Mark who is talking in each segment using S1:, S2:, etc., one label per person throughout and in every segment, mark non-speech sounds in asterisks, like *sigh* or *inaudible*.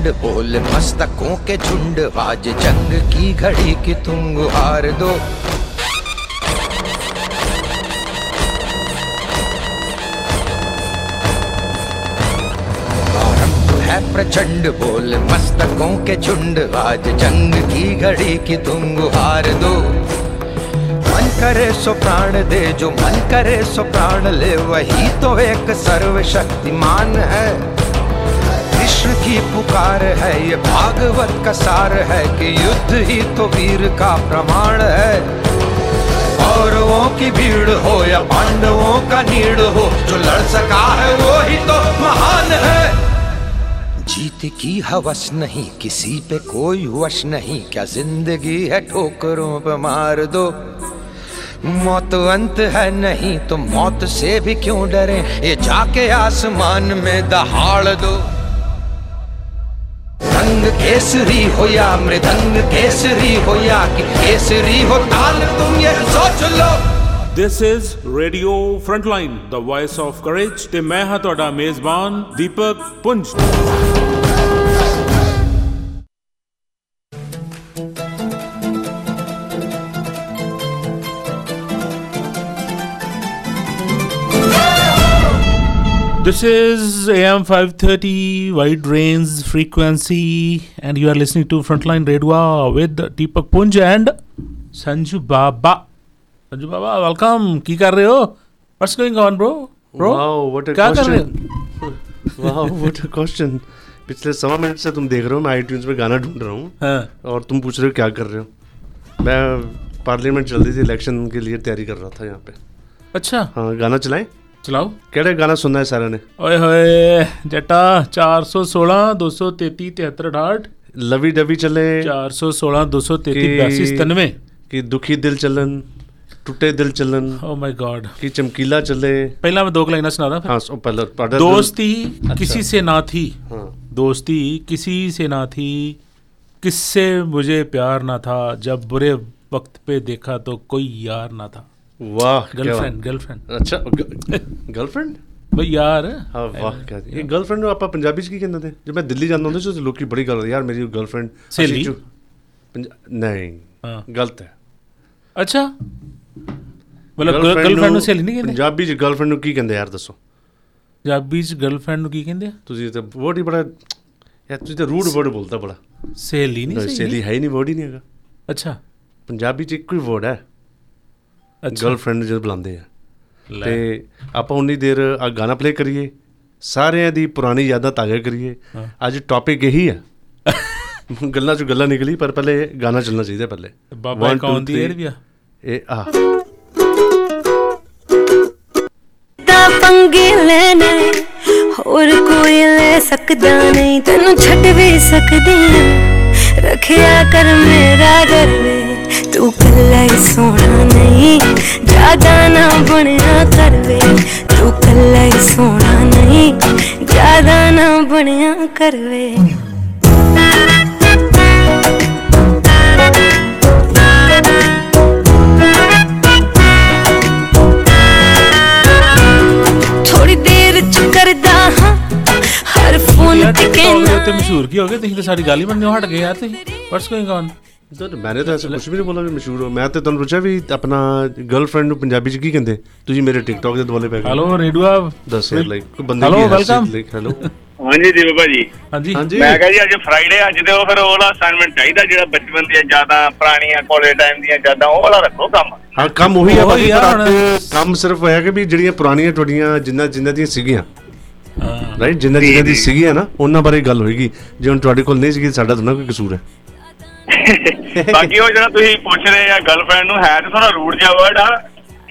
S1: प्रचंड बोल मस्तकों के झुंड। आज जंग की घड़ी की तुम गुहार दो। है प्रचंड बोल मस्तकों के झुंड। आज जंग की घड़ी की तुम गुहार दो। मन करे सो प्राण दे, जो मन करे सो प्राण ले, वही तो एक सर्वशक्तिमान है। कृष्ण की पुकार है, ये भागवत का सार है कि युद्ध ही तो वीर का प्रमाण है। कौरवों की भीड़ हो या पांडवों का नीड़ हो, जो लड़ सका है वो ही तो महान है। जीत की हवस नहीं, किसी पे कोई वश नहीं, क्या ज़िंदगी है ठोकरों पे मार दो। मौत अंत है नहीं तो मौत से भी क्यों डरे, ये जाके आसमान में दहाड़ दो। केसरी हो या मृदंग केसरी हो या कि केसरी हो ताल तुम ये सोच लो
S2: This is Radio Frontline, the voice of courage ਤੇ ਮੈਂ ਹਾਂ ਤੁਹਾਡਾ ਮੇਜ਼ਬਾਨ ਦੀਪਕ ਪੁੰਜ This is AM 530 wide range frequency, and you are listening to Frontline Radio with Deepak Punj and Sanju Baba. Sanju Baba, welcome. Ki kar rahe ho? What's going on, bro? Bro,
S3: wow, what a
S2: Kya
S3: question. wow, what a question. पिछले सवा minute से तुम देख रहे हो मैं आई पे गाना ढूंढ रहा हूँ
S2: हाँ.
S3: और तुम पूछ रहे हो क्या कर रहे हो मैं पार्लियामेंट चल रही थी इलेक्शन के लिए तैयारी कर रहा था यहाँ पे
S2: अच्छा
S3: हाँ गाना चलाएँ
S2: ਚਲਾਓ।
S3: ਕਿਹੜੇ ਗਾਣਾ ਸੁਣਨਾ ਹੈ ਸਾਰਿਆਂ ਨੇ?
S2: ਓਏ ਹੋਏ ਜੱਟਾ 416 233 7368
S3: ਲਵੀ ਡਵੀ ਚੱਲੇ।
S2: 416 233 8297
S3: ਕਿ ਦੁਖੀ ਦਿਲ ਚੱਲਣ ਟੁੱਟੇ ਦਿਲ ਚੱਲਣ।
S2: ਓ ਮਾਈ ਗॉड
S3: ਕਿ ਚਮਕੀਲਾ ਚੱਲੇ।
S2: ਪਹਿਲਾਂ ਮੈਂ ਦੋ ਲਾਈਨਾਂ ਸੁਣਾਦਾ
S3: ਫਿਰ। ਹਾਂ ਉਹ ਪਹਿਲਾਂ
S2: ਪੜ੍ਹ ਦੋਸਤੀ ਕਿਸੇ ਸੇ ਨਾ
S3: ਥੀ।
S2: ਹਾਂ। ਦੋਸਤੀ ਕਿਸੇ ਸੇ ਨਾ ਥੀ। किससे मुझे प्यार ना था जब बुरे वक्त पे देखा तो कोई यार ना था
S3: वाह क्या
S2: गर्लफ्रेंड
S3: बात।
S2: गर्लफ्रेंड
S3: ਅੱਛਾ ਗਰਲਫ੍ਰੈਂਡ
S2: ਬਈ ਯਾਰ
S3: ਹਾਂ ਵਾਹ ਕਿਆ ਇਹ ਗਰਲਫ੍ਰੈਂਡ ਨੂੰ ਆਪਾਂ ਪੰਜਾਬੀ ਚ ਕੀ ਕਹਿੰਦੇ ਨੇ ਜਦ ਮੈਂ ਦਿੱਲੀ ਜਾਂਦਾ ਹੁੰਦਾ ਸੀ ਤਾਂ ਲੋਕੀ ਬੜੀ ਗੱਲ ਯਾਰ ਮੇਰੀ ਗਰਲਫ੍ਰੈਂਡ
S2: ਸਹੇਲੀ?
S3: ਨਹੀਂ
S2: ਹਾਂ
S3: ਗਲਤ ਹੈ
S2: ਅੱਛਾ ਮਤਲਬ ਗਰਲਫ੍ਰੈਂਡ ਨੂੰ ਸਹੇਲੀ ਨਹੀਂ ਕਹਿੰਦੇ
S3: ਪੰਜਾਬੀ ਚ ਗਰਲਫ੍ਰੈਂਡ ਨੂੰ ਕੀ ਕਹਿੰਦੇ ਯਾਰ ਦੱਸੋ
S2: ਪੰਜਾਬੀ ਚ ਗਰਲਫ੍ਰੈਂਡ ਨੂੰ ਕੀ ਕਹਿੰਦੇ ਆ
S3: ਤੁਸੀਂ ਤਾਂ ਵਰਡ ਹੀ ਬੜਾ ਯਾਰ ਤੁਸੀਂ ਤਾਂ ਰੂਡ ਵਰਡ ਬੋਲਦਾ ਬੜਾ
S2: ਸਹੇਲੀ ਨਹੀਂ
S3: ਸਹੇਲੀ
S2: ਸਹੇਲੀ
S3: ਹੈ ਹੀ ਨਹੀਂ ਵਰਡ ਹੀ ਨਹੀਂ ਹੈਗਾ
S2: ਅੱਛਾ
S3: ਪੰਜਾਬੀ ਚ ਇੱਕੋ ਹੀ ਵਰਡ ਹੈ
S2: ਅੱਛਾ
S3: ਗਰਲਫ੍ਰੈਂਡ ਜਦ ਬੁਲਾਉਂਦੇ ਆ। ਤੇ ਆਪਾਂ ਉਨੀ ਦੇਰ ਆ ਗਾਣਾ ਪਲੇ ਕਰੀਏ। ਸਾਰਿਆਂ ਦੀ ਪੁਰਾਣੀ ਯਾਦਾਂ ਤਾਜ਼ਾ ਕਰੀਏ। ਅੱਜ ਟੌਪਿਕ ਇਹੀ ਆ। ਗੱਲਾਂ ਚ ਗੱਲਾਂ ਨਿਕਲੀ ਪਰ ਪਹਿਲੇ ਗਾਣਾ ਚੱਲਣਾ ਚਾਹੀਦਾ ਪਹਿਲੇ।
S2: ਬਾਬਾ ਕੌਣ ਦੀ. ਏਰ ਵੀ ਆ।
S3: ਇਹ ਆ।
S4: ਤਾਂ ਪੰਗੇ ਲੈਣਾ ਹੋਰ ਕੋਈ ਲੈ ਸਕਦਾ ਨਹੀਂ। ਤੈਨੂੰ ਛੱਡ ਵੀ ਸਕਦੇ ਰੱਖਿਆ ਕਰ ਮੇਰਾ ਡਰ ਵੇ। ਤੂੰ ਕੱਲਾ ਹੀ ਸੋਹਣਾ ਨਹੀਂ ਜ਼ਿਆਦਾ ਨਾ ਬਣਿਆ ਕਰ ਵੇ। ਤੂੰ ਕੱਲਾ ਹੀ ਸੋਹਣਾ ਨਹੀਂ ਜ਼ਿਆਦਾ ਨਾ ਬਣਿਆ ਕਰ ਵੇ। ਥੋੜੀ ਦੇਰ ਚ ਕਰਦਾ ਹਾਂ ਹਰ ਫੋਨ ਤੇ ਕਹਿਣਾ
S2: ਉੱਤੇ ਮਸ਼ਹੂਰ ਕੀ ਹੋ ਗਏ ਤੁਸੀਂ ਤਾਂ ਸਾਡੀ ਗੱਲ ਹੀ ਮੰਨਣੋਂ ਹਟ ਗਏ ਯਾਰ ਤੁਸੀਂ। ਵਾਟਸ ਗੋਇੰਗ ਔਨ
S3: ਤਾਂ ਮੈਨੇ ਤਾਂ ਐਸਾ ਕੁਝ ਵੀ ਨਹੀਂ ਬੋਲਾ ਵੀ ਮਸ਼ਹੂਰ ਹੋ। ਮੈਂ ਤੇ ਤੁਹਾਨੂੰ ਪੁੱਛਿਆ ਵੀ ਆਪਣਾ ਗਰਲਫ੍ਰੈਂਡ ਨੂੰ ਪੰਜਾਬੀ ਚ ਕੀ ਕਹਿੰਦੇ? ਤੁਸੀਂ ਮੇਰੇ ਟਿਕਟੌਕ ਦੇ ਦੁਆਲੇ ਪੈ ਗਏ।
S2: Hello radio.
S3: ਦੱਸ ਯਾਰ ਲਾਈਕ ਕੋਈ ਬੰਦੇ ਦੀ ਹੈਸੀਅਤ ਹੈਲੋ
S5: ਹਾਂਜੀ ਦੀਪ ਭਾਜੀ
S2: ਹਾਂਜੀ।
S3: ਹਾਂਜੀ।
S5: ਮੈਂ ਕਿਹਾ ਜੀ ਅੱਜ ਫਰਾਈਡੇ ਅੱਜ ਤੇ ਉਹ ਫਿਰ ਉਹ ਵਾਲਾ ਅਸਾਈਨਮੈਂਟ ਚਾਹੀਦਾ ਜਿਹੜਾ ਬਚਪਨ ਦੀਆਂ ਯਾਦਾਂ ਪੁਰਾਣੀਆਂ ਕਾਲਜ ਟਾਈਮ ਦੀਆਂ ਯਾਦਾਂ ਉਹ ਵਾਲਾ ਰੱਖੋ ਕੰਮ।
S3: ਹਾਂ ਕੰਮ ਉਹੀ ਆ। ਅੱਜ ਕੰਮ ਸਿਰਫ ਹੋਇਆ ਕਿ ਵੀ ਜਿਹੜੀਆਂ ਪੁਰਾਣੀਆਂ ਤੁਹਾਡੀਆਂ ਜਿੰਨਾ ਜਿੰਨਾ ਦੀਆਂ ਸੀਗੀਆਂ।
S2: ਹਾਂ।
S3: ਰਾਈਟ ਜਿੰਨਾ ਜਿੰਨਾ ਦੀ ਸੀਗੀਆਂ ਨਾ ਉਹਨਾਂ ਬਾਰੇ ਗੱਲ ਹੋਏਗੀ। ਜੇ ਹੁਣ ਤੁਹਾਡੇ ਕੋਲ ਨਹੀਂ ਸੀਗੀ ਸਾਡਾ ਤਾਂ ਨਾ ਕੋਈ ਕਸੂਰ ਹੈ।
S5: ਬਾਕੀ ਉਹ ਜਿਹੜਾ ਤੁਸੀਂ ਪੁੱਛ ਰਹੇ ਆ ਗਰਲਫ੍ਰੈਂਡ ਨੂੰ ਹੈ ਤੇ ਥੋੜਾ ਰੂਡ ਜਿਹਾ ਵਰਡ ਆ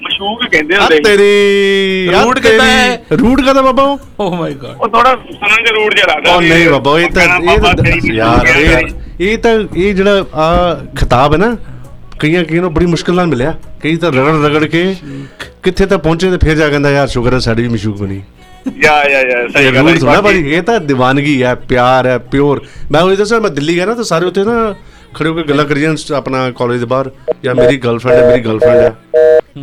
S5: ਮਸ਼ੂਕ ਕਹਿੰਦੇ ਹੁੰਦੇ ਆ
S3: ਤੇਰੀ
S2: ਰੂਡ ਕਿਦਾਂ ਹੈ?
S3: ਰੂਡ ਕਦਾ ਬਾਬਾ
S2: ਓ ਮਾਈ ਗॉड
S5: ਉਹ ਥੋੜਾ ਸੁਣਨ ਦੇ ਰੂਡ ਜਿਹਾ ਲੱਗਦਾ ਓ
S3: ਨਹੀਂ ਬਾਬਾ ਇਹ ਤਾਂ ਇਹ ਯਾਰ ਇਹ ਤਾਂ ਇਹ ਜਿਹੜਾ ਆ ਖਿਤਾਬ ਹੈ ਨਾ ਕਈਆਂ ਕਈਆਂ ਨੂੰ ਬੜੀ ਮੁਸ਼ਕਲ ਨਾਲ ਮਿਲਿਆ। ਕਈ ਤਾਂ ਰਗੜ ਰਗੜ ਕੇ ਕਿੱਥੇ ਤਾਂ ਪਹੁੰਚੇ ਤੇ ਫੇਰ ਜਾ ਕਹਿੰਦਾ ਯਾਰ ਸ਼ੁਕਰ ਹੈ ਸਾਡੀ ਵੀ ਮਸ਼ੂਕ ਬਣੀ।
S5: ਯਾ ਯਾ ਯਾ ਸਹੀ ਗੱਲ ਹੈ
S3: ਬਾਕੀ ਇਹ ਤਾਂ دیਵਾਨਗੀ ਹੈ ਪਿਆਰ ਹੈ ਪਿਓਰ ਮੈਂ ਉਹ ਦੱਸਾਂ ਮੈਂ ਦਿੱਲੀ ਗਿਆ ਨਾ ਤਾਂ ਸਾਰੇ ਉੱਥੇ ਨਾ ਖੜੇ ਹੋ ਕੇ ਗੱਲਾਂ ਕਰੀ ਜਾਣ ਆਪਣਾ ਕਾਲਜ ਦੇ ਬਾਹਰ ਜਾਂ ਮੇਰੀ ਗਰਲਫ੍ਰੈਂਡ ਹੈ ਮੇਰੀ ਗਰਲਫ੍ਰੈਂਡ ਹੈ।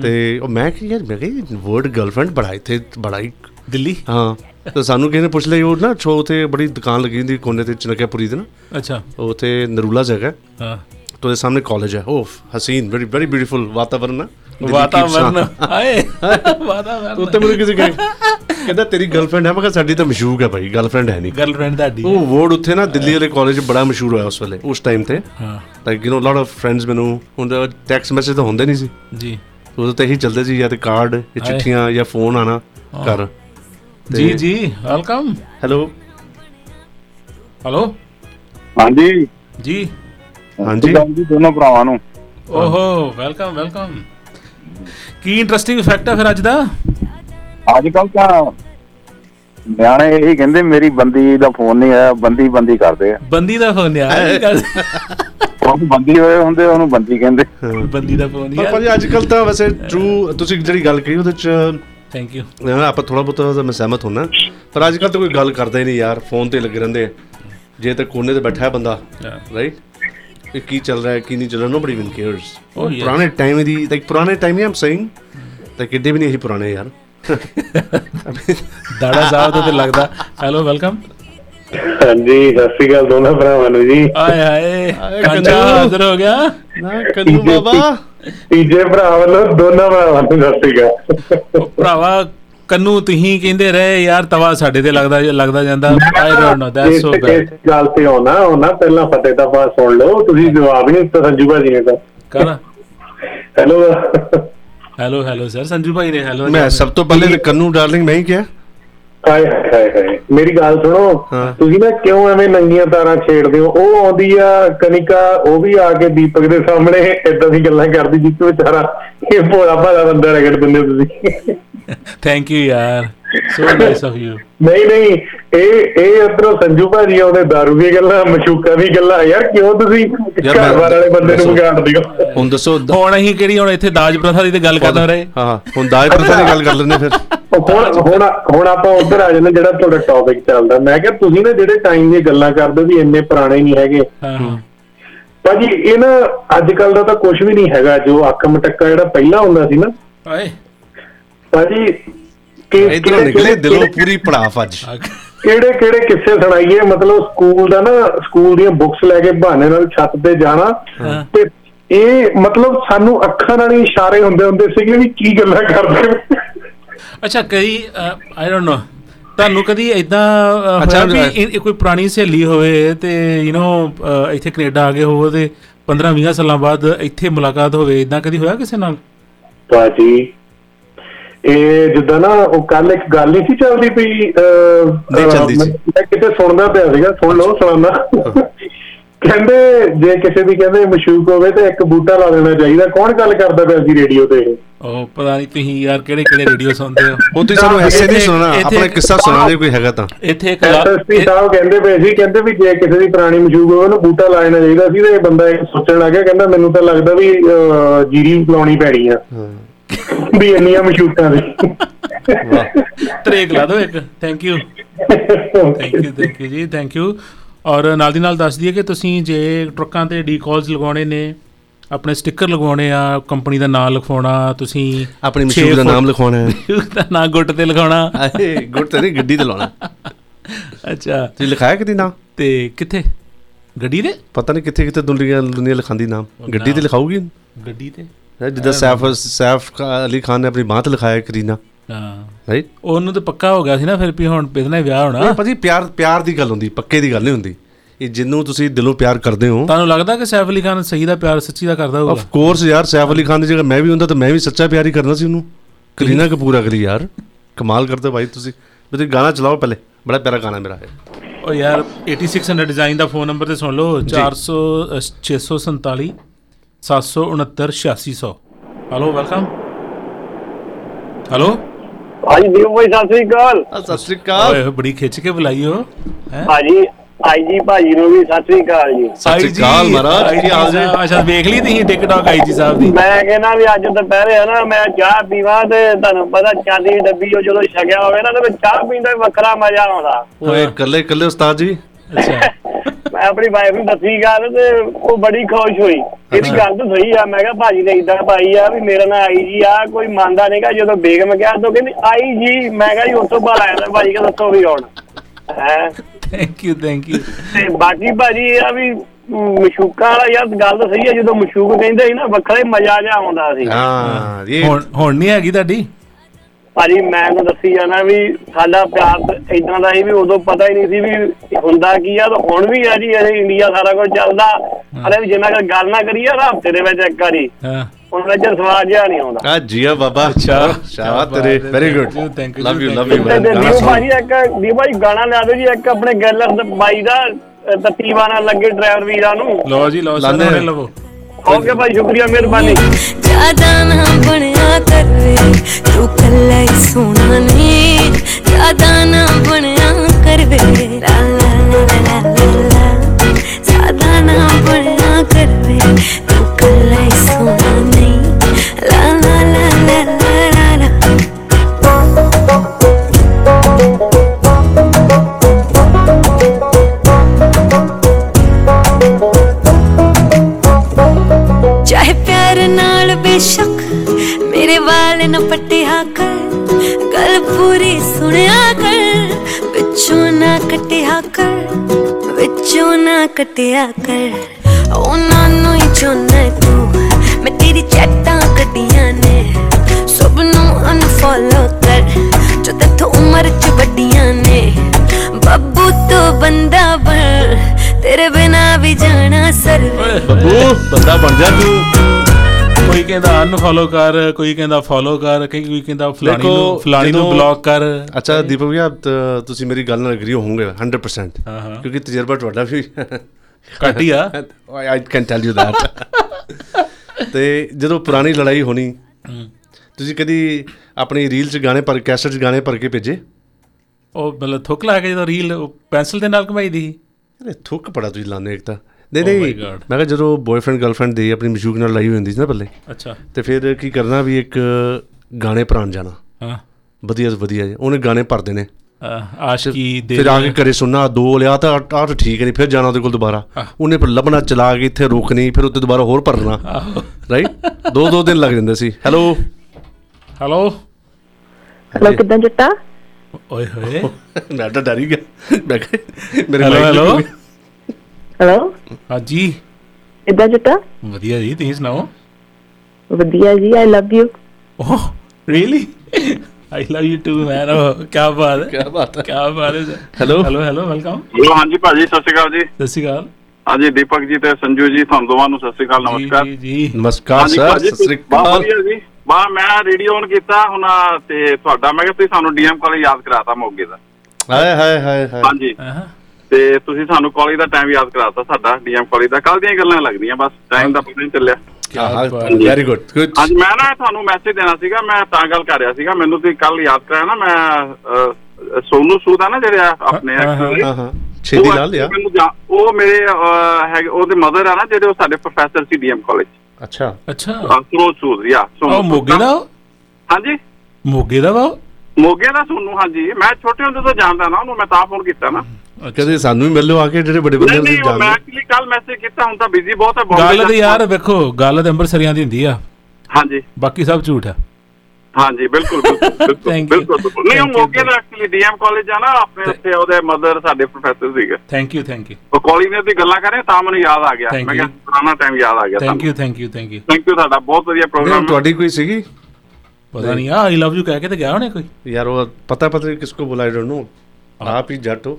S3: ਤੇ ਉਹ ਮੈਂ ਕਿ ਯਾਰ ਮੈਂ ਕਿਹਾ ਵਰਡ ਗਰਲਫ੍ਰੈਂਡ ਬੜਾ ਇੱਥੇ ਬੜਾ ਹੀ
S2: ਦਿੱਲੀ।
S3: ਹਾਂ। ਤੇ ਸਾਨੂੰ ਕਿਸੇ ਨੇ ਪੁੱਛ ਲਿਆ ਉਹ ਨਾ ਛੋ ਤੇ ਬੜੀ ਦੁਕਾਨ ਲੱਗੀ ਹੁੰਦੀ ਕੋਨੇ ਤੇ ਚਨਕਿਆਪੁਰੀ ਦੇ ਨਾ।
S2: ਅੱਛਾ।
S3: ਤੇ ਨਰੂਲਾ ਜਗ੍ਹਾ ਹੈ।
S2: ਹਾਂ।
S3: तो ਉਹਦੇ ਸਾਹਮਣੇ ਕਾਲਜ ਹੈ। ਉਹ ਹਸੀਨ ਵੈਰੀ ਵੈਰੀ ਬਿਊਟੀਫੁਲ ਵਾਤਾਵਰਨ ਦਿੱਲੀ
S2: ਵਾਤਾਵਰਨ। ਹਾਏ। ਵਾਤਾਵਰਨ।
S3: ਉੱਤੇ ਮੈਨੂੰ ਕਿਸੇ ਕਹੇ ਕਹਿੰਦਾ ਤੇਰੀ ਗਰਲਫ੍ਰੈਂਡ ਹੈ। ਮੈਂ ਕਿਹਾ ਸਾਡੀ ਤਾਂ ਮਸ਼ਹੂਰ ਹੈ ਭਾਈ ਗਰਲਫ੍ਰੈਂਡ ਹੈ ਨਹੀਂ।
S2: ਗਰਲਫ੍ਰੈਂਡ ਤੁਹਾਡੀ
S3: ਉਹ ਵਰਡ ਉੱਥੇ ਨਾ ਦਿੱਲੀ ਵਾਲੇ ਕਾਲਜ ਬੜਾ ਮਸ਼ਹੂਰ ਹੋਇਆ ਉਸ ਵੇਲੇ ਉਸ ਟਾਈਮ ਤੇ।
S2: ਹਾਂ।
S3: Like you know lot of friends ਮੈਨੂੰ ਹੁਣ ਟੈਕਸਟ ਮੈਸੇਜ ਤਾਂ ਹੁੰਦੇ ਨਹੀਂ ਸੀ।
S2: ਜੀ।
S3: ਉਦੋਂ ਤਾਂ ਇਹੀ ਚੱਲਦੇ ਸੀ ਜਾਂ ਤੇ ਕਾਰਡ ਜਾਂ। ਚਿੱਠੀਆਂ ਜਾਂ ਫੋਨ ਆਣਾ ਘਰ।
S2: ਜੀ ਜੀ ਵੈਲਕਮ
S3: ਹੈਲੋ
S2: ਹਲੋ
S6: ਹਾਂਜੀ।
S2: ਜੀ।
S3: ਹਾਂਜੀ।
S6: ਦੋਨੋਂ ਭਰਾਵਾਂ ਨੂੰ।
S2: ਓਹੋ ਵੈਲਕਮ ਵੈਲਕਮ ਕੀ ਇੰਟਰਸਟਿੰਗ ਫੈਕਟ ਹੈ ਫਿਰ ਅੱਜ ਦਾ?
S6: ਅੱਜ ਕੱਲ ਤਾਂ ਨਿਆਣੇ ਇਹੀ ਕਹਿੰਦੇ ਮੇਰੀ ਬੰਦੀ ਦਾ ਫੋਨ ਨਹੀਂ ਆਇਆ ਬੰਦੀ ਬੰਦੀ ਕਰਦੇ ਆ।
S2: ਬੰਦੀ ਦਾ ਫੋਨ ਇਹ ਗੱਲ।
S6: ਉਹ ਬੰਦੀ ਹੋਏ ਹੁੰਦੇ ਉਹਨੂੰ ਬੰਦੀ ਕਹਿੰਦੇ।
S2: ਬੰਦੀ ਦਾ ਫੋਨ
S3: ਪਰ
S2: ਯਾਰ
S3: ਭਾਜੀ ਅੱਜ ਕੱਲ ਤਾਂ ਵੈਸੇ ਟਰੂ ਤੁਸੀਂ ਜਿਹੜੀ ਗੱਲ ਕਹੀ ਉਹਦੇ ਚ
S2: ਥੈਂਕ ਯੂ
S3: ਅਹ ਆਪਾਂ ਥੋੜਾ ਬਹੁਤਾ ਮੈਂ ਸਹਿਮਤ ਹੁੰਨਾ। ਪਰ ਅੱਜ ਕੱਲ ਤਾਂ ਕੋਈ ਗੱਲ ਕਰਦਾ ਹੀ ਨਹੀਂ ਯਾਰ ਫੋਨ ਤੇ ਲੱਗੇ ਰਹਿੰਦੇ। ਜੇ ਤਾਂ ਕੋਨੇ ਤੇ ਬੈਠਾ ਹੈ ਬੰਦਾ ਰਾਈਟ ਇਹ ਕੀ ਚੱਲ ਰਿਹਾ ਹੈ ਕੀ ਨਹੀਂ ਚੱਲ ਰਿਹਾ nobody even cares
S2: Oh, yes.
S3: ਪੁਰਾਣੇ ਟਾਈਮ ਦੀ ਲਾਈਕ ਪੁਰਾਣੇ ਟਾਈਮ ਹੀ ਆਮ ਸੇਇੰਗ ਤਾਂ ਕਿੱਡੇ ਵੀ ਨਹੀਂ ਇਹੀ ਪੁਰਾਣੇ ਯਾਰ।
S2: ਦਾੜਾ ਸਾਹਿਬ ਤੋਂ ਤੇ ਲੱਗਦਾ। ਹੈਲੋ ਵੈਲਕਮ
S6: ਹਾਂਜੀ ਸਤਿ ਸ਼੍ਰੀ ਅਕਾਲ ਦੋਨੋਂ ਭਰਾਵਾਂ ਨੂੰ ਜੀ।
S2: ਆਏ ਹਾਏ
S3: ਕੰਨੂ।
S2: ਹਾਜ਼ਰ ਹੋ ਗਿਆ।
S3: ਨਾ ਕੰਨੂ ਬਾਬਾ।
S6: ਤੀਜੇ ਭਰਾ ਵੱਲੋਂ ਦੋਨੋਂ ਭਰਾਵਾਂ ਨੂੰ ਸਤਿ ਸ਼੍ਰੀ ਅਕਾਲ।
S2: ਭਰਾਵਾ ਕੰਨੂ ਤੁਸੀਂ ਕਹਿੰਦੇ ਰਹੇ ਯਾਰ ਤਵਾ ਸਾਡੇ ਤੇ ਲੱਗਦਾ ਲੱਗਦਾ ਜਾਂਦਾ। I don't know that's
S6: so
S2: bad
S6: ਇਸ ਗੱਲ ਤੇ ਆਉਣਾ ਆਉਣਾ ਪਹਿਲਾਂ ਫਤਿਹ ਦਾ ਬਾਤ ਸੁਣ ਲਓ ਤੁਸੀਂ ਜਵਾਬ ਨਹੀਂ ਦਿੱਤਾ ਸੰਜੂ ਭਾਜੀ ਨੇ ਤਾਂ।
S2: ਕਰ
S6: hello
S2: hello hello sir Sanju ਭਾਈ ਨੇ ਹੈਲੋ
S3: ਮੈਂ ਸਭ ਤੋਂ ਪਹਿਲੇ ਕੰਨੂ ਡਾਰਲਿੰਗ ਮੈਂ ਹੀ ਕਿਹਾ।
S6: ਹਾਏ ਹਾਏ ਹਾਏ ਮੇਰੀ ਗੱਲ ਸੁਣੋ। ਤੁਸੀਂ ਨਾ ਕਿਉਂ ਐਵੇਂ ਨੰਗੀਆਂ ਤਾਰਾਂ ਛੇੜਦੇ ਹੋ? ਉਹ ਆਉਂਦੀ ਆ ਕਨਿਕਾ ਉਹ ਵੀ ਆ ਕੇ ਦੀਪਕ ਦੇ ਸਾਹਮਣੇ ਇਦਾਂ ਦੀ ਗੱਲਾਂ ਕਰਦੀ ਜਿੱਤ ਵਿਚਾਰਾ ਇਹ ਭੋਲਾ ਭਾਲਾ ਬੰਦਾ ਰਗੜ ਦਿੰਦੇ ਤੁਸੀਂ।
S2: ਥੈਂਕ ਯੂ ਯਾਰ। ਸੋ ਨਾਈਸ ਆਫ ਯੂ
S6: ਨਹੀਂ ਨਹੀਂ ਇਹ ਇਹ ਉਧਰੋਂ ਸੰਜੂ ਭਾਜੀ ਆਉਂਦੇ ਦਾਰੂ ਦੀਆਂ ਗੱਲਾਂ ਮਸ਼ੂਕਾਂ ਦੀ ਗੱਲਾਂ। ਯਾਰ ਕਿਉਂ ਤੁਸੀਂ ਘਰ ਵਾਲੇ ਬੰਦੇ ਨੂੰ। ਵਿਗਾੜਦੇ ਹੋ?
S3: ਹੁਣ ਦੱਸੋ ਦ-
S2: ਹੁਣ ਅਸੀਂ ਕਿਹੜੀ ਹੁਣ ਇੱਥੇ ਦਾਜ ਪ੍ਰਥਾ ਦੀ ਤੇ ਗੱਲ ਕਰਦੇ ਰਹੇ?
S3: ਹਾਂ ਹਾਂ। ਹੁਣ ਦਾਜ ਪ੍ਰਥਾ ਦੀ ਗੱਲ ਕਰ ਲੈਂਦੇ ਫਿਰ।
S6: ਹੁਣ ਹੁਣ ਹੁਣ ਆਪਾਂ ਉਧਰ ਆ ਜਾਂਦੇ ਜਿਹੜਾ ਤੁਹਾਡਾ ਟੌਪਿਕ ਚੱਲਦਾ। ਮੈਂ ਕਿਹਾ ਤੁਸੀਂ ਨਾ ਜਿਹੜੇ ਟਾਈਮ ਦੀਆਂ ਗੱਲਾਂ ਕਰਦੇ ਵੀ ਇੰਨੇ ਪੁਰਾਣੇ ਨਹੀਂ ਹੈਗੇ।
S2: ਹਾਂ ਹਾਂ।
S6: ਭਾਜੀ ਇਹ ਨਾ ਅੱਜ ਕੱਲ ਦਾ ਤਾਂ ਕੁਝ ਵੀ ਨਹੀਂ ਹੈਗਾ ਜੋ ਅੱਖ ਮਟੱਕਾ ਜਿਹੜਾ ਪਹਿਲਾਂ ਹੁੰਦਾ ਸੀ ਨਾ।
S2: ਓਏ
S6: ਭਾਜੀ ਕਿ
S3: ਇਧਰੋਂ ਨਿਕਲੇ ਦਿਲੋਂ ਪੂਰੀ ਪੜਾਫ ਅੱਜ।
S6: ਕਿਹੜੇ ਕਿਹੜੇ ਕਿੱਸੇ ਸੁਣਾਈਏ? ਮਤਲਬ ਸਕੂਲ ਦਾ ਨਾ ਸਕੂਲ ਦੀਆਂ ਬੁੱਕਸ ਲੈ ਕੇ ਬਹਾਨੇ ਨਾਲ ਛੱਤ ਤੇ ਜਾਣਾ। ਤੇ ਇਹ ਮਤਲਬ ਸਾਨੂੰ ਅੱਖਾਂ ਨਾਲ ਹੀ ਇਸ਼ਾਰੇ ਹੁੰਦੇ ਹੁੰਦੇ ਸੀਗੇ ਵੀ ਕੀ ਗੱਲਾਂ ਕਰਦੇ।
S2: ਅੱਛਾ ਕਈ ਆਈ ਡੋਨਟ ਨੋ ਤੁਹਾਨੂੰ ਕਦੀ ਇਦਾਂ
S3: ਅੱਛਾ,
S2: ਅੱਛਾ ਵੀ ਕੋਈ ਪੁਰਾਣੀ ਸਹੇਲੀ ਹੋਵੇ ਤੇ ਯੂ نو ਇੱਥੇ ਕੈਨੇਡਾ ਆ ਗਏ ਹੋਵੋ ਤੇ 15 20 ਸਾਲਾਂ ਬਾਅਦ ਇੱਥੇ ਮੁਲਾਕਾਤ ਹੋਵੇ ਇਦਾਂ ਕਦੀ ਹੋਇਆ ਕਿਸੇ ਨਾਲ?
S6: ਭਾਜੀ ਇਹ ਜਿੱਦਾਂ ਨਾ ਉਹ ਕੱਲ ਇੱਕ ਗੱਲ ਨਹੀਂ ਸੀ ਚੱਲਦੀ ਪਈ
S3: ਨਹੀਂ ਚੱਲਦੀ ਸੀ।
S6: ਮੈਂ ਕਿਤੇ ਸੁਣਦਾ ਪਿਆ ਸੀਗਾ। ਸੁਣ ਲਓ ਸੁਣਾਉਂਦਾ ਕਹਿੰਦੇ ਜੇ ਕਿਸੇ ਦੀ ਕਹਿੰਦੇ ਮਸ਼ੂਕ ਹੋਵੇ ਤੇ ਇੱਕ ਬੂਟਾ ਲਾ ਦੇਣਾ ਚਾਹੀਦਾ। ਕੌਣ ਗੱਲ ਕਰਦਾ ਪਿਆ ਸੀ ਰੇਡੀਓ ਤੇ?
S2: ਉਹ ਪਤਾ ਨਹੀਂ ਤੁਸੀਂ ਯਾਰ ਕਿਹੜੇ ਕਿਹੜੇ ਰੇਡੀਓ ਸੁਣਦੇ ਹੋ?
S3: ਉਹ ਤੁਸੀਂ ਸਾਨੂੰ ਐਸੇ ਨਹੀਂ
S2: ਇੱਥੇ-
S3: ਆਪਣਾ ਕਿੱਸਾ ਸੁਣਾ ਦੇ ਕੋਈ ਹੈਗਾ ਤਾਂ।
S2: ਇੱਥੇ ਇੱਕ
S6: ਐਸਐਸਪੀ ਸਾਹਿਬ ਕਹਿੰਦੇ ਪਏ ਸੀ ਕਹਿੰਦੇ ਵੀ ਜੇ ਕਿਸੇ ਦੀ ਪੁਰਾਣੀ ਮਸ਼ੂਕ ਹੋਵੇ ਉਹਨੂੰ ਬੂਟਾ ਲਾ ਦੇਣਾ ਚਾਹੀਦਾ ਸੀ ਤੇ ਇਹ ਬੰਦਾ ਇਹ ਸੋਚਣ ਲੱਗ ਗਿਆ ਕਹਿੰਦਾ ਮੈਨੂੰ ਤਾਂ ਲੱਗਦਾ ਵੀ ਜੀਰੀ ਲਾਉਣੀ ਪੈਣੀ ਆ। ਵੀ ਇੰਨੀਆਂ ਮਸ਼ੂਕਾਂ ਦੀ।
S2: ਤਰੇਕ ਲਾ ਦਿਓ ਇੱਕ। Thank you thank you thank you ਜੀ ਥੈਂਕ ਯੂ ਔਰ ਨਾਲ ਦੀ ਨਾਲ ਦੱਸ ਦਈਏ ਕਿ ਤੁਸੀਂ ਜੇ ਟਰੱਕਾਂ ਤੇ ਡੀਕॉल्स ਲਗਾਉਣੇ ਨੇ ਆਪਣੇ ਸਟicker ਲਗਵਾਉਣੇ ਆ ਕੰਪਨੀ ਦਾ ਨਾਮ ਲਿਖਵਾਉਣਾ ਤੁਸੀਂ
S3: ਆਪਣੀ ਮਸ਼ਹੂਰ ਦਾ ਨਾਮ ਲਿਖਵਾਉਣਾ ਹੈ।
S2: ਦਾ ਨਾਮ ਗੁੱਟ ਤੇ ਲਿਖਾਉਣਾ
S3: ਗੁੱਟ ਤੇ ਨਹੀਂ ਗੱਡੀ ਤੇ ਲਾਉਣਾ।
S2: ਅੱਛਾ।
S3: ਤੁਸੀਂ ਲਿਖਾਇਆ ਕਿਤੇ ਨਾਮ
S2: ਤੇ ਕਿੱਥੇ? ਗੱਡੀ ਦੇ
S3: ਪਤਾ ਨਹੀਂ ਕਿੱਥੇ ਕਿੱਥੇ ਦੁਨੀਆ ਦੁਨੀਆ ਲਿਖਾਉਂਦੀ ਨਾਮ ਗੱਡੀ ਤੇ ਲਿਖਾਊਗੀ?
S2: ਗੱਡੀ ਤੇ?
S3: ਜਿੱਦਾਂ ਸੈਫ ਸੈਫ ਅਲੀ ਖਾਨ ਨੇ ਆਪਣੀ ਬਾਂਹ ਤੇ ਲਿਖਾਇਆ ਕਰੀਨਾ
S2: ਹਾਂ।
S3: ਰਾਈਟ
S2: ਉਹਨੂੰ ਤਾਂ ਪੱਕਾ ਹੋ ਗਿਆ ਸੀ ਨਾ ਫਿਰ ਵੀ ਹੁਣ ਬਿਜ਼ਨਸ ਵਿਆਹ ਹੋਣਾ।
S3: ਭਾਜੀ ਪਿਆਰ ਪਿਆਰ ਦੀ ਗੱਲ ਹੁੰਦੀ ਪੱਕੇ ਦੀ ਗੱਲ ਨਹੀਂ ਹੁੰਦੀ। ਇਹ ਜਿੰਨੂੰ ਤੁਸੀਂ ਦਿਲੋਂ ਪਿਆਰ ਕਰਦੇ ਹੋ।
S2: ਤੁਹਾਨੂੰ ਲੱਗਦਾ ਕਿ ਸੈਫ ਅਲੀ ਖਾਨ ਸਹੀ ਦਾ ਪਿਆਰ ਸੱਚੀ ਦਾ ਕਰਦਾ ਹੋਊਗਾ?
S3: ਆਫ ਕੋਰਸ ਯਾਰ ਸੈਫ ਅਲੀ ਖਾਨ ਦੀ ਜਗ੍ਹਾ ਮੈਂ ਵੀ ਹੁੰਦਾ ਤਾਂ ਮੈਂ ਵੀ ਸੱਚਾ ਪਿਆਰ ਹੀ ਕਰਨਾ ਸੀ ਉਹਨੂੰ। ਕਰੀਨਾ ਕਪੂਰ ਅਗਲੀ ਯਾਰ। ਕਮਾਲ ਕਰਦੇ ਭਾਈ ਤੁਸੀਂ। ਤੁਸੀਂ ਗਾਣਾ ਚਲਾਓ ਪਹਿਲੇ ਬੜਾ ਪਿਆਰਾ ਗਾਣਾ ਮੇਰਾ ਹੈ
S2: ਉਹ ਯਾਰ 8600 ਡਿਜ਼ਾਈਨ ਦਾ ਫੋਨ ਨੰਬਰ ਤੇ ਸੁਣ ਲਓ। 400 ਅ, 647 769 8600 ਹਲੋ ਵੈਲਕਮ ਹਲੋ
S7: ਹਾਂਜੀ ਦੀਪ ਭਾਈ ਸਤਿ ਸ੍ਰੀ ਅਕਾਲ।
S3: ਸਤਿ ਸ਼੍ਰੀ ਅਕਾਲ।
S2: ਓਏ ਬੜੀ ਖਿੱਚ ਕੇ ਬੁਲਾਈਓ ਹੈ?
S7: ਭਾਜੀ ਆਈ ਜੀ ਭਾਜੀ ਨੂੰ ਵੀ ਸਤਿ ਸ੍ਰੀ ਅਕਾਲ ਜੀ।
S3: ਸਤਿ ਸ਼੍ਰੀ ਅਕਾਲ ਮਹਾਰਾਜ ਹਾਲ ਜੀ
S2: ਅੱਛਾ ਵੇਖ ਲਈ ਤੁਸੀਂ ਟਿਕਟੌਕ ਆਈ ਜੀ ਸਾਹਿਬ ਦੀ?
S7: ਮੈਂ ਕਹਿੰਦਾ ਵੀ ਅੱਜ ਦੁਪਹਿਰੇ ਆ ਨਾ ਮੈਂ ਚਾਹ ਪੀਵਾਂ ਤੇ ਤੁਹਾਨੂੰ ਪਤਾ ਚਾਂਦੀ ਦੀ ਡੱਬੀ ਉਹ ਜਦੋਂ ਛਕਿਆ ਹੋਵੇ ਨਾ ਤੇ ਚਾਹ ਪੀਣ ਦਾ ਵੀ ਵੱਖਰਾ ਮਜ਼ਾ ਆਉਂਦਾ।
S3: ਓਏ ਕੱਲੇ ਕੱਲੇ ਉਸਤਾਦ ਜੀ?
S2: ਅੱਛਾ।
S7: ਮੈਂ ਆਪਣੀ ਵਾਈਫ ਨੂੰ ਦੱਸੀ ਗੱਲ ਤੇ ਉਹ ਬੜੀ ਖੁਸ਼ ਹੋਈ। ਇਹਦੀ ਗੱਲ ਤਾਂ ਸਹੀ ਆ ਮੈਂ ਕਿਹਾ ਭਾਜੀ ਨੇ ਇਦਾਂ ਪਾਈ ਆ ਵੀ ਮੇਰਾ ਨਾਂ ਆਈ ਜੀ ਆ ਕੋਈ ਮੰਨਦਾ ਨਹੀਂਗਾ ਜਦੋਂ ਬੇਗਮ ਗਿਆ ਤਾਂ ਕਹਿੰਦੀ ਆਈ ਜੀ। ਮੈਂ ਕਿਹਾ ਜੀ ਉਸ ਤੋਂ ਬਾਅਦ ਆਇਆ ਤਾਂ ਭਾਜੀ ਕਹਿੰਦਾ ਦੱਸੋ ਵੀ ਹੁਣ ਹੈ?
S2: ਥੈਂਕ ਯੂ ਥੈਂਕ ਯੂ
S7: ਤੇ ਬਾਕੀ ਭਾਜੀ ਆ ਵੀ ਮਸ਼ੂਕਾਂ ਵਾਲਾ ਯਾਰ ਗੱਲ ਤਾਂ ਸਹੀ ਆ ਜਦੋਂ ਮਸ਼ੂਕ ਕਹਿੰਦੇ ਸੀ ਨਾ ਵੱਖਰਾ ਹੀ ਮਜ਼ਾ ਜਿਹਾ ਆਉਂਦਾ ਸੀ।
S3: ਹਾਂ
S2: ਹੁਣ ਹੁਣ ਨਹੀਂ ਹੈਗੀ ਤੁਹਾਡੀ?
S7: ਭਾਜੀ ਮੈਂ ਤਾਂ ਦੱਸੀ ਜਾਣਾ ਵੀ ਸਾਡਾ ਪਿਆਰ ਇਦਾਂ ਦਾ ਸੀ ਵੀ ਉਦੋਂ ਪਤਾ ਹੀ ਨਹੀਂ ਸੀ ਵੀ ਹੁੰਦਾ ਕੀ ਆ ਤੇ ਹੁਣ ਵੀ ਆ ਜੀ ਇਹ ਇੰਡੀਆ ਸਾਰਾ ਕੁਝ ਚੱਲਦਾ। ਅਰੇ ਵੀ ਜਿੰਨਾ ਕੁ ਗੱਲ ਨਾ ਕਰੀਏ ਹਫ਼ਤੇ ਦੇ ਵਿੱਚ ਇੱਕ ਵਾਰੀ।
S2: ਹਾਂ।
S7: ਹੁਣ ਵਿੱਚ ਸਵਾਦ ਜਿਹਾ ਨਹੀਂ ਆਉਂਦਾ।
S3: ਆ ਜੀਆ ਬਾਬਾ
S2: ਅੱਛਾ।
S3: ਸ਼ਾਬਾਸ਼ ਤੇਰੇ
S2: ਹੈ। Very
S3: good
S2: thank you,
S3: love
S2: you
S3: love.
S2: You
S7: ਤੇ
S3: ਮੈਨ
S7: ਦੀਪ ਭਾਜੀ ਇੱਕ ਦੀਪ ਭਾਜੀ ਗਾਣਾ ਲਿਆ ਦਿਓ ਜੀ ਇੱਕ ਆਪਣੇ ਗੈਲਰ ਬਾਈ ਦਾ ਤਤੀਵਾ ਨਾਲ ਲੱਗੇ ਡਰਾਈਵਰ ਵੀਰਾਂ ਨੂੰ।
S2: ਲਓ ਜੀ ਲਓ ਸਾਰੇ
S3: ਆ।
S2: ਲਵੋ।
S7: ओके भाई शुक्रिया मेहरबानी।
S4: ज़्यादा ना बनया कर वे तू कल्ला ही सोना ने। ज़्यादा ना बनया कर वे ला बनया कर ਕਟਿਆ ਕਰ। ਉਹਨਾਂ ਨੂੰ ਹੀ ਚਾਹੁੰਦਾ ਤੂੰ। ਮੈਂ ਤੇਰੀ ਚੈਟਾਂ ਕੱਢੀਆਂ ਨੇ। ਸਭ ਨੂੰ ਅਨਫੋਲੋ ਕਰ। ਜੋ ਤੇਥੋਂ ਉਮਰ ਚ ਵੱਡੀਆਂ ਨੇ। ਬੱਬੂ ਤੋਂ ਬੰਦਾ ਬਣ। ਤੇਰੇ ਬਿਨਾ ਵੀ ਜਾਣਾ ਸਰਵੇ
S3: ਬੱਬੂ, ਬੰਦਾ ਬਣ ਜਾ ਤੂੰ।
S2: ਕੋਈ ਕਹਿੰਦਾ ਅਨਫੋਲੋ ਕਰ ਕੋਈ ਕਹਿੰਦਾ ਫੋਲੋ ਕਰ ਕਈ ਕਹਿੰਦਾ ਫਲਾਣੀ ਨੂੰ ਫਲਾਣੀ ਨੂੰ ਬਲੌਕ ਕਰ।
S3: ਅੱਛਾ ਦੀਪਕ ਤ- ਤੁਸੀਂ ਮੇਰੀ ਗੱਲ ਨਾਲ ਐਗਰੀ ਹੋਵੋਗੇ 100%
S2: ਹਾਂ, ਹਾਂ।
S3: ਕਿਉਂਕਿ ਤਜਰਬਾ ਤੁਹਾਡਾ ਵੀ
S2: ਘੱਟ ਹੀ ਆ।
S3: I can tell you that ਤੇ ਜਦੋਂ ਪੁਰਾਣੀ ਲੜਾਈ ਹੋਣੀ ਤੁਸੀਂ ਕਦੀ ਆਪਣੀ ਰੀਲ 'ਚ ਗਾਣੇ ਪਰ ਕੈਸਟ 'ਚ ਗਾਣੇ ਭਰ ਕੇ ਭੇਜੇ?
S2: ਉਹ ਮਤਲਬ ਥੁੱਕ ਲਾ ਕੇ ਜਦੋਂ ਰੀਲ ਪੈਨਸਲ ਦੇ ਨਾਲ ਘਮਾਈ ਦੀ।
S3: ਅਰੇ ਥੁੱਕ ਪੜਾ ਤੁਸੀਂ ਲਾਣੇ ਇੱਕ ਤਾਂ। ਨਹੀਂ
S2: Oh
S3: ਨਹੀਂ. ਮੈਂ ਕਿਹਾ ਜਦੋਂ ਬॉयਫ੍ਰੈਂਡ ਗਰਲਫ੍ਰੈਂਡ ਦੀ ਆਪਣੀ ਮਸ਼ੂਕ ਨਾਲ ਲੜਾਈ ਹੁੰਦੀ ਸੀ ਨਾ ਬੱਲੇ
S2: ਅੱਛਾ।
S3: ਤੇ ਫਿਰ ਕੀ ਕਰਨਾ ਵੀ ਇੱਕ ਗਾਣੇ ਭਰਾਣ ਜਾਣਾ।
S2: ਹਾਂ।
S3: ਵਧੀਆ ਤੋਂ ਵਧੀਆ। ਉਹਨੇ ਗਾਣੇ ਭਰ ਦੇਣੇ
S2: ਅਹ, ਆਸ਼ਕੀ ਦੇ
S3: ਫਿਰ ਆ ਕੇ ਘਰੇ ਸੁਣਨਾ ਦੋ ਲਿਆ ਤਾਂ ਆਹ ਤਾਂ ਠੀਕ ਨਹੀਂ ਫਿਰ ਜਾਣਾ ਉਹਦੇ ਕੋਲ ਦੁਬਾਰਾ। ਉਹਨੇ ਫਿਰ ਲੱਭਣਾ ਚਲਾ ਕੇ ਇੱਥੇ ਰੋਕਣੀ ਫਿਰ ਉੱਤੇ ਦੁਬਾਰਾ ਹੋਰ ਭਰਨਾ। ਰਾਈਟ ਦੋ ਦੋ ਦਿਨ ਲੱਗ ਜਾਂਦੇ ਸੀ। ਹੈਲੋ
S2: ਹੈਲੋ
S8: ਹੈਲੋ ਕਿਦਾਂ ਜੱਟਾ?
S2: ਓਏ ਹੋਏ। *laughs*
S3: ਮੈਂ ਤਾਂ ਡਰ ਗਿਆ। ਮੈਂ ਮੇਰੇ
S2: ਹੈਲੋ ਹੈਲੋ
S8: ਹੈਲੋ
S2: ਹਾਂਜੀ।
S8: ਕਿਦਾਂ ਜੱਟਾ?
S2: ਵਧੀਆ ਜੀ ਤੁਸੀਂ ਸੁਣਾਓ?
S8: ਵਧੀਆ ਜੀ I love you
S2: oh really I love you too man ਓ ਕੀ ਬਾਤ ਹੈ।
S3: ਕਿਆ ਬਾਤ ਹੈ।
S2: ਕੀ ਬਾਤ ਹੈ।
S3: Hello?
S2: Hello hello welcome
S9: hello ਹਾਂਜੀ ਭਾਜੀ ਸਤਿ ਸ਼੍ਰੀ ਅਕਾਲ ਜੀ।
S2: ਸਤਿ ਸ਼੍ਰੀ ਅਕਾਲ।
S9: ਹਾਂਜੀ ਦੀਪਕ ਜੀ ਤੇ ਸੰਜੂ ਜੀ ਤੁਹਾਨੂੰ ਦੋਵਾਂ ਨੂੰ ਸਤਿ ਸ਼੍ਰੀ ਅਕਾਲ ਨਮਸਕਾਰ।
S2: ਜੀ ਜੀ।
S3: ਨਮਸਕਾਰ ਸਰ ਸਤਿ ਸ੍ਰੀ
S9: ਬਹੁਤ
S3: ਅਕਾਲ।
S9: ਵਧੀਆ ਜੀ। ਬਾ ਮੈਂ ਰੇਡੀਓ ਔਨ ਕੀਤਾ ਹੁਣ ਤੇ ਤੁਹਾਡਾ ਮੈਂ ਕਿਹਾ ਤੁਸੀਂ ਸਾਨੂੰ ਡੀਐਮ ਕਾਲਜ ਯਾਦ ਕਰਾਤਾ ਮੋਗੇ ਦਾ।
S3: ਹਾਏ ਹਾਏ ਹਾਏ ਹਾਏ।
S9: ਹਾਂਜੀ।
S2: ਹਾਂ।
S9: ਤੇ ਤੁਸੀਂ ਸਾਨੂੰ ਕਾਲਜ ਦਾ ਟਾਈਮ ਯਾਦ ਕਰਾਤਾ ਸਾਡਾ ਡੀਐਮ ਕਾਲਜ ਦਾ। ਕੱਲ ਦੀਆਂ ਗੱਲਾਂ ਲੱਗਦੀਆਂ ਬਸ ਟਾਈਮ ਦਾ ਪਤਾ ਨਹੀਂ ਚੱਲਿਆ।
S3: ਵੈਰੀ ਗੁੱਡ ਗੁੱਡ
S9: ਹਾਂਜੀ ਮੈਂ ਨਾ ਤੁਹਾਨੂੰ ਮੈਸੇਜ ਦੇਣਾ ਸੀਗਾ ਮੈਂ ਤਾਂ ਗੱਲ ਕਰ ਰਿਹਾ ਸੀਗਾ ਮੈਨੂੰ ਤੁਸੀਂ ਕੱਲ ਯਾਦ ਕਰਾਇਆ ਨਾ ਮੈਂ ਸੋਨੂ ਸੂਦ ਆ ਨਾ ਜਿਹੜੇ ਆਪਣੇ
S2: ਹਾਂ, ਹਾਂ,
S3: ਹਾਂ ਹਾਂ।
S9: ਉਹ
S3: ਨਾਲ ਲਿਆ।
S9: ਉਹ ਮੇਰੇ ਹੈਗੇ ਉਹਦੇ ਮਦਰ ਆ ਨਾ ਜਿਹੜੇ ਉਹ ਸਾਡੇ ਪ੍ਰੋਫੈਸਰ ਸੀ ਡੀਐਮ ਕਾਲਜ।
S3: ਅੱਛਾ।
S2: ਅੱਛਾ।
S9: ਸੋਨੂ ਸੂਦ ਯਾ
S2: ਉਹ ਮੋਗੇ ਦਾ?
S9: ਹਾਂਜੀ?
S2: ਮੋਗੇ ਦਾ ਵਾ?
S9: ਮੋਗੇ ਦਾ ਸੋਨੂ ਹਾਂਜੀ। ਮੈਂ ਛੋਟੇ ਹੁੰਦੇ ਤੋਂ ਜਾਣਦਾ ਨਾ ਉਹਨੂੰ ਮੈਂ ਤਾਂ ਫੋਨ ਕੀਤਾ ਨਾ।
S3: ਕਦੇ ਸਾਨੂੰ ਵੀ ਮਿਲ ਆ ਕੇ ਜਿਹੜੇ ਬੜੇ ਬੰਦੇ ਤੁਸੀਂ
S9: ਨਹੀਂ ਉਹ ਮੈਂ
S3: ਜਾਣਦੇ
S9: ਐਕਚੁਅਲੀ ਕੱਲ ਮੈਸੇਜ ਕੀਤਾ ਹੁਣ ਤਾਂ ਬਿਜ਼ੀ ਬਹੁਤ ਹੈ Bombay
S2: ਗੱਲ
S9: ਦਾ-
S2: ਤੇ ਯਾਰ ਵੇਖੋ ਗੱਲ ਤੇ ਅੰਮ੍ਰਿਤਸਰੀਆਂ ਦੀ ਹੁੰਦੀ ਆ।
S9: ਹਾਂਜੀ।
S2: ਬਾਕੀ ਸਭ ਝੂਠ ਆ।
S9: ਹਾਂਜੀ ਬਿਲਕੁਲ ਬਿਲਕੁਲ *laughs* ਬਿਲਕੁਲ। ਨਹੀਂ ਉਹ. ਮੋਗੇ ਦਾ ਐਕਚੁਅਲੀ ਡੀਐਮ ਕਾਲਜ ਆ ਨਾ ਆਪਣੇ ਉੱਥੇ ਉਹਦੇ ਮਦਰ ਸਾਡੇ ਪ੍ਰੋਫੈਸਰ ਸੀਗੇ।
S2: ਥੈਂਕ ਯੂ ਥੈਂਕ ਯੂ
S9: ਉਹ ਕਾਲਜ ਦੀ ਗੱਲਾਂ ਕਰੇ ਤਾਂ ਮੈਨੂੰ ਯਾਦ ਆ ਗਿਆ। ਮੈਂ ਕਿਹਾ. ਪੁਰਾਣਾ ਟਾਈਮ ਯਾਦ ਆ ਗਿਆ
S2: thank you thank you thank you
S9: thank you ਤੁਹਾਡਾ ਬਹੁਤ ਵਧੀਆ ਪ੍ਰੋਗਰਾਮ
S3: ਤੁਹਾਡੀ ਕੋਈ ਸੀਗੀ?
S2: ਪਤਾ ਨਹੀਂ ਆ ਆਈ ਲਵ ਯੂ ਕਹਿ ਕੇ ਤੇ ਗਿਆ ਹੋਣੇ ਕੋਈ?
S3: ਯਾਰ ਉਹ ਪਤਾ ਪਤਾ ਨਹੀਂ ਕਿਸਕੋ ਬੁਲਾਈ ਡੋਂਟ ਨੋ ਆਪ ਹੀ ਜੱਟ ਹੋ।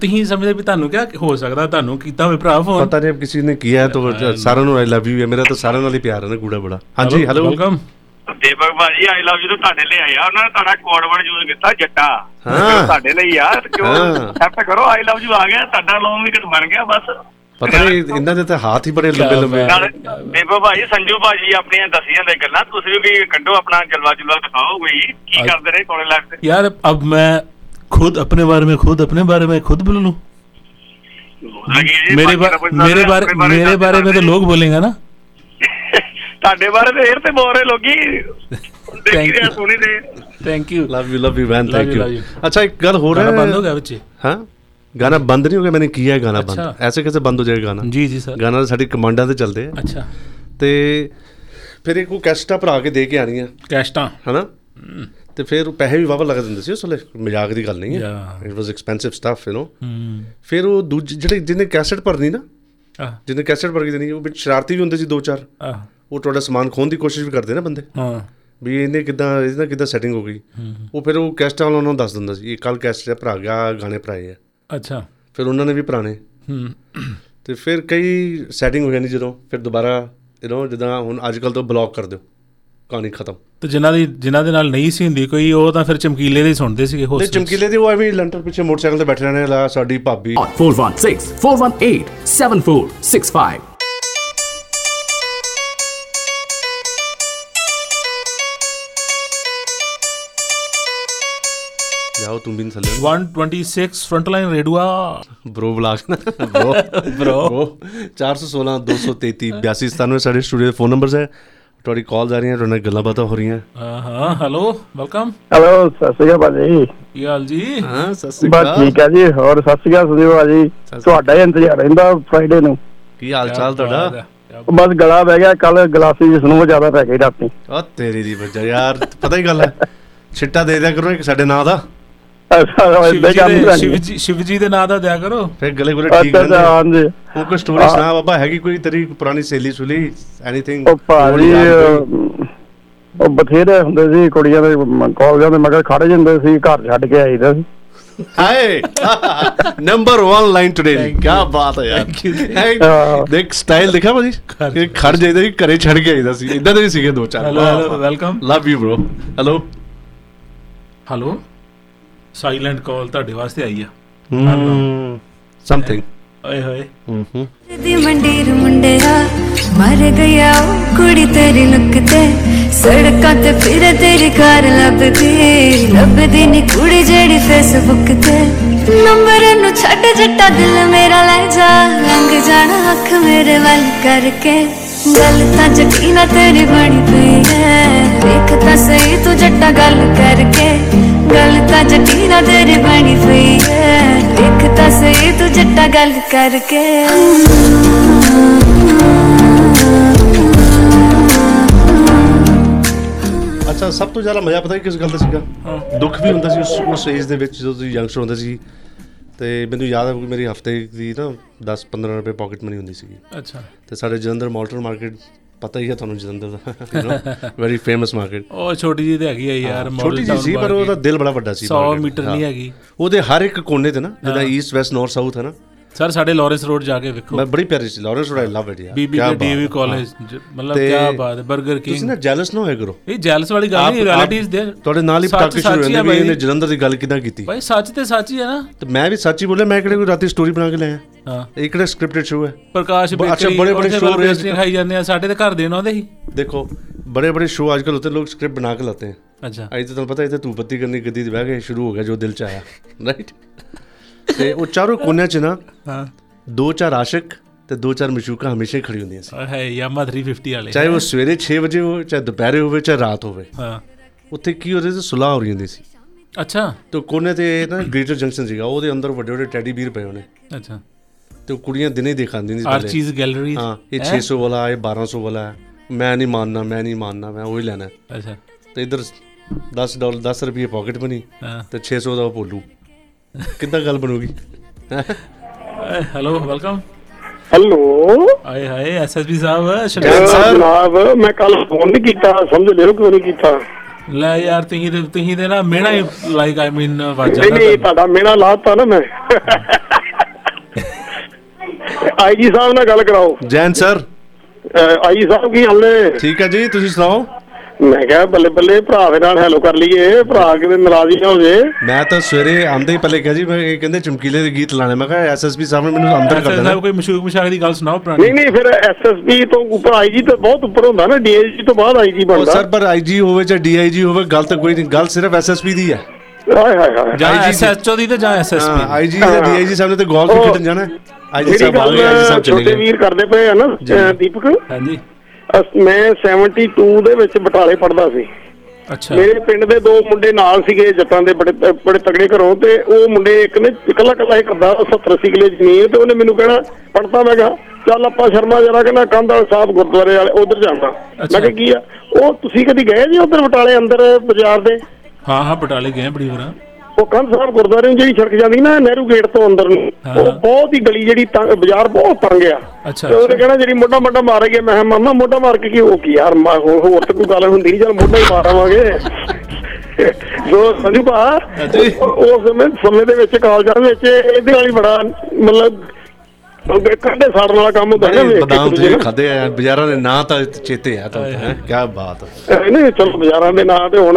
S2: ਤੁਸੀਂ ਸਮਝਦੇ ਵੀ ਤੁਹਾਨੂੰ ਕਿਆ ਹੋ ਸਕਦਾ ਤੁਹਾਨੂੰ ਕੀਤਾ ਹੋਵੇ ਭਰਾ ਫੋਨ
S3: ਪਤਾ ਨਹੀਂ ਕਿਸੇ ਨੇ ਕੀਤਾ ਹੈ। ਤਾਂ ਸਾਰਿਆਂ ਨੂੰ ਆਈ ਲਵ ਯੂ ਹੈ ਮੇਰਾ ਤਾਂ ਸਾਰਿਆਂ ਨਾਲ ਹੀ ਪਿਆਰ ਹੈ ਨਾ ਗੂੜਾ ਬੜਾ। ਹਾਂਜੀ ਹੈਲੋ
S2: ਵੈਲਕਮ
S9: ਦੇਵਕ ਭਾਜੀ ਆਈ ਲਵ ਯੂ ਤਾਂ ਤੁਹਾਡੇ ਲਈ ਆਇਆ ਉਹਨਾਂ ਨੇ ਤੁਹਾਡਾ ਕੋਡਵਰਡ ਯੂਜ਼ ਕੀਤਾ ਜੱਟਾ।
S3: ਹਾਂ।
S9: ਤੁਹਾਡੇ ਲਈ ਆ ਕਿਉਂ ਐਕਸੈਪਟ ਕਰੋ ਆਈ ਲਵ ਯੂ ਆ ਗਿਆ ਤੁਹਾਡਾ ਲੋਨ ਵੀ ਕਿਟ ਬਣ ਗਿਆ ਬਸ।
S3: ਪਤਾ ਨਹੀਂ ਇਹਨਾਂ ਦੇ ਤਾਂ ਹੱਥ ਹੀ ਬੜੇ ਲੰਬੇ ਲੰਬੇ
S9: ਬੇਬਾ ਭਾਈ ਸੰਜੂ ਭਾਜੀ ਆਪਣੀਆਂ ਦਸੀਆਂ ਦੇ ਗੱਲਾਂ ਤੁਸੀਂ ਵੀ ਕੱਢੋ ਆਪਣਾ ਜਲਵਾ ਜੁਲਵਾ ਦਿਖਾਓ ਕੋਈ ਕੀ ਕਰਦੇ ਰਹੇ ਕੋਲੇ ਲੱਗਦੇ
S2: ਯਾਰ ਅਬ ਮੈਂ खुद अपने बारे में खुद अपने बारे में खुद बोल लूं मेरे बा, मेरे बारे मेरे बारे में तो लोग बोलेंगे ना
S9: ਤੁਹਾਡੇ ਬਾਰੇ ਤੇ ਏਰ ਤੇ ਬੋਲ ਰਹੇ ਲੋਕੀ ਦੇਖੀ
S2: Thank
S9: ਰਿਹਾ
S2: you.
S9: ਸੁਣੀ ਦੇ
S2: thank you
S3: love you love you man
S2: Love
S3: thank
S2: you,
S3: you
S2: love you.
S3: ਅੱਛਾ ਇੱਕ ਗੱਲ ਹੋ
S2: गाना
S3: ਰਿਹਾ
S2: बंद हो गया बच्चे
S3: ਹਾਂ गाना बंद नहीं हो गया मैंने किया है गाना
S2: अच्छा।
S3: बंद ऐसे कैसे बंद हो जाएगा गाना
S2: ਜੀ ਜੀ ਸਰ
S3: ਗਾਣਾ ਤਾਂ ਸਾਡੀ ਕਮਾਂਡਾਂ ਤੇ ਚੱਲਦੇ ਆ
S2: ਅੱਛਾ
S3: ਤੇ ਫਿਰ ਇੱਕ ਉਹ ਕੈਸਟਾਂ ਭਰਾ ਕੇ ਦੇ ਕੇ ਆਣੀਆਂ
S2: ਕੈਸਟਾਂ
S3: ਹਨਾ ਤੇ ਫਿਰ ਉਹ ਪੈਸੇ ਵੀ ਵਾਵਾ ਲੱਗ ਦਿੰਦੇ ਸੀ ਉਸ ਵੇਲੇ ਮਜ਼ਾਕ ਦੀ ਗੱਲ ਨਹੀਂ ਹੈ
S2: Yeah.
S3: It was expensive stuff you know
S2: ਹੂੰ
S3: ਫਿਰ ਉਹ ਦੂਜੇ ਜਿਹੜੇ ਜਿਹਨੇ ਕੈਸਟ ਭਰਨੀ ਨਾ
S2: ਆ
S3: ਜਿਹਨੇ ਕੈਸਟ ਭਰ ਕੇ ਦੇਣੀ ਉਹ ਵਿੱਚ ਸ਼ਰਾਰਤੀ ਵੀ ਹੁੰਦੇ ਸੀ ਦੋ ਚਾਰ
S2: ਆ
S3: ਉਹ ਤੁਹਾਡਾ ਸਮਾਨ ਖੋਣ ਦੀ ਕੋਸ਼ਿਸ਼ ਵੀ ਕਰਦੇ ਨਾ ਬੰਦੇ
S2: ਹਾਂ
S3: ਵੀ ਇਹਨੇ ਕਿਦਾਂ ਇਹਦੇ ਨਾਲ ਕਿਦਾਂ ਸੈਟਿੰਗ ਹੋ ਗਈ ਉਹ ਫਿਰ ਉਹ ਕੈਸਟ ਵਾਲਾ ਉਹਨਾਂ ਨੂੰ ਦੱਸ ਦਿੰਦਾ ਸੀ ਇਹ ਕੱਲ ਕੈਸਟ ਭਰਾ ਗਿਆ ਗਾਣੇ ਭਰਾਏ ਆ
S2: ਅੱਛਾ
S3: ਫਿਰ ਉਹਨਾਂ ਨੇ ਵੀ ਪੁਰਾਣੇ
S2: ਹੂੰ
S3: ਤੇ ਫਿਰ ਕਈ ਸੈਟਿੰਗ ਹੋ ਜਾਂਦੀ ਜਦੋਂ ਫਿਰ ਦੁਬਾਰਾ ਯੂ نو ਜਿੱਦਾਂ ਹੁਣ ਅੱਜ ਕੱਲ ਤੋਂ ਬਲੌਕ ਕਰ ਦਿਓ ਕਹਾਣੀ ਖਤਮ।
S2: ਤੇ ਜਿਨ੍ਹਾਂ ਦੀ ਜਿਨ੍ਹਾਂ ਦੇ ਨਾਲ ਨਹੀਂ ਸੀ ਹੁੰਦੀ ਕੋਈ ਉਹ ਤਾਂ ਫਿਰ ਚਮਕੀਲੇ ਦੇ ਹੀ ਸੁਣਦੇ ਸੀਗੇ
S3: ਤੇ
S2: ਹੋਸਟ
S3: ਚਮਕੀਲੇ ਦੇ ਉਹ ਐਵੇਂ ਲੰਟਰ ਪਿੱਛੇ ਮੋਟਰਸਾਈਕਲ ਤੇ ਬੈਠੇ ਰਹਿਣੇ ਲਾ ਸਾਡੀ ਭਾਬੀ।
S10: 416 418 7465.
S3: ਜਾਓ ਤੁਮ ਬਿਨ ਥੱਲੇ।
S2: 126 Frontline radio.
S3: Bro block bro
S2: Bro.
S3: bro 416 233 8297 ਸਾਡੇ ਸਟੂਡੀਓ ਦੇ ਫੋਨ ਨੰਬਰਸ ਹੈ। ਤੁਹਾਡੀ ਕਾਲਸ ਆ ਰਹੀਆਂ ਤੁਹਾਡੇ ਨਾਲ ਗੱਲਾਂ ਬਾਤਾਂ ਹੋ ਰਹੀਆਂ।
S2: ਹਾਂ ਹਾਂ ਹੈਲੋ ਵੈਲਕਮ
S5: ਹੈਲੋ ਸਤਿ ਸ਼੍ਰੀ ਅਕਾਲ ਭਾਜੀ।
S2: ਕੀ ਹਾਲ ਜੀ?
S3: ਹਾਂ ਸਤਿ ਸ਼੍ਰੀ
S5: ਬਸ
S3: ਅਕਾਲ।
S5: ਠੀਕ ਹੈ ਜੀ ਹੋਰ ਸਤਿ ਸ਼੍ਰੀ ਅਕਾਲ ਸੁਦੀਪ ਭਾਜੀ। ਤੁਹਾਡਾ ਹੀ ਇੰਤਜ਼ਾਰ ਰਹਿੰਦਾ ਫਰਾਈਡੇ ਨੂੰ।
S3: ਕੀ ਹਾਲ ਚਾਲ ਤੁਹਾਡਾ?
S5: ਬਸ ਗਲਾ ਬਹਿ ਗਿਆ ਕੱਲ ਗਲਾਸੀ ਜਿਸ ਨੂੰ ਜ਼ਿਆਦਾ ਪੈ ਗਈ ਰਾਤੀ।
S3: ਆ ਤੇਰੀ ਦੀ ਵਜ੍ਹਾ ਯਾਰ ਪਤਾ ਹੀ ਗੱਲ ਹੈ। ਛਿੱਟਾ ਦੇ ਦਿਆ ਕਰੋ ਇੱਕ ਸਾਡੇ ਨਾਂ ਦਾ।
S2: ਸ਼ਿਵ ਜੀ ਦੇ ਨਾਂ ਦਾ ਦਿਆ ਕਰੋ।
S3: ਫਿਰ ਗਲੇ ਗੁਲੇ ਠੀਕ ਰਹਿੰਦੇ
S5: ਹਾਂਜੀ।
S3: ਉਹ ਕੋਈ ਸਟੋਰੀ ਸੁਣਾ ਬਾਬਾ ਹੈਗੀ ਕੋਈ ਤੇਰੀ ਪੁਰਾਣੀ ਸਹੇਲੀ ਸੁਲੀ ਐਨੀਥਿੰਗ
S5: ਉਹ ਭਾਜੀ ਉਹ ਬਥੇਰੇ ਹੁੰਦੇ ਸੀ ਕੁੜੀਆਂ ਦੇ ਕਾਲਜਾਂ ਦੇ ਮਗਰ ਖੜ ਜਾਂਦੇ ਸੀ ਘਰ ਛੱਡ ਕੇ ਆਈਦਾ ਸੀ।
S3: ਹਾਏ! ਨੰਬਰ 1 ਲਾਈਨ ਟੁਡੇ ਕੀ ਬਾਤ ਹੈ ਯਾਰ। ਦੇਖ ਸਟਾਈਲ ਦੇਖਿਆ ਭਾਜੀ? ਇਹ ਖੜ ਜਾਈਦਾ ਸੀ ਘਰੇ ਛੱਡ ਕੇ ਆਈਦਾ ਸੀ। ਇਦਾਂ ਦੇ ਵੀ ਸੀਗੇ ਦੋ ਚਾਰ।
S2: Hello hello welcome
S3: love you bro hello
S2: hello silent call ਤੁਹਾਡੇ ਵਾਸਤੇ ਆਈ ਆ।
S3: ਸਮਥਿੰਗ
S2: ਓਏ ਹੋਏ।
S4: ਦੀ ਮੰਡੀਰ ਮੁੰਡਿਆ ਮਰ ਗਿਆ ਉਹ ਕੁੜੀ ਤੇਰੀ ਲੁੱਕ ਤੇ। ਸੜਕਾਂ ਤੇ ਫਿਰ ਤੇਰੀ ਕਾਰ ਲੱਭਦੀ ਲੱਭਦੀ ਨੀ ਕੁੜੀ ਜਿਹੜੀ ਫੇਸਬੁੱਕ ਤੇ। ਨੰਬਰ ਨੂੰ ਛੱਡ ਜੱਟਾ ਦਿਲ ਮੇਰਾ ਲੈ ਜਾ ਲੰਘ ਜਾਣਾ ਅੱਖ ਮੇਰੇ ਵੱਲ ਕਰਕੇ। ਗੱਲ ਤਾਂ ਜੱਟੀ ਨਾ ਤੇਰੀ ਬਣੀ ਪਈ ਹੈ ਵੇਖ ਤਾਂ ਸਹੀ ਤੂੰ ਜੱਟਾ ਗੱਲ ਕਰਕੇ। ਗੱਲ ਤਾਂ ਜੱਟੀ ਨਾ ਤੇਰੀ ਬਣੀ ਪਈ ਹੈ। ਵੇਖ ਤਾਂ ਸਹੀ ਤੂੰ ਜੱਟਾ ਗੱਲ ਕਰਕੇ।
S3: ਅੱਛਾ ਸਭ ਤੋਂ ਜ਼ਿਆਦਾ ਮਜ਼ਾ ਪਤਾ ਹੈ ਕਿਸ ਗੱਲ ਦਾ ਸੀਗਾ? ਦੁੱਖ ਵੀ ਹੁੰਦਾ ਸੀ ਉਸ ਉਸ ਏਜ ਦੇ ਵਿੱਚ ਜਦੋਂ ਤੁਸੀਂ ਯੰਗਸਟਰ ਹੁੰਦੇ ਸੀ। ਤੇ ਮੈਨੂੰ ਯਾਦ ਹੈ ਕਿ ਮੇਰੀ ਹਫ਼ਤੇ ਦੀ ਨਾ 10 15 ਰੁਪਏ ਪਾਕਟ ਮਨੀ ਹੁੰਦੀ ਸੀਗੀ।
S2: ਅੱਛਾ।
S3: ਤੇ ਸਾਡੇ ਜਲੰਧਰ ਮਾਲਟਨ ਮਾਰਕੀਟ ਪਤਾ ਹੀ ਹੈ ਤੁਹਾਨੂੰ ਜਲੰਧਰ ਦਾ you know very famous market
S2: ਉਹ ਛੋਟੀ ਜੀ ਤੇ ਹੈਗੀ ਆ ਯਾਰ
S3: ਛੋਟੀ ਜਿਹੀ ਸੀ ਪਰ ਉਹਦਾ ਦਿਲ ਬੜਾ ਵੱਡਾ ਸੀ
S2: 100
S3: market।
S2: ਮੀਟਰ ਨਹੀਂ। ਹੈਗੀ
S3: ਉਹਦੇ ਹਰ ਇੱਕ ਕੋਨੇ ਤੇ ਨਾ ਜਿੱਦਾਂ ਈਸਟ ਵੈਸਟ ਨਾਰਥ ਸਾਊਥ ਹੈ ਨਾ
S2: ਸਰ ਸਾਡੇ ਲਾਰੈਂਸ ਰੋਡ ਜਾ ਕੇ ਵੇਖੋ।
S3: ਮੈਂ ਬੜੀ ਪਿਆਰੀ ਸੀ Lawrence road I love it ਯਾਰ
S2: ਬੀਬੀ
S3: ਡੀਵੀ
S2: ਕਾਲਜ ਮਤਲਬ ਕੀ ਬਾਤ ਹੈ 버ਗਰ ਕਿੰਗ ਤੁਸੀਂ
S3: ਨਾ ਜੈਲਸ ਨਾ ਹੋਇਆ ਕਰੋ।
S2: ਇਹ ਜੈਲਸ ਵਾਲੀ ਗੱਲ ਨਹੀਂ
S3: ਰਿਐਲਿਟੀ
S2: ਇਸ देयर
S3: ਤੁਹਾਡੇ ਨਾਲ ਹੀ ਪਟਾਕੇ ਸ਼ੁਰੂ ਹੋਏ
S2: ਨੇ
S3: ਇਹਨੇ ਜਲੰਧਰ ਦੀ ਗੱਲ ਕਿਦਾਂ ਕੀਤੀ?
S2: ਭਾਈ ਸੱਚ ਤੇ ਸੱਚ ਹੀ ਹੈ ਨਾ।
S3: ਤੇ ਮੈਂ ਵੀ ਸੱਚ ਹੀ ਬੋਲਿਆ ਮੈਂ ਕਿਹੜੇ ਕੋਈ ਰਾਤੀ ਸਟੋਰੀ ਬਣਾ ਕੇ ਲਿਆ
S2: ਹਾਂ।
S3: ਇਹ ਕਿਹੜਾ ਸਕ੍ਰਿਪਟਡ ਸ਼ੋਅ ਹੈ?
S2: ਪ੍ਰਕਾਸ਼ ਬੇਕਰੀ ਅੱਛਾ
S3: ਬੜੇ ਬੜੇ ਸ਼ੋਅ
S2: ਰੇਸ ਦਿਖਾਈ ਜਾਂਦੇ ਆ ਸਾਡੇ ਤੇ ਘਰ ਦੇ ਨਾ ਉਹਦੇ
S3: ਹੀ। ਦੇਖੋ ਬੜੇ ਬੜੇ ਸ਼ੋਅ ਅੱਜਕੱਲ ਉੱਤੇ ਲੋਕ ਸਕ੍ਰਿਪਟ ਬਣਾ ਕੇ ਲਾਤੇ हैं
S2: अच्छा
S3: अभी तो तुम पता है तो तू पत्ती करने गद्दी बह गए शुरू हो गया जो दिल चाहा राइट ਤੇ ਉਹ ਚਾਰੋਂ ਕੋਨਿਆਂ 'ਚ ਨਾ
S2: ਹਾਂ।
S3: ਦੋ ਚਾਰ ਆਸ਼ਿਕ ਤੇ ਦੋ ਚਾਰ ਮਸ਼ੂਕਾਂ ਹਮੇਸ਼ਾ ਖੜੀ ਹੁੰਦੀਆਂ ਸੀ।
S2: ਹੈ ਯਾਮਾ 350 ਵਾਲੇ।
S3: ਚਾਹੇ ਉਹ ਸਵੇਰੇ 6 ਵਜੇ ਹੋ ਚਾਹੇ ਦੁਪਹਿਰੇ ਹੋਵੇ ਚਾਹੇ ਰਾਤ ਹੋਵੇ।
S2: ਹਾਂ।
S3: ਉੱਥੇ ਕੀ ਹੋ ਰਿਹਾ ਸੀ ਸੁਲਾਹ ਹੋ ਰਹੀ ਹੁੰਦੀ ਸੀ?
S2: ਅੱਛਾ।
S3: ਤੇ ਕੋਨੇ ਤੇ ਨਾ ਗ੍ਰੇਟਰ ਜੰਕਸ਼ਨ ਸੀਗਾ ਉਹਦੇ ਅੰਦਰ ਵੱਡੇ ਵੱਡੇ ਟੈਡੀ ਬੀਰ ਪਏ ਹੋਣੇ।
S2: ਅੱਛਾ।
S3: ਤੇ ਕੁੜੀਆਂ ਦਿਨੇ ਦਿਖਾਉਂਦੀਆਂ ਸੀ ਪਹਿਲੇ।
S2: ਆਰਚੀਜ਼ ਗੈਲਰੀ
S3: ਹਾਂ ਇਹ 600 ਵਾਲਾ ਇਹ 1200 ਵਾਲਾ ਮੈਂ ਨਹੀਂ ਮਾਨਣਾ ਮੈਂ ਨਹੀਂ ਮਾਨਣਾ ਮੈਂ ਉਹ ਹੀ ਲੈਣਾ।
S2: ਅੱਛਾ।
S3: ਤੇ ਇਧਰ 10 ਡਾਲਰ 10 ਰੁਪਏ ਪਾਕਟ
S2: ਹਾਂ।
S3: ਤੇ 600 ਦਾ ਭੋਲੂ। ਕਿੱਦਾਂ ਗੱਲ ਬਣੂਗੀ?
S2: ਹੈਲੋ ਵੈਲਕਮ
S5: ਹੈਲੋ
S2: ਆਏ ਹਾਏ ਐਸਐਸਪੀ ਸਾਹਿਬ
S3: ਜੈਨ
S2: ਸ਼ੁਕਰ-
S3: ਸਰ।
S5: ਜਨਾਬ ਮੈਂ ਕੱਲ ਫੋਨ ਨਹੀਂ ਕੀਤਾ ਸਮਝ ਲਿਓ ਕਿਉਂ ਨਹੀਂ ਕੀਤਾ।
S2: ਲੈ ਯਾਰ ਤੁਸੀਂ ਤੇ ਤੁਸੀਂ ਤੇ ਨਾ ਮੇਣਾ ਹੀ ਲਾਈਕ ਆਈ ਮੀਨ ਵਾਜਾ
S5: ਨਹੀਂ ਨਹੀਂ ਤੁਹਾਡਾ ਮੇਰਾ ਲਾਤਾ ਨਾ ਮੈਂ। ਆਈਜੀ ਸਾਹਿਬ ਨਾਲ ਗੱਲ ਕਰਾਓ।
S3: ਜੈਨ ਸਰ।
S5: ਆਈ ਸਾਹਿਬ ਕੀ ਹਾਲ ਨੇ?
S3: ਠੀਕ ਹੈ ਜੀ ਤੁਸੀਂ ਸੁਣਾਓ?
S5: ਮੈਂ ਕਿਹਾ ਬੱਲੇ ਬੱਲੇ ਭਰਾ ਦੇ ਨਾਲ ਹੈਲੋ ਕਰ ਲਈਏ ਭਰਾ ਕਿਤੇ ਨਾਰਾਜ਼ੀ ਨਾ ਹੋ ਜੇ
S3: ਮੈਂ ਤਾਂ ਸਵੇਰੇ ਆਂਦੇ ਹੀ ਪਹਿਲੇ ਕਿਹਾ ਜੀ ਮੈਂ ਇਹ ਕਹਿੰਦੇ ਚਮਕੀਲੇ ਦੇ ਗੀਤ ਲਾਣੇ ਮੈਂ ਕਿਹਾ ਐਸਐਸਪੀ ਸਾਹਿਬ ਨੇ ਮੈਨੂੰ ਅੰਦਰ ਕਰ ਦੇਣਾ
S2: ਕੋਈ ਮਸ਼ੂਕ ਮਸ਼ਾਕ ਦੀ ਗੱਲ ਸੁਣਾਓ ਪੁਰਾਣੀ
S5: ਨਹੀਂ ਨਹੀਂ ਫਿਰ ਐਸਐਸਪੀ ਤੋਂ ਉੱਪਰ ਆਈਜੀ ਤਾਂ ਬਹੁਤ ਉੱਪਰ ਹੁੰਦਾ ਨਾ ਡੀਆਈਜੀ ਤੋਂ ਬਾਅਦ ਆਈਜੀ ਬਣਦਾ
S3: ਸਰ ਪਰ ਆਈਜੀ ਹੋਵੇ ਜਾਂ ਡੀਆਈਜੀ ਹੋਵੇ ਗੱਲ ਤਾਂ ਕੋਈ ਨਹੀਂ ਗੱਲ ਸਿਰਫ ਐਸਐਸਪੀ ਦੀ ਹੈ
S5: ਹਾਏ ਹਾਏ ਹਾਏ
S2: ਜਾਂ
S3: IG
S2: ਐਸਐਚਓ ਦੀ ਤੇ ਜਾਂ
S3: ਹਾਂ
S2: ਐਸਐਸਪੀ
S3: ਆਈਜੀ ਜਾਂ ਡੀਆਈਜੀ ਸਾਹਿਬ ਨੇ ਤਾਂ ਗੋਲ ਖੇਡਣ ਜਾਣਾ ਆਈਜੀ ਸਾਹਿਬ ਆਈਜੀ ਸਾਹਿਬ ਚਲੇ ਗਏ
S5: ਵੀਰ ਕਰਦੇ ਪਏ ਆ ਨਾ ਦੀਪਕ
S2: ਹਾਂਜੀ
S5: ਮੈਂ 72 ਦੇ ਵਿੱਚ ਬਟਾਲੇ ਪੜਦਾ ਸੀ।
S2: ਅੱਛਾ।
S5: ਮੇਰੇ ਪਿੰਡ ਦੇ ਦੋ ਮੁੰਡੇ ਨਾਲ ਸੀਗੇ ਜੱਟਾਂ ਦੇ ਬੜੇ ਬੜੇ ਤਗੜੇ ਘਰੋਂ ਤੇ ਉਹ ਮੁੰਡੇ ਇੱਕ ਨੇ ਇਕੱਲਾ ਇਕੱਲਾ ਹੀ ਕਰਦਾ 70 80 ਕਿਲੇ ਜ਼ਮੀਨ ਤੇ ਉਹਨੇ ਮੈਨੂੰ ਕਹਿਣਾ ਪੜਤਾ ਮੈਂ ਕਿਹਾ ਚੱਲ ਆਪਾਂ ਸ਼ਰਮਾ ਜਰਾ ਕਹਿੰਦਾ ਕੰਧ ਵਾਲੇ ਸਾਹਿਬ ਗੁਰਦੁਆਰੇ ਵਾਲੇ ਉਧਰ ਜਾਣਾ ਮੈਂ ਕਿਹਾ ਕੀ ਆ? ਉਹ ਤੁਸੀਂ ਕਦੀ ਗਏ ਜੀ ਉਧਰ ਬਟਾਲੇ ਅੰਦਰ ਬਾਜ਼ਾਰ ਦੇ?
S2: ਹਾਂ ਹਾਂ ਬਟਾਲੇ ਗਏ ਬੜੀ ਵਾਰ।
S5: ਉਹ ਕੰਧ ਸਾਹਿਬ ਗੁਰਦੁਆਰੇ ਨੂੰ ਜਿਹੜੀ ਸੜਕ ਜਾਂਦੀ ਨਾ ਨਹਿਰੂ ਗੇਟ ਤੋਂ ਅੰਦਰ ਨੂੰ ਉਹ ਬਹੁਤ ਹੀ ਗਲੀ ਜਿਹੜੀ ਬਾਜ਼ਾਰ ਬਹੁਤ ਤੰਗ ਆ।
S2: ਅੱਛਾ
S5: ਤੇ ਉਹਨੇ ਕਹਿਣਾ ਜਿਹੜੀ ਮੋਢਾ ਮੋਢਾ ਮਾਰੇਗੇ ਮੈਂ ਕਿਹਾ ਮਾਮਾ ਮੋਢਾ ਮਾਰ ਕੇ ਕੀ ਹੋ ਕੀ ਯਾਰ? ਮੈਂ ਹੋਰ ਤਾਂ ਕੋਈ ਗੱਲ ਹੁੰਦੀ ਨਹੀਂ ਚਲ ਮੋਢਾ ਹੀ ਮਾਰਾਂਗੇ ਜੋ ਸੰਜੂ ਭਾ ਉਸ ਸਮੇਂ ਸਮੇਂ ਦੇ ਵਿੱਚ ਕਾਲਜਾਂ ਵਿੱਚ ਇਹਦੇ ਵਾਲੀ ਬੜਾ ਮਤਲਬ ਕੰਡੇ ਸਾੜਨ ਵਾਲਾ ਕੰਮ ਹੁੰਦਾ ਨਾ ਵੇਖ
S3: ਬਦਾਮ ਤੁਸੀਂ। ਖਾਦੇ ਆ ਬਾਜ਼ਾਰਾਂ ਦੇ ਨਾਂ ਤਾਂ ਚੇਤੇ ਆ ਤਾਂ ਹੈ ਕੀ ਬਾਤ ਹੈ
S5: ਇਹ ਨਹੀਂ ਚਲੋ ਬਾਜ਼ਾਰਾਂ ਦੇ ਨਾਂ ਤੇ ਹੁਣ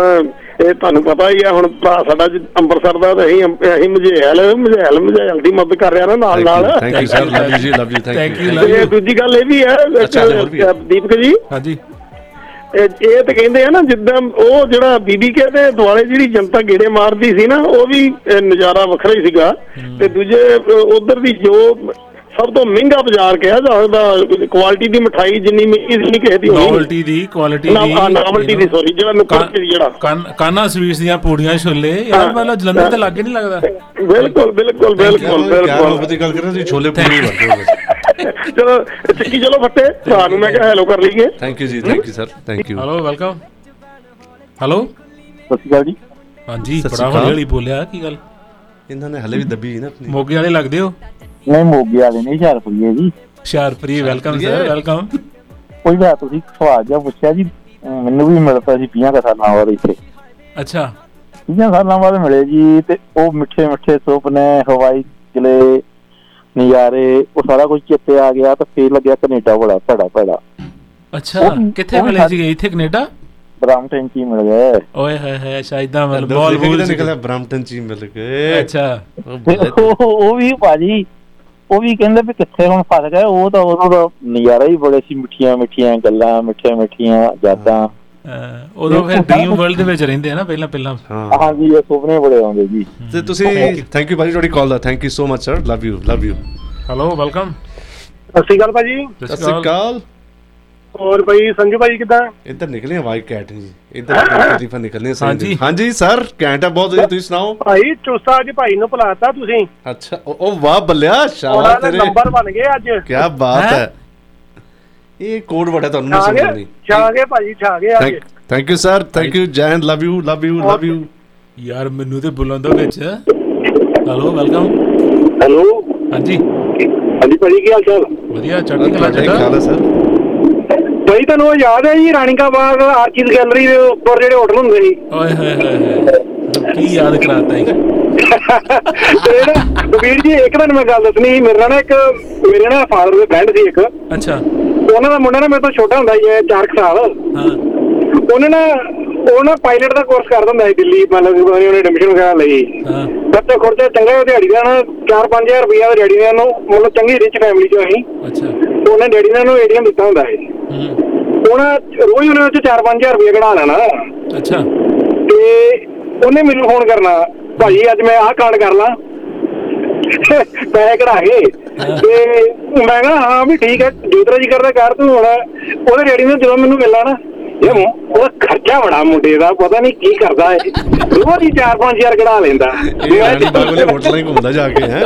S5: ਇਹ ਤੁਹਾਨੂੰ ਪਤਾ ਹੀ ਆ ਹੁਣ ਭਰਾ ਸਾਡਾ ਜੀ ਅੰਮ੍ਰਿਤਸਰ ਦਾ ਤੇ ਅਸੀਂ ਅਸੀਂ ਮਝੇਲ ਮਝੇਲ ਮਝੇਲ ਦੀ ਮਦਦ ਕਰ ਰਿਹਾ ਨਾ ਨਾਲ ਨਾਲ।
S3: Thank you sir love you ਜੀ ਲਵ ਯੂ ਥੈਂਕ ਯੂ
S5: ਤੇ ਦੂਜੀ ਗੱਲ ਇਹ ਵੀ ਹੈ ਦੀਪਕ ਜੀ।
S2: ਹਾਂਜੀ।
S5: ਇਹ ਇਹ ਤੇ ਕਹਿੰਦੇ ਆ ਨਾ ਜਿੱਦਾਂ ਉਹ ਜਿਹੜਾ ਬੀਬੀ ਕੇ ਦੇ ਦੁਆਲੇ ਜਿਹੜੀ ਜਨਤਾ ਗੇੜੇ ਮਾਰਦੀ ਸੀ ਨਾ ਉਹ ਵੀ ਇਹ ਨਜ਼ਾਰਾ ਵੱਖਰਾ ਹੀ ਸੀਗਾ। ਤੇ ਦੂਜੇ ਉਧਰ ਦੀ ਜੋ ਸਭ ਤੋਂ ਮਹਿੰਗਾ ਬਾਜ਼ਾਰ ਕਿਹਾ ਜਾਂਦਾ ਕੁਆਲਿਟੀ ਦੀ ਮਠਾਈ ਜਿੰਨੀ ਮਹਿੰਗੀ ਜਿੰਨੀ ਕਿਸੇ ਦੀ ਹੋਣੀ
S2: ਨੋਵਲਟੀ ਦੀ ਕੁਆਲਿਟੀ
S5: ਨਾ
S2: ਦੀ
S5: ਨਾਵਲਟੀ ਦੀ ਸੋਰੀ ਜਿਹੜਾ ਨੁੱਕਰ ਤੇ ਜਿਹੜਾ।
S2: ਕਾਨ ਸਵੀਟਸ ਦੀਆਂ ਪੂੜੀਆਂ ਛੋਲੇ ਯਾਰ ਮਤਲਬ ਜਲੰਧਰ ਤੇ ਲੱਗੇ ਨਹੀਂ ਲੱਗਦਾ।
S5: ਬਿਲਕੁਲ ਬਿਲਕੁਲ ਬਿਲਕੁਲ ਬਿਲਕੁਲ।
S3: ਬਾਤ ਗੱਲ ਕਰ ਰਹੇ ਤੁਸੀਂ ਛੋਲੇ ਪੂਰੀ ਵਰਤੋ ਬਸ
S5: ਚਲੋ ਚੱਕੀ ਚਲੋ ਫੱਟੇ ਭਰਾ ਨੂੰ ਮੈਂ ਕਿਹਾ ਹੈਲੋ ਕਰ ਲਈਏ।
S3: ਥੈਂਕ ਯੂ ਜੀ thank you sir thank you
S2: hello welcome hello
S11: ਸਤਿ ਸ਼੍ਰੀ ਅਕਾਲ ਜੀ।
S2: ਹਾਂਜੀ ਬੜਾ ਹੌਲੀ ਬੋਲਿਆ ਕੀ ਗੱਲ?
S3: ਇਹਨਾਂ ਨੇ ਹਲੇ ਵੀ ਦੱਬੀ ਨਾ ਆਪਣੀ।
S2: ਮੋਗੇ ਵਾਲੇ ਲੱਗਦੇ ਹੋ?
S11: ਨਹੀਂ ਮੋਗੇ ਵਾਲੇ ਨਹੀਂ ਹੁਸ਼ਿਆਰਪੁਰੀਏ ਜੀ।
S2: ਹੁਸ਼ਿਆਰਪੁਰੀ ਵੈਲਕਮ ਸਰ। ਵੈਲਕਮ
S11: ਕੋਈ ਬਾਤ ਤੁਸੀਂ ਸਵਾਲ ਜਿਹਾ ਪੁੱਛਿਆ ਜੀ ਮੈਨੂੰ ਵੀ ਮਿਲਦਾ ਸੀ 50 ਕੁ ਸਾਲਾਂ ਬਾਅਦ ਇੱਥੇ।
S2: ਅੱਛਾ।
S11: 50 ਸਾਲਾਂ ਬਾਅਦ ਮਿਲੇ ਜੀ ਤੇ ਉਹ ਮਿੱਠੇ ਮਿੱਠੇ ਸੁਪਨੇ ਹਵਾਈ ਕਿਲੇ ਨਜ਼ਾਰੇ ਉਹ ਸਾਰਾ ਕੁਝ ਚੇਤੇ ਆ ਗਿਆ ਤਾਂ ਫੇਰ ਲੱਗਿਆ ਕੈਨੇਡਾ ਬੜਾ ਭੜਾ ਭੜਾ
S2: ਅੱਛਾ ਕਿੱਥੇ ਮਿਲੇ ਸੀਗੇ? ਇੱਥੇ ਕੈਨੇਡਾ?
S11: ਬ੍ਰਾਮਟਨ ਚ ਹੀ ਮਿਲ ਗਏ।
S2: ਓਏ ਹੋਏ ਹੋਏ ਸ਼ਾਇਦਾਂ ਮਤਲਬ
S3: ਬੋਲ
S2: ਬਾਲ
S3: ਨਿਕਲਿਆ ਬ੍ਰਹਮਟਨ ਚ ਹੀ ਮਿਲ ਗਏ।
S2: ਅੱਛਾ।
S3: ਉਹ
S11: ਵੀ ਭਾਜੀ ਉਹ ਵੀ ਕਹਿੰਦੇ ਵੀ ਕਿੱਥੇ ਹੁਣ ਫਸ ਗਏ ਉਹ ਤਾਂ ਉਦੋਂ ਦਾ ਨਜ਼ਾਰਾ ਹੀ ਬੜੇ ਸੀ ਮਿੱਠੀਆਂ ਮਿੱਠੀਆਂ ਗੱਲਾਂ ਮਿੱਠੀਆਂ ਮਿੱਠੀਆਂ ਯਾਦਾਂ।
S2: ਉਦੋਂ ਫਿਰ ਡ੍ਰੀਮ ਵਰਲਡ ਦੇ ਵਿੱਚ ਰਹਿੰਦੇ ਆ ਨਾ ਪਹਿਲਾਂ ਪਹਿਲਾਂ।
S3: ਹਾਂ।
S11: ਹਾਂਜੀ ਇਹ ਸੁਪਨੇ ਬੜੇ ਆਉਂਦੇ ਜੀ।
S3: ਤੇ ਤੁਸੀਂ ਥੈਂਕ ਯੂ ਭਾਜੀ ਤੁਹਾਡੀ call the thank you so much sir love you love you
S2: hello welcome
S5: ਸਤਿ ਸ਼੍ਰੀ ਅਕਾਲ ਭਾਜੀ।
S3: ਸਤਿ ਸ਼੍ਰੀ ਅਕਾਲ।
S5: ਹੋਰ ਭਾਈ ਸੰਜੂ ਭਾਈ ਕਿਦਾਂ?
S3: ਇੱਧਰ ਨਿਕਲੇ ਵਾਈਟ ਕੈਟ ਜੀ। ਇੱਧਰ ਤਰੀਫਾ ਨਿਕਲਨੇ
S2: ਹਾਂਜੀ।
S3: ਹਾਂਜੀ ਸਰ ਕੈਂਟ ਹੈ ਬਹੁਤ ਵਧੀਆ ਤੁਸੀਂ ਸੁਣਾਓ?
S5: ਭਾਈ ਚੁਸਤਾ ਅੱਜ ਭਾਈ ਨੂੰ ਭੁਲਾਤਾ ਤੁਸੀਂ।
S3: ਅੱਛਾ ਉਹ ਵਾਹ ਬੱਲਿਆ ਸ਼ਾਬਾਸ਼ ਤੇਰੇ।
S5: ਨੰਬਰ ਬਣ ਗਏ ਅੱਜ।
S3: ਕੀ ਬਾਤ
S2: ਹੈਂ?
S3: ਇਹ ਕੋਡ ਵੜਾ ਤੁਹਾਨੂੰ ਨਹੀਂ ਸਮਝ
S5: ਗਏ
S3: ਨਹੀਂ
S5: ਛਾ ਗਏ ਭਾਜੀ ਛਾ ਗਏ ਅੱਜ।
S3: Thank thank you sir thank you Jain love you love you love you
S2: ਯਾਰ ਮੈਨੂੰ ਤੇ ਬੁਲਾਉਣ ਦੋ ਵਿੱਚ। ਹੈਲੋ ਵੈਲਕਮ
S5: ਹੈਲੋ
S2: ਹਾਂਜੀ।
S5: ਹਾਂਜੀ ਭਾਜੀ ਕੀ ਹਾਲ ਚਾਲ?
S2: ਵਧੀਆ ਚੜ੍ਹਦੀ ਕਲਾ
S3: ਤੁਹਾਡਾ
S2: ਜੱਟਾ?
S3: ਖਿਆਲ ਹੈ ਸਰ
S5: ਭਾਈ ਤੁਹਾਨੂੰ ਉਹ ਯਾਦ ਹੈ ਜੀ ਰਾਣੀਕਾ ਬਾਗ ਆਰਚੀਜ਼ ਗੈਲਰੀ ਦੇ ਉੱਪਰ ਜਿਹੜੇ ਹੋਟਲ ਹੁੰਦੇ ਸੀ।
S2: ਓਏ ਹੋਏ ਹੋਏ ਕੀ ਯਾਦ ਕਰਾਤਾ ਹੈ
S5: ਤੇ ਨਾ ਵੀਰ ਜੀ ਇੱਕ ਦਿਨ ਮੈਂ ਗੱਲ ਦੱਸਣੀ ਸੀ ਮੇਰੇ ਨਾਲ ਇੱਕ ਮੇਰੇ ਨਾਲ ਫਾਦਰ ਦੇ ਫਰੈਂਡ ਸੀ ਇੱਕ।
S2: ਅੱਛਾ।
S5: ਉਹਨਾਂ ਦਾ ਮੁੰਡਾ ਨਾ ਮੇਰੇ ਤੋਂ ਛੋਟਾ ਹੁੰਦਾ ਸੀ 4 ਸਾਲ।
S2: ਹਾਂ।
S5: ਉਹਨੇ ਨਾ ਉਹ ਨਾ ਪਾਇਲਟ ਦਾ ਕੋਰਸ ਕਰਦਾ ਹੁੰਦਾ ਸੀ ਦਿੱਲੀ ਮਤਲਬ ਕਿ ਉਹਨੇ ਐਡਮਿਸ਼ਨ ਵਗੈਰਾ ਲਈ।
S2: ਹਾਂ।
S5: ਬੱਚੇ ਖਰਚਾ ਚੰਗਾ ਉਹ ਦਿਹਾੜੀ ਦਾ ਨਾ 4-5000 ਰੁਪਇਆ ਦੇ ਡੈਡੀ ਨੇ ਉਹਨੂੰ ਮਤਲਬ ਚੰਗੀ ਰਿਚ ਫੈਮਿਲੀ ਚੋਂ ਅਸੀਂ।
S2: ਅੱਛਾ।
S5: ਉਹਨੇ ਡੈਡੀ ਨੇ ਉਹਨੂੰ ਏਟੀਐਮ ਦਿੱਤਾ ਹੁੰਦਾ ਸੀ।
S2: ਹੂੰ
S5: ਉਹਨਾਂ ਰੋਜ਼ ਉਹਨੇ ਉਹ 'ਚ 4-5000 ਰੁਪਇਆ ਕਢਾ ਲੈਣਾ।
S2: ਅੱਛਾ।
S5: ਤੇ ਉਹਨੇ ਮੈਨੂੰ ਫੋਨ ਕਰਨਾ ਭਾਈ ਅੱਜ ਮੈਂ ਆਹ ਕਾਂਡ ਕਰ ਲਾਂ। ਪੈਸੇ ਕਢਾ ਕੇ। ਤੇ ਮੈਂ ਕਿਹਾ ਹਾਂ ਵੀ ਠੀਕ ਹੈ ਜੋ ਤੇਰਾ ਜੀ ਕਰਦਾ ਕਰ ਤੂੰ ਹੁਣ ਉਹਦੇ ਡੈਡੀ ਨੇ ਜਦੋਂ ਮੈਨੂੰ ਮਿਲਣਾ ਨਾ। ਇਹ ਉਹਦਾ ਖਰਚਾ ਬੜਾ ਮੁੰਡੇ ਦਾ ਪਤਾ ਨਹੀਂ ਕੀ ਕਰਦਾ ਹੈ ਰੋਜ਼ ਹੀ 4-5000 ਕਢਾ ਲੈਂਦਾ।
S3: ਇਹ ਰਾਣੀ ਬਾਗ ਵਾਲੇ ਹੋਟਲਾਂ ਹੀ ਘੁੰਮਦਾ ਜਾ ਕੇ ਹੈ।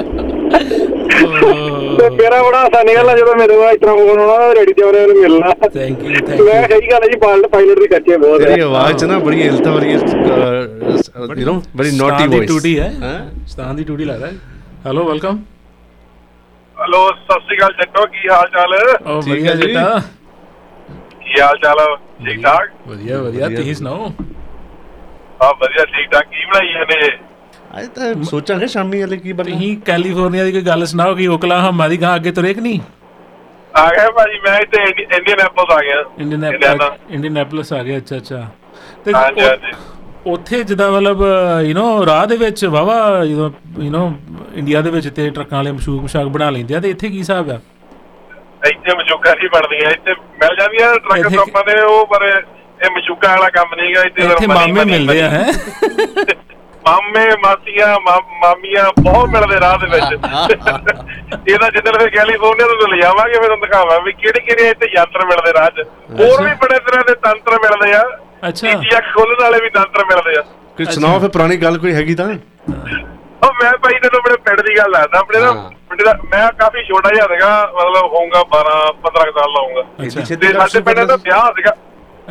S5: ਤੇ ਮੇਰਾ ਬੜਾ ਆਸਾਨੀ ਗੱਲ ਆ ਜਦੋਂ ਮੇਰੇ ਕੋਲ ਇਸ ਤਰ੍ਹਾਂ ਫੋਨ ਆਉਣਾ ਰੈਡੀ ਤੇ ਉਹਨੇ ਮਿਲਣਾ।
S2: ਥੈਂਕ ਯੂ
S5: ਮੈਂ
S2: ਥੈਂਕ
S5: ਕਿਹਾ ਸਹੀ ਗੱਲ ਹੈ ਜੀ ਪਾਇਲਟ ਪਾਇਲਟ ਦੇ ਖਰਚੇ ਬਹੁਤ
S3: ਤੇਰੀ
S5: ਹੈ
S3: ਆਵਾਜ਼ ਚ ਨਾ ਬੜੀ ਇਲਤਾ ਵਾਲੀ ਯੂ نو ਬੜੀ ਨੋਟੀ ਵੌਇਸ
S2: ਟੂਟੀ ਹੈ। ਸਤਾਨ ਦੀ ਟੂਟੀ ਲੱਗਦਾ ਹੈ। ਹੈਲੋ ਵੈਲਕਮ
S12: ਹਲੋ ਸਤਿ ਸ਼੍ਰੀ ਅਕਾਲ ਜੱਟੋ ਕੀ ਹਾਲ ਚਾਲ?
S2: ਵਧੀਆ
S3: ਹੈ ਜੀ।
S2: ਜੱਟਾ।
S12: ਕੀ ਹਾਲ ਚਾਲ ਠੀਕ ਠਾਕ?
S2: ਵਧੀਆ ਵਧੀਆ। ਤੁਸੀਂ ਸੁਣਾਓ?
S12: ਆ ਵਧੀਆ ਠੀਕ ਠਾਕ। ਕੀ ਬਣਾਈ ਜਾਂਦੇ
S3: ਅੱਜ ਤਾਂ ਸੋਚਾਂਗੇ ਸ਼ਾਮੀ ਵਾਲੇ ਕੀ ਬਣਨਾ
S2: ਤੁਸੀਂ ਕੈਲੀਫੋਰਨੀਆ ਦੀ ਕੋਈ ਗੱਲ ਸੁਣਾਓ ਕਿ ਓਕਲਾਹਾਮਾ ਦੀ ਗਾਂ ਅੱਗੇ ਤੁਰੇ ਕਿ ਨਹੀਂ
S12: ਆ ਗਿਆ ਭਾਜੀ ਮੈਂ ਇੱਥੇ ਇੰਡੀਅਨ ਐਪਲ ਆ ਗਿਆ
S2: ਇੰਡੀਅਨ
S12: ਇੰਡੀਆਨਾ।
S2: ਇੰਡੀਅਨੈਪਲਸ ਆ ਗਿਆ ਅੱਛਾ ਅੱਛਾ ਤੇ
S12: ਹਾਂਜੀ
S2: ਉਹ-
S12: ਹਾਂਜੀ
S2: ਉੱਥੇ ਜਿੱਦਾਂ ਮਤਲਬ ਯੂ نو ਰਾਹ ਦੇ ਵਿੱਚ ਵਾਵਾ ਜਦੋਂ ਯੂ نو ਇੰਡੀਆ ਦੇ ਵਿੱਚ ਤੇ ਟਰੱਕਾਂ ਵਾਲੇ ਮਸ਼ੂਕ ਮਸ਼ਾਕ ਬਣਾ ਲੈਂਦੇ ਆ ਤੇ ਇੱਥੇ ਕੀ ਹਿਸਾਬ ਆ
S12: ਇੱਥੇ ਮਸ਼ੂਕਾ ਨਹੀਂ ਬਣਦੀਆਂ ਇੱਥੇ ਮਿਲ ਜਾਂਦੀਆਂ ਟਰੱਕ
S2: ਇੱਥੇ-
S12: ਟੋਪਾਂ ਦੇ ਉਹ ਪਰ ਇਹ ਮਸ਼ੂਕਾ ਵਾਲਾ ਕੰਮ ਨਹੀਂਗਾ ਇੱਥੇ
S2: ਇੱਥੇ
S12: ਤਾਂ
S2: ਮਾਮੇ
S12: ਮਨੀ-
S2: ਮਿਲਦੇ ਆ ਹੈ *laughs*
S12: ਮਾਮੇ ਮਾਸੀਆਂ ਮਾਮੀਆਂ ਬਹੁਤ ਮਿਲਦੇ ਰਾਹ ਦੇ ਵਿੱਚ। *laughs* ਇਹਦਾ ਜਿੱਦਣ ਫਿਰ ਕੈਲੀਫੋਰਨੀਆ ਤੋਂ ਲੈ ਜਾਵਾਂਗੇ ਫਿਰ ਤੁਹਾਨੂੰ ਦਿਖਾਵਾਂ ਵੀ ਕਿਹੜੇ ਕਿਹੜੇ ਇੱਥੇ ਯੰਤਰ ਮਿਲਦੇ ਰਾਹ 'ਚ। ਹੋਰ ਵੀ ਬੜੇ ਤਰ੍ਹਾਂ ਦੇ ਤੰਤਰ ਮਿਲਦੇ ਆ।
S2: ਅੱਛਾ।
S12: ਤੀਜੀ ਅੱਖ ਖੋਲਣ ਵਾਲੇ ਵੀ ਦੰਤਰ ਮਿਲਦੇ ਆ।
S3: ਕੋਈ ਸੁਣਾਓ ਫਿਰ ਪੁਰਾਣੀ ਗੱਲ ਕੋਈ ਹੈਗੀ ਤਾਂ?
S12: ਉਹ ਮੈਂ ਭਾਈ ਤੈਨੂੰ ਆਪਣੇ ਪਿੰਡ ਦੀ ਗੱਲ ਦੱਸਦਾ ਆਪਣੇ ਨਾ ਪਿੰਡ ਦਾ ਮੈਂ ਕਾਫੀ ਛੋਟਾ ਜਿਹਾ ਸੀਗਾ ਮਤਲਬ ਹੋਊਗਾ 12 15 ਕੁ ਸਾਲ ਦਾ ਹੋਊਗਾ।
S3: ਅੱਛਾ।
S12: ਤੇ ਸਾਡੇ ਪਿੰਡ ਦਾ ਵਿਆਹ ਸੀਗਾ।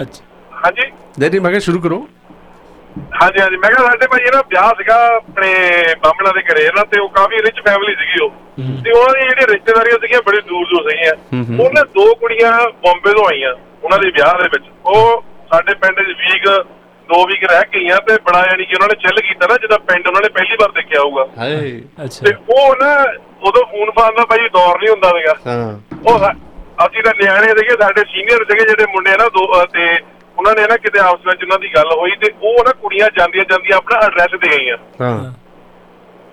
S2: ਅੱਛਾ।
S12: ਹਾਂਜੀ।
S3: ਨਹੀਂ ਨਹੀਂ ਮੈਂ ਕਿਹਾ ਸ਼ੁਰੂ ਕਰੋ।
S12: ਹਾਂਜੀ ਹਾਂਜੀ। ਮੈਂ ਕਿਹਾ ਸਾਡੇ ਭਾਈ ਨਾ ਵਿਆਹ ਸੀਗਾ ਆਪਣੇ ਬਾਹਮਣਾ ਦੇ ਘਰੇ। ਨਾ ਤੇ ਉਹ ਕਾਫੀ ਰਿਚ ਫੈਮਿਲੀ ਸੀਗੀ ਉਹ। ਤੇ ਉਹਨਾਂ ਦੀ ਜਿਹੜੀ ਰਿਸ਼ਤੇਦਾਰੀਆਂ ਸੀਗੀਆਂ ਬੜੀ ਦੂਰ ਦੂਰ ਸੀਗੀਆਂ। ਉਹਨਾਂ ਦੋ ਕੁੜੀਆਂ ਬੰਬੇ ਤੋਂ ਆਈਆਂ ਉਹਨਾਂ ਦੇ ਵਿਆਹ ਦੇ ਵਿੱਚ। ਉਹ ਸਾਡੇ ਪਿੰਡ ਦੇ ਵੀਕ ਦੋ ਵੀਕ ਰਹਿ ਗਈਆਂ ਤੇ ਬੜਾ ਯਾਨੀ ਕਿ ਉਹਨਾਂ ਨੇ ਚਿੱਲ ਕੀਤਾ ਨਾ ਜਦੋਂ ਪਿੰਡ ਉਹਨਾਂ ਨੇ ਪਹਿਲੀ ਵਾਰ ਦੇਖਿਆ ਹੋਊਗਾ।
S3: ਹਾਏ।
S2: ਅੱਛਾ।
S12: ਤੇ ਉਹ ਨਾ ਉਦੋਂ ਫੋਨ ਫਾਨ ਦਾ ਭਾਈ ਦੌਰ ਨਹੀਂ ਹੁੰਦਾ ਸੀਗਾ।
S3: ਹਾਂ।
S12: ਉਹ ਅਸੀਂ ਤਾਂ ਨਿਆਣੇ ਸੀਗੇ ਸਾਡੇ ਸੀਨੀਅਰ ਸੀਗੇ ਜਿਹੜੇ ਮੁੰਡੇ ਨਾ ਦੋ ਤੇ ਉਹਨਾਂ ਨੇ ਨਾ ਕਿਤੇ ਆਪਸ ਵਿੱਚ ਉਹਨਾਂ ਦੀ ਗੱਲ ਹੋਈ ਤੇ ਉਹ ਨਾ ਕੁੜੀਆਂ ਜਾਂਦੀਆਂ ਜਾਂਦੀਆਂ ਆਪਣਾ ਐਡਰੈਸ ਦੇ ਗਈਆਂ
S3: ਹਾਂ।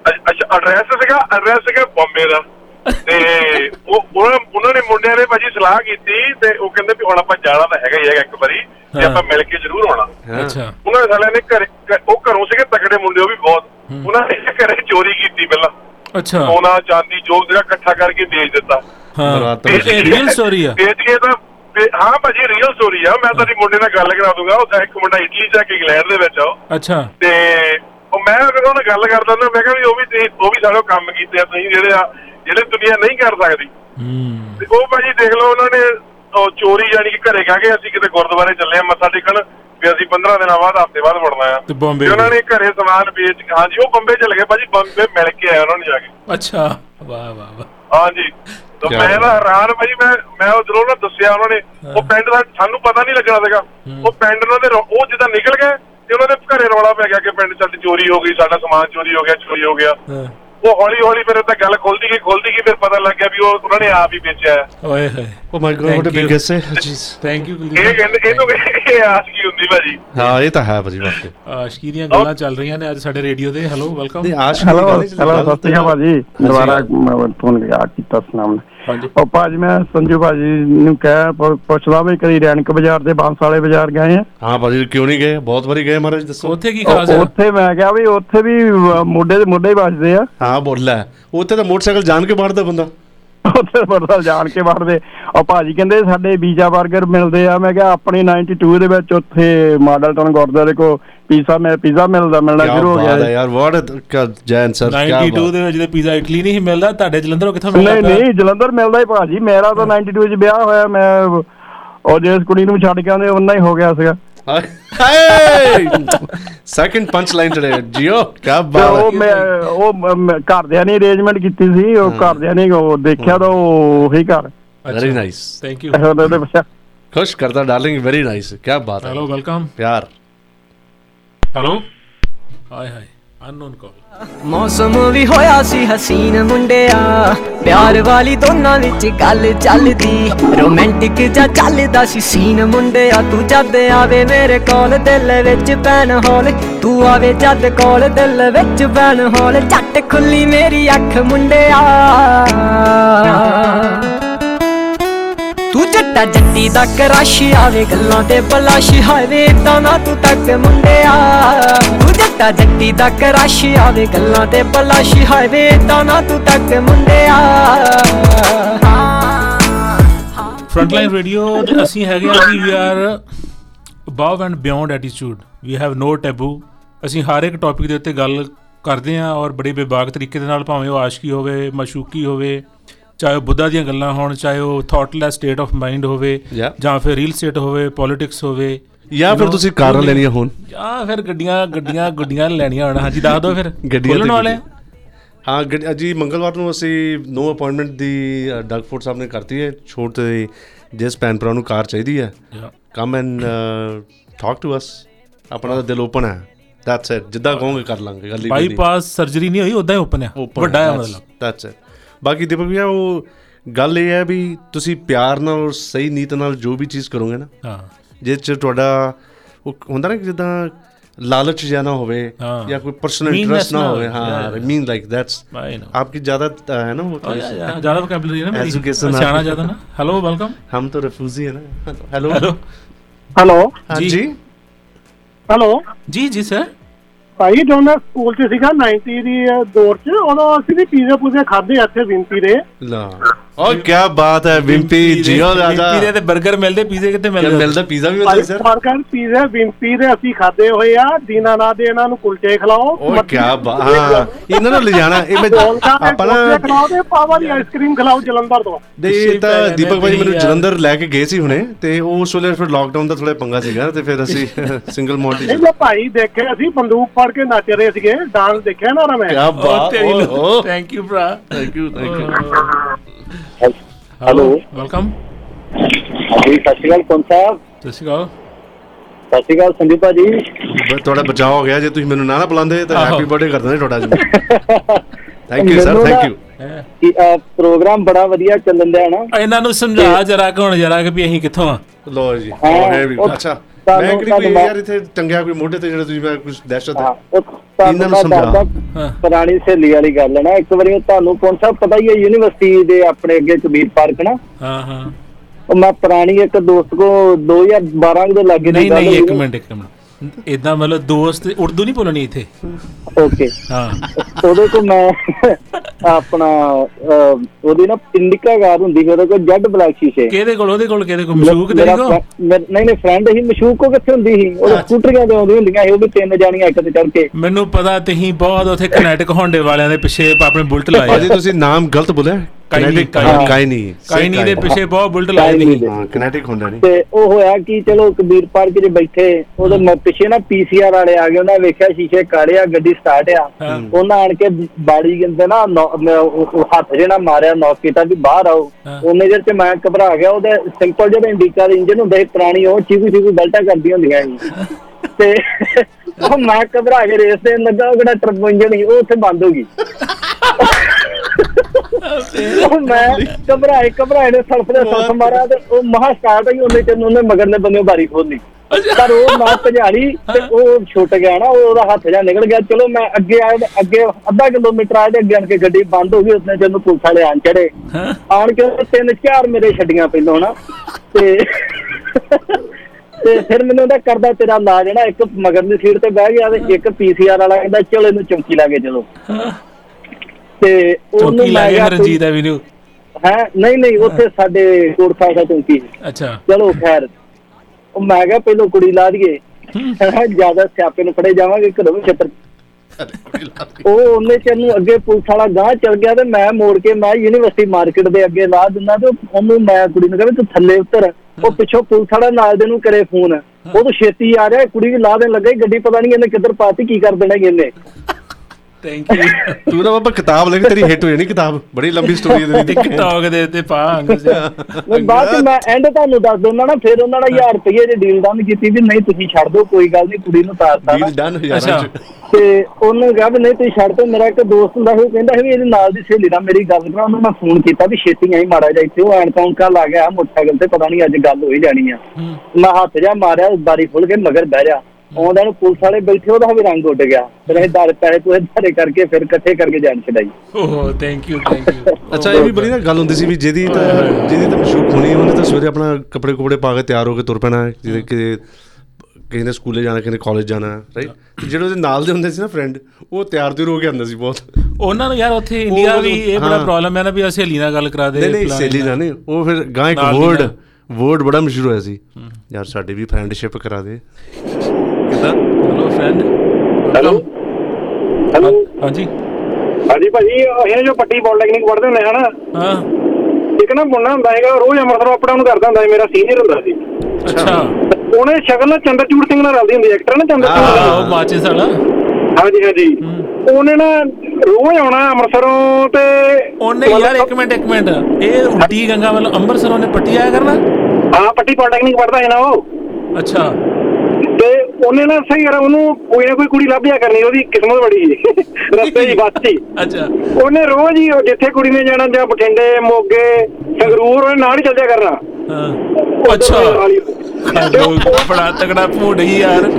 S12: ਅੱਛ- ਅੱਛਾ ਐਡਰੈਸ ਸੀਗਾ ਐਡਰੈਸ ਸੀਗਾ ਬੰਬੇ ਦਾ। ਤੇ ਉਹ ਉਹਨਾਂ ਉਹਨਾਂ ਨੇ ਮੁੰਡਿਆਂ ਨੇ ਭਾਜੀ ਸਲਾਹ ਕੀਤੀ ਤੇ ਉਹ ਕਹਿੰਦੇ ਵੀ ਹੁਣ ਆਪਾਂ ਜਾਣਾ ਤਾਂ ਹੈਗਾ ਹੀ ਹੈਗਾ ਇੱਕ ਵਾਰੀ ਤੇ। ਆਪਾਂ ਮਿਲ ਕੇ ਜ਼ਰੂਰ ਆਉਣਾ।
S2: ਅੱਛਾ।
S12: ਉਹਨਾਂ ਦੇ ਸਾਲਿਆਂ ਨੇ ਘਰੇ ਉਹ ਘਰੋਂ ਸੀਗੇ ਤਕੜੇ ਮੁੰਡੇ ਉਹ ਵੀ ਬਹੁਤ। ਉਹਨਾਂ ਨੇ ਘਰੇ ਚੋਰੀ ਕੀਤੀ ਪਹਿਲਾਂ।
S2: ਅੱਛਾ।
S12: ਸੋਨਾ ਚਾਂਦੀ ਜੋ ਸੀਗਾ ਇਕੱਠਾ ਕਰਕੇ ਵੇਚ ਦਿੱਤਾ।
S2: ਹਾਂ।
S3: ਬਰਾਤ
S2: ਇਹ ਰੀਅਲ ਸਟੋਰੀ ਆ।
S12: ਵੇਚ ਕੇ ਤਾਂ ਵੇ- ਹਾਂ ਭਾਜੀ ਰੀਅਲ ਸਟੋਰੀ ਆ। ਮੈਂ ਤੁਹਾਡੀ ਮੁੰਡੇ ਨਾਲ ਗੱਲ ਕਰਾ ਦੂੰਗਾ। ਉਹ ਇੱਕ ਮੁੰਡਾ ਇਟਲੀ ਆ ਕੇ ਇੰਗਲੈਂਡ ਦੇ ਵਿੱਚ ਆ।
S2: ਅੱਛਾ।
S12: ਤੇ ਉਹ ਮੈਂ ਜਦੋਂ ਨਾਲ ਗੱਲ ਕਰਦਾ ਨਾ ਮੈਂ ਕਿਹਾ ਵੀ ਉਹ ਵੀ ਉਹ ਵੀ ਸਾਡੇ ਕੰਮ ਕੀਤੇ ਆ ਤੁਸੀਂ ਜਿਹੜੇ ਆ ਜਿਹੜੇ ਦੁਨੀਆ ਨਹੀਂ ਕਰ ਸਕਦੀ।
S2: ਹੂੰ।
S12: ਤੇ ਉਹ ਭਾਜੀ ਦੇਖ ਲਓ ਉਹਨਾਂ ਨੇ ਉਹ ਚੋਰੀ ਜਾਨੀ ਕਿ ਘਰੇ ਕਹਿ ਕੇ ਅਸੀਂ ਕਿਤੇ ਗੁਰਦੁਆਰੇ ਚੱਲੇ ਆ ਮੱਥਾ ਟੇਕਣ ਵੀ ਅਸੀਂ 15 ਦਿਨਾਂ ਬਾਅਦ ਹਫ਼ਤੇ ਬਾਅਦ ਮੁੜਨਾ ਆ।
S2: ਤੇ
S12: ਤੇ ਉਹਨਾਂ ਨੇ ਘਰੇ ਸਮਾਨ ਵੇਚ ਕੇ ਹਾਂਜੀ ਉਹ ਬੰਬੇ ਚਲੇ ਗਏ। ਭਾਜੀ ਬੰਬੇ ਮਿਲ ਕੇ ਆਏ ਉਹਨਾਂ ਨੂੰ ਜਾ ਕੇ।
S2: ਅੱਛਾ। ਵਾਹ ਵਾਹ ਵਾਹ।
S12: ਹਾਂਜੀ। ਤਾਂ ਮੈਂ ਨਾ ਹੈਰਾਨ ਭਾਜੀ ਮੈਂ ਮੈਂ ਉਹ ਜਦੋਂ ਨਾ ਦੱਸਿਆ ਉਹਨਾਂ ਨੇ। ਉਹ ਪਿੰਡ ਦਾ ਸਾਨੂੰ ਪਤਾ ਨਹੀਂ ਲੱਗਣਾ ਸੀਗਾ। ਉਹ ਪਿੰਡ ਉਹਨਾਂ ਦੇ ਉਹ ਜਿੱਦਾਂ ਨਿਕਲ ਗਏ ਤੇ ਉਹਨਾਂ ਦੇ ਘਰੇ ਰੌਲਾ ਪੈ ਗਿਆ ਕਿ ਪਿੰਡ ਸਾਡੀ ਚੋਰੀ ਹੋ ਗਈ ਸਾਡਾ ਸਮਾਨ ਚੋਰੀ ਹੋ ਗਿਆ ਚੋਰੀ ਹੋ ਗਿਆ। ਉਹ ਹੌਲੀ ਹੌਲੀ ਫਿਰ ਤਾਂ ਗੱਲ ਖੁੱਲਦੀ ਗਈ ਖੁੱਲਦੀ ਗਈ ਫਿਰ ਪਤਾ ਲੱਗ ਗਿਆ ਵੀ ਉਹ ਉਹਨਾਂ ਨੇ ਆਪ ਹੀ ਵੇਚਿਆ। ਹੈ।
S2: ਓਏ ਹੋਏ।
S3: ਓ my god
S2: what a.
S3: Big guess jeez
S2: thank you
S12: ਇਹ
S2: ਕੁਲਦੀਪ
S12: ਕਹਿੰਦੇ ਇਹਨੂੰ ਇਹ ਆਸ਼ਕੀ ਹੁੰਦੀ ਭਾਜੀ?
S3: ਹਾਂ ਇਹ ਤਾਂ ਹੈ ਭਾਜੀ ਵਾਕਈ।
S2: ਆਸ਼ਕੀ ਦੀਆਂ ਗੱਲਾਂ ਚੱਲ ਰਹੀਆਂ ਨੇ ਅੱਜ ਸਾਡੇ ਰੇਡੀਓ ਤੇ ਹੈਲੋ ਵੈਲਕਮ
S3: ਨਹੀਂ ਆਸ਼
S11: ਹੈਲੋ ਹੈਲੋ ਸਤਿ ਸ਼੍ਰੀ ਅਕਾਲ ਭਾਜੀ। ਦੁਬਾਰਾ ਮੈਂ ਫੋਨ ਗਿਆ ਕੀਤਾ ਸੁਨਾਮ
S2: ਹਾਂਜੀ।
S11: ਉਹ ਭਾਜੀ ਮੈਂ ਸੰਜੂ ਭਾਜੀ ਨੂੰ ਕਹਿ ਪੁ- ਪੁੱਛਦਾ ਵੀ ਕਦੀ ਰੈਣਕ ਬਾਜ਼ਾਰ ਤੇ ਬਾਂਸ ਵਾਲੇ ਬਾਜ਼ਾਰ ਗਏ ਆ।
S3: ਹਾਂ ਭਾਜੀ ਕਿਉਂ ਨਹੀਂ ਗਏ? ਬਹੁਤ ਵਾਰੀ ਗਏ ਮਹਾਰਾਜ ਦੱਸੋ।
S2: ਉੱਥੇ ਕੀ ਖਾਸ ਹੈ?
S11: ਉੱਥੇ ਮੈਂ ਕਿਹਾ ਵੀ ਉੱਥੇ ਵੀ ਅ, ਮੋਢੇ ਦੇ ਮੋਢੇ ਹੀ ਵੱਜਦੇ ਆ।
S3: ਹਾਂ ਬੋਲ ਲੈ। ਉੱਥੇ ਤਾਂ ਮੋਟਰਸਾਈਕਲ ਜਾਣ ਕੇ ਮਾਰਦਾ ਬੰਦਾ।
S11: ਉੱਥੇ ਬਰਦਾਲ ਜਾਣ ਕੇ ਵੜਦੇ। ਉਹ ਭਾਜੀ ਕਹਿੰਦੇ ਸਾਡੇ ਪੀਜ਼ਾ 버ਗਰ ਮਿਲਦੇ ਆ। ਮੈਂ ਕਿਹਾ ਆਪਣੀ 92 ਦੇ ਵਿੱਚ ਉੱਥੇ ਮਾਡਲ ਟਾਊਨ ਗੁਰਦੁਆਰੇ ਕੋ ਪੀਜ਼ਾ ਮੈਂ ਪੀਜ਼ਾ ਮਿਲਦਾ ਮਿਲਣਾ ਸ਼ੁਰੂ ਹੋ ਗਿਆ ਜੀ।
S3: ਯਾਰ ਵਾਟ ਜੈਨ ਸਰ
S2: 92 ਦੇ ਵਿੱਚ ਤੇ ਪੀਜ਼ਾ ਇਟਲੀ ਨਹੀਂ ਮਿਲਦਾ ਤੁਹਾਡੇ ਜਲੰਧਰੋਂ ਕਿੱਥੋਂ ਮਿਲਦਾ
S11: ਨਹੀਂ? ਨਹੀਂ ਜਲੰਧਰ ਮਿਲਦਾ ਹੀ ਭਾਜੀ। ਮੇਰਾ ਤਾਂ 92 ਚ ਵਿਆਹ ਹੋਇਆ ਮੈਂ ਉਹ ਜਿਸ ਕੁੜੀ ਨੂੰ ਛੱਡ ਕੇ ਆਉਂਦੇ ਉਹਨਾਂ ਹੀ ਹੋ ਗਿਆ ਸੀਗਾ।
S3: ਸੈਕੰਡ ਪੰਚ ਲਾਈਨ ਟੁਡੇ ਜੀਓ ਕੀ ਬਾਤ
S11: ਉਹ
S3: ਹੈ।
S11: ਮੈਂ ਉਹ ਘਰਦਿਆਂ ਨੇ ਅਰੇਂਜਮੈਂਟ ਕੀਤੀ ਸੀ ਉਹ ਘਰਦਿਆਂ ਨੇ ਉਹ ਦੇਖਿਆ ਤਾਂ ਉਹ ਉਹੀ ਘਰ।
S3: ਵੈਰੀ ਨਾਈਸ
S2: ਥੈਂਕ ਯੂ
S3: ਖੁਸ਼ ਕਰਦਾ ਡਾਰਲਿੰਗ ਵੈਰੀ ਨਾਈਸ ਕੀ ਬਾਤ ਹੈ।
S2: ਹੈਲੋ ਵੈਲਕਮ
S3: ਪਿਆਰ।
S2: ਹੈਲੋ ਹਾਏ ਹਾਏ ਅਨਨੋਨ ਕਾਲ
S13: ਮੌਸਮ ਵੀ ਹੋਇਆ ਸੀ ਹਸੀਨ ਮੁੰਡਿਆ। ਪਿਆਰ ਵਾਲੀ ਦੋਨਾਂ ਵਿੱਚ ਗੱਲ ਚੱਲਦੀ। ਰੋਮਾਂਟਿਕ ਜਾਂ ਚੱਲਦਾ ਸੀ ਸੀਨ ਮੁੰਡਿਆ। ਤੂੰ ਜਦ ਆਵੇ ਮੇਰੇ ਕੋਲ ਦਿਲ ਵਿੱਚ ਪੈਣ ਹੋਲ। ਤੂੰ ਆਵੇ ਜਦ ਕੋਲ ਦਿਲ ਵਿੱਚ ਪੈਣ ਹੋਲ। ਝੱਟ ਖੁੱਲੀ ਮੇਰੀ ਅੱਖ ਮੁੰਡਿਆ। ਤੂੰ ਜੱਟਾ ਜੱਟੀ ਦਾ ਕਰਾਸ਼ ਆਵੇ, ਗੱਲਾਂ ਤੇ ਬਲਾਸ਼ ਹਾਵੇ, ਤਾਂ ਨਾ ਤੂੰ ਤੱਕ ਮੁੰਡਿਆ। ਤੂੰ ਜੱਟਾ ਜੱਟੀ ਦਾ ਕਰਾਸ਼ ਆਵੇ, ਗੱਲਾਂ ਤੇ ਬਲਾਸ਼ ਹਾਵੇ, ਤਾਂ ਨਾ ਤੂੰ ਤੱਕ ਮੁੰਡਿਆ।
S2: ਫਰੰਟਲਾਈਨ ਰੇਡੀਓ ਅਸੀਂ ਹੈਗੇ ਆ ਜੀ we are above and beyond attitude we have no taboo ਅਸੀਂ ਹਰ ਇੱਕ ਟੌਪਿਕ ਦੇ ਉੱਤੇ ਗੱਲ ਕਰਦੇ ਆ ਔਰ ਬੜੇ ਬੇਬਾਕ ਤਰੀਕੇ ਦੇ ਨਾਲ ਭਾਵੇਂ ਉਹ ਆਸ਼ਕੀ ਹੋਵੇ, ਮਸ਼ੂਕੀ ਹੋਵੇ ਚਾਹੇ ਉਹ ਬੁੱਧਾ ਦੀਆਂ ਗੱਲਾਂ ਹੋਣ ਚਾਹੇ ਉਹ ਥਾਟਲੈਸ ਸਟੇਟ ਆਫ ਮਾਈਂਡ ਹੋਵੇ. ਜਾਂ ਫਿਰ ਰੀਲ ਸਟੇਟ ਹੋਵੇ ਪੋਲਿਟਿਕਸ ਹੋਵੇ
S3: ਜਾਂ ਫਿਰ ਤੁਸੀਂ ਕਾਰਾਂ ਲੈਣੀਆਂ ਹੋਣ।
S2: ਜਾਂ ਫਿਰ ਗੱਡੀਆਂ ਗੱਡੀਆਂ ਗੁੱਡੀਆਂ ਲੈਣੀਆਂ ਹੋਣ। ਹਾਂਜੀ ਦੱਸ ਦਿਓ ਫਿਰ। *laughs*
S3: ਤੇ
S2: ਵਾਲੇ।
S3: ਹਾਂ ਜੀ ਮੰਗਲਵਾਰ ਨੂੰ ਅਸੀਂ ਨੋ ਅਪਾਇੰਟਮੈਂਟ ਦੀ ਅ, ਡਗ ਫੋਰਡ ਸਾਹਿਬ ਨੇ ਕਰਤੀ ਹੈ। ਛੋਟ ਤੇ ਜਿਸ ਭੈਣ ਭਰਾ ਨੂੰ ਕਾਰ ਚਾਹੀਦੀ ਹੈ. Come and talk to us ਆਪਣਾ ਦਿਲ ਓਪਨ ਹੈ। ਦੈਟਸ ਇਟ ਜਿੱਦਾਂ ਕਹੋਗੇ ਕਰ ਲਾਂਗੇ। ਗੱਲ ਹੀ।
S2: ਬਾਈਪਾਸ ਸਰਜਰੀ ਨਹੀਂ ਹੋਈ ਉਦਾਂ ਹੀ ਓਪਨ
S3: Open
S2: ਵੱਡਾ ਹੈ ਮਤਲਬ।
S3: that's it ਬਾਕੀ ਦੀਪਕ ਭਈਆ ਉਹ ਗੱਲ ਇਹ ਹੈ ਵੀ ਤੁਸੀਂ ਪਿਆਰ ਨਾਲ ਔਰ ਸਹੀ ਨੀਤ ਨਾਲ ਜੋ ਵੀ ਚੀਜ਼ ਕਰੋਗੇ ਨਾ
S2: ਹਾਂ।
S3: ਜਿਸ ਚ ਤੁਹਾਡਾ ਉਹ ਹੁੰਦਾ ਨਾ ਜਿੱਦਾਂ ਲਾਲਚ ਜਾਣਾ ਹੋਵੇ ਜਾਂ ਕੋਈ ਪਰਸਨਲ ਇੰਟਰਸਟ ਨਾ ਹੋਵੇ ਹਾਂ ਮੀਨ ਲਾਈਕ ਦੈਟਸ ਆਪਕੀ ਜ਼ਿਆਦਾ ਹੈ ਨਾ ਉਹ
S2: oh, ਜ਼ਿਆਦਾ ਵੋਕੈਬਲਰੀ
S3: ਹੈ
S2: ਨਾ
S3: ਮੇਰੀ।
S2: ਐਜੂਕੇਸ਼ਨ ਸਿਆਣਾ ਜ਼ਿਆਦਾ ਨਾ।
S3: ਹੈਲੋ ਵੈਲਕਮ ਹਮ ਤਾਂ ਰਿਫਿਊਜੀ ਹੈ
S2: ਨਾ।
S5: ਹੈਲੋ
S3: ਹੈਲੋ
S2: ਹੈਲੋ
S3: ਜੀ।
S5: ਹੈਲੋ
S2: ਜੀ ਜੀ ਸਰ
S5: ਭਾਈ ਜਦੋਂ ਮੈਂ ਸਕੂਲ 'ਚ ਸੀਗਾ 90 ਦੀ ਅ, ਦੌਰ 'ਚ। ਉਦੋਂ ਅਸੀਂ ਵੀ ਪੀਜ਼ਾ ਪੂਜ਼ੇ ਖਾਦੇ ਇੱਥੇ ਵਿੰਤੀ ਦੇ।
S3: ला ਓ ਕੀ ਬਾਤ ਹੈ ਵਿੰਪੀ ਜੀਓ ਰਾਜਾ।
S2: ਪੀਜ਼ੇ ਤੇ 버ਗਰ ਮਿਲਦੇ ਪੀਜ਼ੇ ਕਿੱਥੇ ਮਿਲਦੇ?
S3: ਮਿਲਦਾ ਪੀਜ਼ਾ ਵੀ
S14: ਭਾਈ ਫਰਕਨ ਪੀਜ਼ੇ ਵਿੰਪੀ ਦੇ ਅਸੀਂ ਖਾਦੇ ਹੋਏ ਆ। ਦੀਨਾ ਨਾ ਦੇ ਇਹਨਾਂ ਨੂੰ ਕੁਲਚੇ ਖਿਲਾਓ।
S3: ਓ ਕੀ ਬਾਤ ਹਾਂ ਇਹਨਾਂ ਨੂੰ ਲਿਜਾਣਾ। ਇਹ ਮੈਂ ਆਪਾਂ ਨਾ
S14: ਖਿਲਾਓ ਤੇ ਪਾਵਾ ਦੀ ਆਈਸਕ੍ਰੀਮ ਖਿਲਾਓ ਜਲੰਧਰ ਤੋਂ।
S3: ਦੇ ਇਹ ਤਾਂ ਦੀਪਕ ਭਾਈ ਮੈਨੂੰ ਜਲੰਧਰ ਲੈ ਕੇ ਗਏ ਸੀ ਹੁਣੇ ਤੇ ਉਹ ਉਸ ਵੇਲੇ ਫਿਰ ਲਾਕਡਾਊਨ ਦਾ ਥੋੜਾ ਪੰਗਾ ਸੀਗਾ ਤੇ ਫਿਰ ਅਸੀਂ ਸਿੰਗਲ ਮੋਲਟ
S14: ਇਹ ਜੋ ਭਾਈ ਦੇਖੇ ਅਸੀਂ ਬੰਦੂਕ ਫੜ ਕੇ ਨੱਚ ਰਹੇ ਸੀਗੇ ਡਾਂਸ ਦੇਖਿਆ ਨਾ ਮੈਂ।
S3: ਕੀ ਬਾਤ
S2: ਥੈਂਕ ਯੂ ਭਰਾ।
S3: Thank you thank you
S2: hello welcome
S11: ਹਾਂਜੀ ਸਤਿ ਸ਼੍ਰੀ ਅਕਾਲ ਕੌਣ ਸਾਹਿਬ?
S2: ਸਤਿ ਸ਼੍ਰੀ ਅਕਾਲ।
S11: ਸਤਿ ਸ਼੍ਰੀ ਅਕਾਲ ਸੰਦੀਪ ਭਾਜੀ
S3: ਬਸ ਤੁਹਾਡਾ ਬਚਾਅ ਹੋ ਗਿਆ ਜੇ ਤੁਸੀਂ ਮੈਨੂੰ ਨਾ ਨਾ ਬੁਲਾਉਂਦੇ ਤਾਂ। ਹੈਪੀ ਬਰਥਡੇ ਕਰ ਦਿੰਦੇ ਤੁਹਾਡਾ ਜੀ thank you sir thank you
S11: ਕੀ ਅਹ, ਪ੍ਰੋਗਰਾਮ ਬੜਾ ਵਧੀਆ ਚੱਲਣ ਦਿਆ ਨਾ।
S2: ਇਹਨਾਂ ਨੂੰ ਸਮਝਾ ਜਰਾ ਕਿ ਹੁਣ ਜਰਾ ਕਿ ਵੀ ਅਸੀਂ ਕਿੱਥੋਂ ਆ।
S3: ਲੋ ਜੀ
S11: ਹਾਂ,
S3: ਉਹ ਹੈ ਵੀ। ਅੱਛਾ। ਮੈਂ ਕਿਹੜੀ ਕੋਈ ਯਾਰ ਇੱਥੇ ਟੰਗਿਆ ਕੋਈ ਮੋਢੇ ਤੇ ਜਿਹੜਾ ਤੁਸੀਂ ਮੈਂ ਕੁਝ ਦਹਿਸ਼ਤ ਹੈ ਇਹਨਾਂ ਨੂੰ ਸਮਝਾ।
S11: ਪੁਰਾਣੀ ਸਹੇਲੀ ਵਾਲੀ ਗੱਲ ਹੈ ਨਾ ਇੱਕ ਵਾਰੀ ਉਹ ਤੁਹਾਨੂੰ ਕੌਣ ਸਾਹਿਬ ਪਤਾ ਹੀ ਹੈ ਯੂਨੀਵਰਸਿਟੀ ਦੇ ਆਪਣੇ ਅੱਗੇ ਕਬੀਰ ਪਾਰਕ ਨਾ।
S2: ਹਾਂ ਹਾਂ।
S11: ਉਹ ਮੈਂ ਪੁਰਾਣੀ ਇੱਕ ਦੋਸਤ ਕੋ 2012 ਦੇ ਲਾਗੇ
S2: ਨਹੀਂ ਨਹੀਂ ਇੱਕ ਮਿੰਟ ਇੱਕ ਮਿੰਟ। ਇਦਾਂ ਮਤਲਬ ਦੋਸਤ ਉਰਦੂ ਨਹੀਂ ਬੋਲਣੀ ਇੱਥੇ।
S11: ਓਕੇ
S2: ਹਾਂ।
S11: ਉਹਦੇ ਕੋ ਮੈਂ ਆਪਣਾ ਉਹਦੀ ਨਾ ਇੰਡਿਕਾ ਕਾਰ ਹੁੰਦੀ ਸੀ ਉਹਦੇ ਕੋਲ ਜੈਡ ਬਲੈਕ ਸ਼ੀਸ਼ੇ।
S2: ਕਿਹਦੇ ਕੋਲ ਉਹਦੇ ਕੋਲ ਕਿਹਦੇ ਕੋਲ ਮਸ਼ੂਕ ਤੇਰੇ ਕੋਲ?
S11: ਨਹੀਂ ਨਹੀਂ ਫਰੈਂਡ ਹੀ ਮਸ਼ੂਕ ਕੋ ਕਿੱਥੇ ਹੁੰਦੀ ਸੀ? ਉਹ ਸਕੂਟਰੀਆਂ ਤੇ ਆਉਂਦੀ ਹੁੰਦੀਆਂ ਸੀ ਉਹ ਵੀ ਤਿੰਨ ਜਾਣੀਆਂ ਇੱਕ ਤੇ ਚੜ ਕੇ।
S2: ਮੈਨੂੰ ਪਤਾ ਤੁਸੀਂ ਬਹੁਤ ਉੱਥੇ ਕਨੈਟਿਕ ਹੋਂਡੇ ਵਾਲਿਆਂ ਦੇ ਪਿੱਛੇ ਆਪਣੇ ਬੁਲਟ ਲਾਏ
S3: ਭਾਜੀ ਤੁਸੀਂ ਨਾਮ ਗਲਤ ਬੋਲਿਆ। ਹਾਂ,
S2: ਨਹੀਂ
S3: ਕਾਈ ਨਹੀਂ
S2: ਦੇ ਪਿੱਛੇ ਬਹੁਤ ਬੁਲਟ ਲਾਏ ਨਹੀਂ
S3: ਹਾਂ ਕਿਨੈਟਿਕ ਹੁੰਦਾ ਨਹੀਂ
S11: ਤੇ ਉਹ ਹੋਇਆ ਕਿ ਚਲੋ ਕਬੀਰ ਪਾਰਕ 'ਚ ਬੈਠੇ ਉਹਦੇ ਮ- ਪਿੱਛੇ ਨਾ ਪੀਸੀਆਰ ਵਾਲੇ ਆ ਗਏ ਉਹਨਾਂ ਵੇਖਿਆ ਸ਼ੀਸ਼ੇ ਕਾੜਿਆ ਗੱਡੀ ਸਟਾਰਟ ਆ। ਉਹਨਾਂ ਆਣ ਕੇ ਬਾੜੀ ਕਹਿੰਦੇ ਨਾ ਹੱਥ ਜਿਹੜਾ ਮਾਰਿਆ ਨੌਕ ਕੀਤਾ ਵੀ ਬਾਹਰ ਆਓ। ਉਹਨੇ ਜਰ ਚ ਮੈਂ ਘਬਰਾ ਗਿਆ ਉਹਦੇ ਸਿੰਪਲ ਜਿਹੜਾ ਇੰਡੀਕਾ ਦਾ ਇੰਜਨ ਹੁੰਦਾ ਸੀ ਪੁਰਾਣੀ ਉਹ ਚੀਕੂ ਚੀਕੂ ਬਲਟਾ ਕਰਦੀਆਂ ਹੁੰਦੀਆਂ ਸੀ। ਤੇ ਉਹ ਮੈਂ ਘਬਰਾ ਕੇ ਰੇਸ ਦੇਣ ਲੱਗਾ ਉਹ ਜਿਹੜਾ ਟਰਬੋ ਇੰਜਨ ਸੀ ਉਹ ਉੱਥੇ ਬੰਦ ਹੋ ਗਈ। ਉਹ ਮੈਂ ਘਬਰਾਏ ਘਬਰਾਏ ਨੇ ਸਲਫ ਦੇ ਸਲਫ ਮਾਰਿਆ ਤੇ ਉਹ ਮਹਾ ਸਟਾਰਟ ਹੋਈ ਉਹਨੇ ਚ ਉਹਨੇ ਮਗਰਲੇ ਬੰਦੇ ਬਾਰੀ ਖੋਲੀ ਪਰ ਉਹ ਮੈਂ ਭਜਾਲੀ ਤੇ ਉਹ ਛੁੱਟ ਗਿਆ ਨਾ ਉਹ ਉਹਦਾ ਹੱਥ ਜਾਂ ਨਿਕਲ ਗਿਆ। ਚਲੋ ਮੈਂ ਅੱਗੇ ਆਇਆ ਤੇ ਅੱਗੇ ਅੱਧਾ ਕਿਲੋਮੀਟਰ ਆਇਆ ਤੇ ਅੱਗੇ ਆਣ ਕੇ ਗੱਡੀ ਬੰਦ ਹੋ ਗਈ ਉਸਨੇ ਜਦੋਂ ਪੁਲਿਸ ਵਾਲੇ ਆਣ ਚੜੇ ਆਣ ਕੇ ਤਿੰਨ ਚਾਰ ਮੇਰੇ ਛੱਡੀਆਂ ਪਹਿਲੋਂ ਨਾ। ਤੇ ਤੇ ਫਿਰ ਮੈਨੂੰ ਉਹਦਾ ਕਰਦਾ ਤੇਰਾ ਲਾ ਜਿਹੜਾ ਇੱਕ ਮਗਰਲੀ ਸੀਟ ਤੇ ਬਹਿ ਗਿਆ ਤੇ ਇੱਕ ਪੀਸੀਆਰ ਵਾਲਾ ਕਹਿੰਦਾ ਚਲੋ ਇਹਨੂੰ ਚੌਂਕੀ ਲਾ ਕੇ ਚਲੋ। ਤੇ ਉਹਨੂੰ
S2: ਚੌਕੀ
S11: ਮੈਂ ਕਿਹਾ
S2: ਰਣਜੀਤ ਐਵੀਨਿਊ
S11: ਹੈ ਨਹੀਂ ਨਹੀਂ ਉੱਥੇ ਸਾਡੇ ਕੋਟ ਖਾਲਸਾ ਚੌਂਕੀ ਸੀ।
S2: ਅੱਛਾ।
S11: ਚਲੋ ਖੈਰ। ਉਹ ਮੈਂ ਕਿਹਾ ਪਹਿਲਾਂ ਕੁੜੀ ਲਾ ਦਈਏ। ਜ਼ਿਆਦਾ ਸਿਆਪੇ ਨੂੰ ਫੜੇ ਜਾਵਾਂਗੇ ਘਰੋਂ ਵੀ ਛੱਤਰ। ਉਹ ਉਹਨੇ ਚਿਰ ਨੂੰ ਅੱਗੇ ਪੁਲਿਸ ਵਾਲਾ ਗਾਂ ਚਲ ਗਿਆ ਤੇ ਮੈਂ ਮੋੜ ਕੇ ਮੈਂ ਯੂਨੀਵਰਸਿਟੀ ਮਾਰਕੀਟ ਦੇ ਅੱਗੇ ਲਾ ਦਿੰਦਾ ਤੇ ਉਹਨੂੰ ਮੈਂ ਕੁੜੀ ਨੂੰ ਕਹਿੰਦਾ ਤੂੰ ਥੱਲੇ ਉਤਰ। ਉਹ ਪਿੱਛੋਂ ਪੁਲਿਸ ਵਾਲਾ ਨਾਲ ਦੇ ਨੂੰ ਕਰੇ ਫੋਨ। ਉਹ ਤਾਂ ਛੇਤੀ ਆ ਰਿਹਾ ਕੁੜੀ ਵੀ ਲਾ ਦੇਣ ਲੱਗਾ ਗੱਡੀ ਪਤਾ ਨਹੀਂ ਇਹਨੇ ਕਿੱਧਰ ਪਾਤੀ ਕੀ ਕਰ ਦੇਣਾ ਇਹਨੇ।
S2: ਥੈਂਕ ਯੂ *laughs*
S3: ਤੂੰ ਨਾ ਬਾਬਾ ਕਿਤਾਬ ਲੈ ਕੇ ਤੇਰੀ ਹਿੱਟ ਹੋ ਜਾਣੀ ਕਿਤਾਬ? ਬੜੀ ਲੰਬੀ ਸਟੋਰੀ ਹੈ ਤੇਰੀ।
S2: ਟਿਕਟੌਕ ਦੇ ਤੇ ਪਾ ਅੰਗ
S11: ਨਹੀਂ, ਬਾਅਦ ਮੈਂ ਐਂਡ ਤੁਹਾਨੂੰ ਦੱਸ ਦਿੰਦਾ ਨਾ ਫਿਰ ਉਹਨਾਂ ਨਾਲ 1000 ਰੁਪਏ ਦੀ ਡੀਲ ਡਨ ਕੀਤੀ ਵੀ ਨਹੀਂ ਤੁਸੀਂ ਛੱਡ ਦਿਓ ਕੋਈ ਗੱਲ ਨਹੀਂ ਕੁੜੀ ਨੂੰ ਤਾਰਤਾ
S3: ਡੀਲ ਡਨ ਹਜ਼ਾਰਾਂ ਚ।
S11: ਤੇ ਉਹਨੇ ਕਿਹਾ ਵੀ ਨਹੀਂ ਤੁਸੀਂ ਛੱਡ ਦਿਓ ਮੇਰਾ ਇੱਕ ਦੋਸਤ ਹੁੰਦਾ ਸੀ ਉਹ ਕਹਿੰਦਾ ਸੀ ਵੀ ਇਹਦੇ ਨਾਲ ਦੀ ਸਹੇਲੀ ਨਾਲ ਮੇਰੀ ਗੱਲ ਕਰਾ ਉਹਨੂੰ ਮੈਂ ਫੋਨ ਕੀਤਾ ਵੀ ਛੇਤੀ ਆਈ ਮਾੜਾ ਜਿਹਾ ਇੱਥੇ ਉਹ ਐਨ ਕਾ ਲਾ ਗਿਆ ਮੋਟਰਸਾਈਕਲ ਤੇ ਪਤਾ ਨਹੀਂ ਅੱਜ ਗੱਲ ਹੋਈ ਜਾਣੀ ਆ। ਮੈਂ ਹੱਥ ਜਾ ਮਾਰਿਆ ਬਾਰੀ ਖੁੱਲ ਕੇ ਮਗਰ ਬਹਿ ਜਾ। ਆਉਂਦਾ ਨੂੰ ਪੁਲਿਸ ਵਾਲੇ ਬੈਠੇ ਉਹਦਾ ਵੀ ਰੰਗ ਉੱਡ ਗਿਆ। ਫਿਰ ਅਸੀਂ ਦਰ ਪੈਸੇ ਪੂਰੇ ਧਾਰੇ ਕਰਕੇ ਫਿਰ ਇਕੱਠੇ ਕਰਕੇ ਜਾਨ ਛਡਾਈ।
S2: ਓਹ ਥੈਂਕ ਯੂ ਥੈਂਕ ਯੂ
S3: ਅੱਛਾ ਇਹ ਵੀ ਬੜੀ ਨਾ ਗੱਲ ਹੁੰਦੀ ਸੀ ਵੀ ਜਿਹਦੀ ਤਾਂ ਜਿਹਦੀ ਤਾਂ ਮਸ਼ਹੂਰ ਹੋਣੀ ਉਹਨੇ ਤਾਂ ਸਵੇਰੇ ਆਪਣਾ ਕੱਪੜੇ ਕੁਪੜੇ ਪਾ ਕੇ ਤਿਆਰ ਹੋ ਕੇ ਤੁਰ ਪੈਣਾ ਜਿਹਦੇ ਕਿ ਕਿਸੇ ਨੇ ਸਕੂਲੇ ਜਾਣਾ ਕਿਸੇ ਨੇ ਕਾਲਜ ਜਾਣਾ ਰਾਈਟ ਜਿਹੜੇ ਉਹਦੇ ਨਾਲ ਦੇ ਹੁੰਦੇ ਸੀ ਨਾ ਫਰੈਂਡ ਉਹ ਤਿਆਰ ਤਿਉਰ ਹੋ ਕੇ ਆਉਂਦੇ ਸੀ ਬਹੁਤ।
S2: ਉਹਨਾਂ ਨੂੰ ਯਾਰ ਉੱਥੇ ਇੰਡੀਆ ਵੀ ਇਹ ਬੜਾ। ਪ੍ਰੋਬਲਮ ਹੈ ਨਾ ਵੀ ਅਸੀਂ ਸਹੇਲੀ ਨਾਲ ਗੱਲ ਕਰਾ ਦੇ
S3: ਨਹੀਂ ਨਹੀਂ
S2: ਫਲਾਣੇ
S3: ਸੇਲੀ ਨਾ ਨਹੀਂ ਉਹ ਫਿਰ ਗਾਂ ਇੱਕ
S2: ਨਾਲ
S3: ਵਰਡ
S2: ਨਾਲ।
S3: ਵਰਡ ਬੜਾ ਮਸ਼ਹੂਰ ਹੋਇਆ ਸੀ। ਯਾਰ ਸਾਡੀ ਵੀ ਫਰੈਂਡਸ਼ਿਪ ਕਰਾ ਦੇ। ਕਿਦਾਂ?
S2: Hello friend
S5: hello? ਹੈਲੋ?
S2: ਹਾਂਜੀ।
S5: ਹਾਂਜੀ ਭਾਜੀ ਇਹ ਜੋ ਪੱਟੀ ਪੋਲੀਟੈਕਨਿਕ ਪੜ੍ਹਦੇ ਹੁੰਦੇ ਹਨ
S2: ਹਾਂ।
S5: ਇੱਕ ਨਾ ਮੁੰਡਾ ਹੁੰਦਾ ਹੈਗਾ ਰੋਜ਼ ਅੰਮ੍ਰਿਤਸਰ ਅਪ ਡਾਊਨ ਕਰਦਾ ਹੁੰਦਾ ਸੀ ਮੇਰਾ ਸੀਨੀਅਰ ਹੁੰਦਾ ਸੀ।
S2: ਅੱਛਾ।
S5: ਉਹਨੇ ਸ਼ਕਲ ਨਾ ਚੰਦਰਚੂੜ ਸਿੰਘ ਨਾਲ ਰਲਦੀ ਹੁੰਦੀ ਐਕਟਰ ਨਾ ਚੰਦਰਚੂੜ ਸਿੰਘ
S2: ਉਹ ਮਾਚਿਸ ਵਾਲਾ।
S5: ਹਾਂਜੀ ਹਾਂਜੀ। ਉਹਨੇ ਨਾ ਰੋਜ਼ ਆਉਣਾ ਅੰਮ੍ਰਿਤਸਰੋਂ ਤੇ
S2: ਉਹਨੇ ਯਾਰ ਇੱਕ ਮਿੰਟ ਇੱਕ ਮਿੰਟ। ਇਹ ਉਲਟੀ ਗੰਗਾ ਵੱਲ ਅੰਮ੍ਰਿਤਸਰ ਉਹਨੇ ਪੱਟੀ ਆਇਆ ਕਰਨਾ?
S5: ਹਾਂ ਪੱਟੀ ਪੋਲੀਟੈਕਨਿਕ ਪੜ੍ਹਦਾ ਹੈ ਨਾ ਉਹ।
S2: ਅੱਛਾ।
S5: ਤੇ ਉਹਨੇ ਨਾ ਸਹੀ ਯਾਰ ਉਹਨੂੰ ਕੋਈ ਨਾ ਕੋਈ ਕੁੜੀ ਲੱਭ ਜਾ ਕਰਨੀ ਉਹਦੀ ਕਿਸਮਤ ਬੜੀ *laughs* ਸੀ ਰਸਤੇ ਹੀ
S2: ਅੱਛਾ।
S5: ਉਹਨੇ ਰੋਜ਼ ਹੀ ਉਹ ਜਿੱਥੇ ਕੁੜੀ ਨੇ ਜਾਣਾ ਜਾਂ ਬਠਿੰਡੇ ਮੋਗੇ ਸੰਗਰੂਰ ਉਹਨੇ ਨਾਲ ਹੀ ਚੱਲ ਜਾ ਕਰਨਾ।
S2: ਹਾਂ। ਅੱਛਾ। ਬੜਾ ਤਗੜਾ ਭੂੰਡ ਹੀ ਯਾਰ।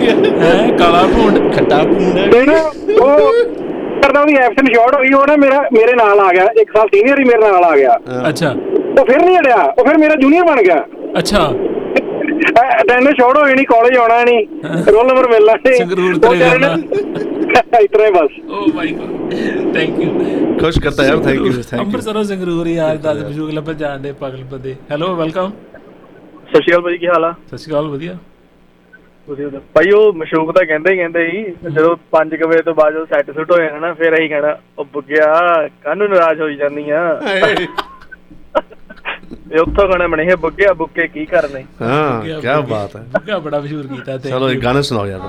S2: ਹੈ ਕਾਲਾ ਭੂੰਡ। ਖੱਟਾ ਭੂੰਡ।
S5: ਉਹ ਕਰਦਾ ਉਹਦੀ ਐਬਸੈਂਟ ਸ਼ਾਰਟ ਹੋਈ ਉਹ ਨਾ ਮੇਰਾ ਮੇਰੇ ਨਾਲ ਆ ਗਿਆ। ਇੱਕ ਸਾਲ ਸੀਨੀਅਰ ਹੀ ਮੇਰੇ ਨਾਲ ਆ ਗਿਆ।
S2: ਅੱਛਾ।
S5: ਉਹ ਫਿਰ ਨਹੀਂ ਅੜਿਆ ਉਹ ਫਿਰ ਮੇਰਾ ਜੂਨੀਅਰ ਬਣ ਗਿਆ।
S2: ਅੱਛਾ।
S5: ਅਟੈਂਡੈਂਸ ਸ਼ਾਰਟ ਹੋਈ ਨਹੀਂ ਕਾਲਜ ਆਉਣਾ ਨਹੀਂ ਰੋਲ ਨੰਬਰ ਮਿਲਣਾ ਨਹੀਂ
S2: ਸੰਗਰੂਰ ਜਾਣਾ।
S5: ਨੇ *laughs* ਇਤਨਾ ਹੀ ਬਸ।
S2: Oh my god thank you
S3: ਖੁਸ਼ ਕਰਤਾ ਯਾਰ ਥੈਂਕ ਯੂ ਥੈਂਕ ਯੂ
S2: ਅੰਮ੍ਰਿਤਸਰੋਂ ਸੰਗਰੂਰ ਯਾਰ ਦੱਸ ਮਸ਼ੂਕ ਲੱਭ ਜਾਣਦੇ ਪਾਗਲ ਬੰਦੇ ਹੈਲੋ ਵੈਲਕਮ
S15: ਸਤਿ ਸ਼੍ਰੀ ਅਕਾਲ ਭਾਜੀ ਕੀ ਹਾਲ ਆ?
S2: ਸਤਿ ਸ਼੍ਰੀ ਅਕਾਲ ਵਧੀਆ।
S15: ਭਾਈ ਉਹ ਮਸ਼ੂਕ ਤਾਂ ਕਹਿੰਦੇ ਹੀ ਕਹਿੰਦੇ ਸੀ ਜਦੋਂ 5 ਵਜੇ ਤੋਂ ਬਾਅਦ ਸੈੱਟ ਸੁੱਟ ਹੋ ਜਾਣਾ ਨਾ ਫਿਰ ਅਸੀਂ ਕਹਿਣਾ ਉਹ ਬੁੱਗਿਆ ਕਾਹਨੂੰ ਨਾਰਾਜ਼ ਹੋਈ ਜਾਂਦੀ ਆ। ਇਹ ਉੱਥੋਂ ਗਾਣਾ ਬਣੇ ਹੈ ਬੁੱਗਿਆ ਬੁੱਕੇ ਕੀ ਕਰਨੇ?
S3: ਹਾਂ ਕੀ ਬਾਤ ਹੈ।
S2: ਬੁੱਗਾ ਬੜਾ ਮਸ਼ਹੂਰ ਕੀਤਾ ਤੇ
S3: ਚਲੋ ਇੱਕ ਗਾਣਾ ਸੁਣਾਓ ਯਾਰ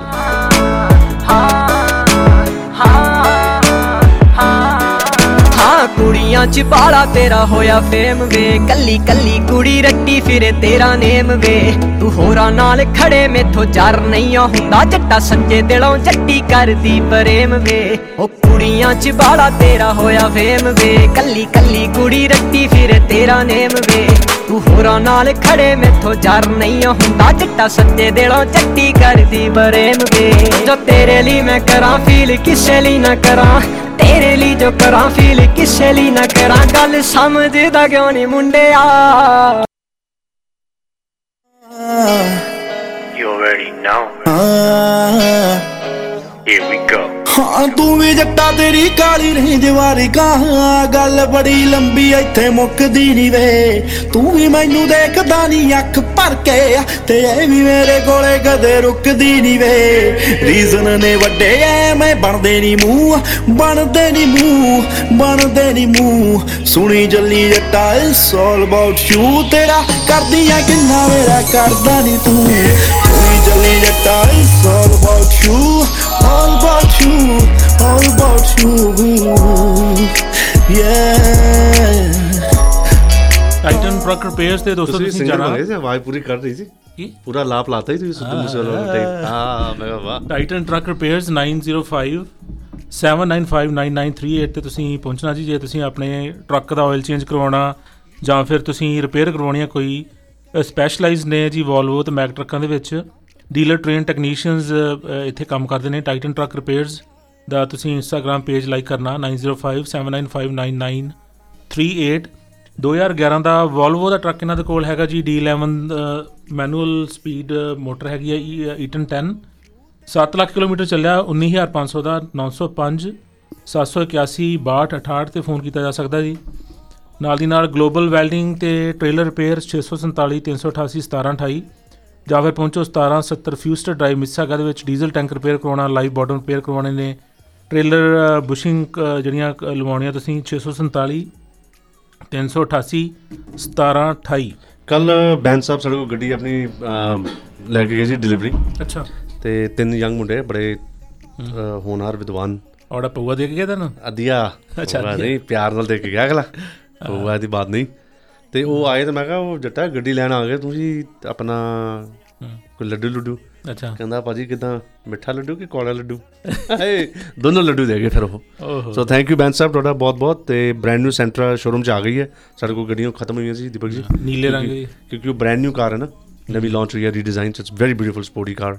S13: ਹਾਂ ਕੁੜੀਆਂ ਚ ਬਾਲਾ ਤੇਰਾ ਹੋਇਆ ਫੇਮ ਵੇ। ਕੱਲੀ ਕੱਲੀ ਕੁੜੀ ਰੱਟੀ ਫਿਰੇ ਤੇਰਾ ਨੇਮ ਵੇ। ਤੂੰ ਹੋਰਾਂ ਨਾਲ ਖੜੇ ਮੇਥੋਂ ਜਰ ਨਹੀਂ ਹੁੰਦਾ। ਜੱਟਾ ਸੱਚੇ ਦਿਲੋਂ ਜੱਟੀ ਕਰਦੀ ਪ੍ਰੇਮ ਵੇ। ਉਹ ਕੁੜੀਆਂ ਚ ਬਾਲਾ ਤੇਰਾ ਹੋਇਆ ਫੇਮ ਵੇ। ਕੱਲੀ ਕੱਲੀ ਕੁੜੀ ਰੱਟੀ ਫਿਰੇ ਤੇਰਾ ਨੇਮ ਵੇ। ਤੂੰ ਹੋਰਾਂ ਨਾਲ ਖੜੇ ਮੇਥੋਂ ਜਰ ਨਹੀਂ ਹੁੰਦਾ। ਜੱਟਾ ਸੱਚੇ ਦਿਲੋਂ ਜੱਟੀ ਕਰਦੀ ਪ੍ਰੇਮ ਵੇ। ਜੋ ਤੇਰੇ ਲਈ ਮੈਂ ਕਰਾਂ ਫੀਲ ਕਿਸੇ ਲਈ ਨਾ ਕਰਾਂ। ਤੇਰੇ ਲਈ ਜੋ ਕਰਾਂ ਫੀਲ ਕਿਸੇ ਲਈ ਨਾ ਕਰਾਂ। ਗੱਲ ਸਮਝਦਾ ਕਿਉਂ ਨਹੀਂ ਮੁੰਡਿਆ?
S16: You already know. Here we go.
S17: ਹਾਂ ਤੂੰ ਵੀ ਜੱਟਾ ਤੇਰੀ ਕਾਲੀ ਰੇਂਜ ਵਾਰੀ ਗਾਂ ਗੱਲ ਬੜੀ ਲੰਬੀ ਇੱਥੇ ਮੁੱਕਦੀ ਨਹੀਂ ਵੇ। ਤੂੰ ਵੀ ਮੈਨੂੰ ਦੇਖਦਾ ਨਹੀਂ ਅੱਖ ਭਰ ਕੇ ਤੇ ਇਹ ਵੀ ਮੇਰੇ ਕੋਲੇ ਕਦੇ ਰੁਕਦੀ ਨਹੀਂ ਵੇ। ਰੀਜ਼ਨ ਨੇ ਵੱਡੇ ਐ ਮੈਂ ਬਣਦੇ ਨਹੀਂ ਮੂੰਹ। ਬਣਦੇ ਨਹੀਂ ਮੂੰਹ ਬਣਦੇ ਨਹੀਂ ਮੂੰਹ। ਸੁਣੀ ਜੱਲੀ ਜੱਟਾ ਇਟਸ ਆਲ ਅਬਾਊਟ ਯੂ ਤੇਰਾ ਕਰਦੀਆਂ ਕਿੰਨਾ ਮੇਰਾ ਕਰਦਾ ਨਹੀਂ ਤੂੰ। ਸੁਣੀ ਜੱਲੀ ਜੱਟਾ it's all about you all about you, all about you. Yeah.
S2: Titan truck repairs ਤੇ ਦੋਸਤੋ
S3: ਤੁਸੀਂ
S2: ਜਾਣਾ
S3: ਬਣ ਸੀ ਆਵਾਜ਼ ਪੂਰੀ ਕਰ ਰਹੀ ਸੀ
S2: ਕੀ
S3: ਪੂਰਾ ਲਾਪ ਲਾਤਾ ਹੀ ਤੁਸੀਂ ਸਿੱਧੂ ਮੂਸੇਵਾਲਾ ਵਾਲਾ ਟਾਈਪ ਹਾਂ ਮੈਂ ਵਾਹ
S2: ਟਾਈਟਨ ਟਰੱਕ ਰਿਪੇਅਰਸ 905 79599938 ਤੇ ਤੁਸੀਂ ਪਹੁੰਚਣਾ ਜੀ ਜੇ ਤੁਸੀਂ ਆਪਣੇ ਟਰੱਕ ਦਾ ਆਇਲ ਚੇਂਜ ਕਰਵਾਉਣਾ ਜਾਂ ਫਿਰ ਤੁਸੀਂ ਰਿਪੇਅਰ ਕਰਵਾਉਣੀ ਆ ਕੋਈ ਸਪੈਸ਼ਲਾਈਜ਼ਡ ਨੇ ਜੀ ਵੋਲਵੋ ਤੇ ਮੈਕ ਟਰੱਕਾਂ ਦੇ ਵਿੱਚ। ਡੀਲਰ ਟ੍ਰੇਨ ਟੈਕਨੀਸ਼ੀਅਨਸ ਇੱਥੇ ਕੰਮ ਕਰਦੇ ਨੇ ਟਾਈਟਨ ਟਰੱਕ ਰਿਪੇਅਰਸ ਦਾ ਤੁਸੀਂ ਇੰਸਟਾਗ੍ਰam ਪੇਜ ਲਾਈਕ ਕਰਨਾ 9057959938 2011 ਦਾ ਵੋਲਵੋ ਦਾ ਟਰੱਕ ਇਹਨਾਂ ਦੇ ਕੋਲ ਹੈਗਾ ਜੀ D11 ਮੈਨੂਅਲ ਸਪੀਡ ਮੋਟਰ ਹੈਗੀ ਹੈ ਈਟਨ 10 7 ਲੱਖ ਕਿਲੋਮੀਟਰ ਚੱਲਿਆ 19500 ਦਾ 905 781 62 68 ਤੇ ਫੋਨ ਕੀਤਾ ਜਾ ਸਕਦਾ ਜੀ। ਨਾਲ ਦੀ ਨਾਲ ਗਲੋਬਲ ਵੈਲਡਿੰਗ ਤੇ ਟ੍ਰੇਲਰ ਰਿਪੇਅਰ 647 388 1728 ਜਾਂ ਫਿਰ ਪਹੁੰਚੋ 1770 ਫਿਊਸਟਰ ਡਰਾਈਵ ਮਿਸਾਗਾ ਦੇ ਵਿੱਚ ਡੀਜ਼ਲ ਟੈਂਕ ਰਿਪੇਅਰ ਕਰਵਾਉਣਾ ਲਾਈਵ ਬਾਟਮ ਰਿਪੇਅਰ ਕਰਵਾਉਣੇ ਨੇ। ਟ੍ਰੇਲਰ ਬੁਸ਼ਿੰਗ ਜਿਹੜੀਆਂ ਲਵਾਉਣੀਆਂ ਤੁਸੀਂ 647 388 1728
S3: ਕੱਲ ਬੈਂਸ ਸਾਹਿਬ ਸਾਡੇ ਕੋਲ ਗੱਡੀ ਆਪਣੀ ਲੈ ਕੇ ਗਏ ਸੀ ਡਿਲੀਵਰੀ।
S2: ਅੱਛਾ।
S3: ਤੇ ਤਿੰਨ ਯੰਗ ਮੁੰਡੇ ਬੜੇ ਹੋਣਹਾਰ ਵਿਦਵਾਨ।
S2: ਔੜਾ ਪਊਆ ਦੇ ਕੇ ਗਿਆ ਤੈਨੂੰ?
S3: ਅਧਿਆ
S2: ਅੱਛਾ।
S3: ਨਹੀਂ ਪਿਆਰ ਨਾਲ ਦੇ ਕੇ ਗਿਆ ਅਗਲਾ। ਪਊਆ ਦੀ ਬਾਤ ਨਹੀਂ। ਤੇ ਉਹ ਆਏ ਤੇ ਮੈਂ ਕਿਹਾ ਉਹ ਜੱਟਾ ਗੱਡੀ ਲੈਣ ਆ ਗਏ ਤੁਸੀਂ ਆਪਣਾ ਕੋਈ ਲੱਡੂ ਲੱਡੂ
S2: ਅੱਛਾ।
S3: ਕਹਿੰਦਾ ਭਾਜੀ ਕਿਦਾਂ? ਮਿੱਠਾ ਲੱਡੂ ਕਿ ਕੌੜਾ ਲੱਡੂ? *laughs* ਹਾਏ ਦੋਨੋਂ ਲੱਡੂ ਦੇ ਗਏ ਫਿਰ ਉਹ। ਸੋ ਥੈਂਕ ਯੂ ਬੈਂਸ ਸਾਹਿਬ ਤੁਹਾਡਾ ਬਹੁਤ ਬਹੁਤ ਤੇ ਬ੍ਰੈਂਡ ਨਿਊ ਸੈਂਟਰਾ ਸ਼ੋਰੂਮ ਚ ਆ ਗਈ ਹੈ। ਸਾਡੇ ਕੋਲ ਗੱਡੀਆਂ ਖਤਮ ਹੋਈਆਂ ਸੀ ਦੀਪਕ ਜੀ।
S2: ਨੀਲੇ ਰੰਗ ਦੀ।
S3: ਕਿਉਂਕਿ ਉਹ ਬ੍ਰੈਂਡ ਨਿਊ ਕਾਰ ਹੈ ਨਾ। ਨਵੀਂ ਲਾਂਚ ਹੋਈ ਹੈ redesign it's very beautiful sporty car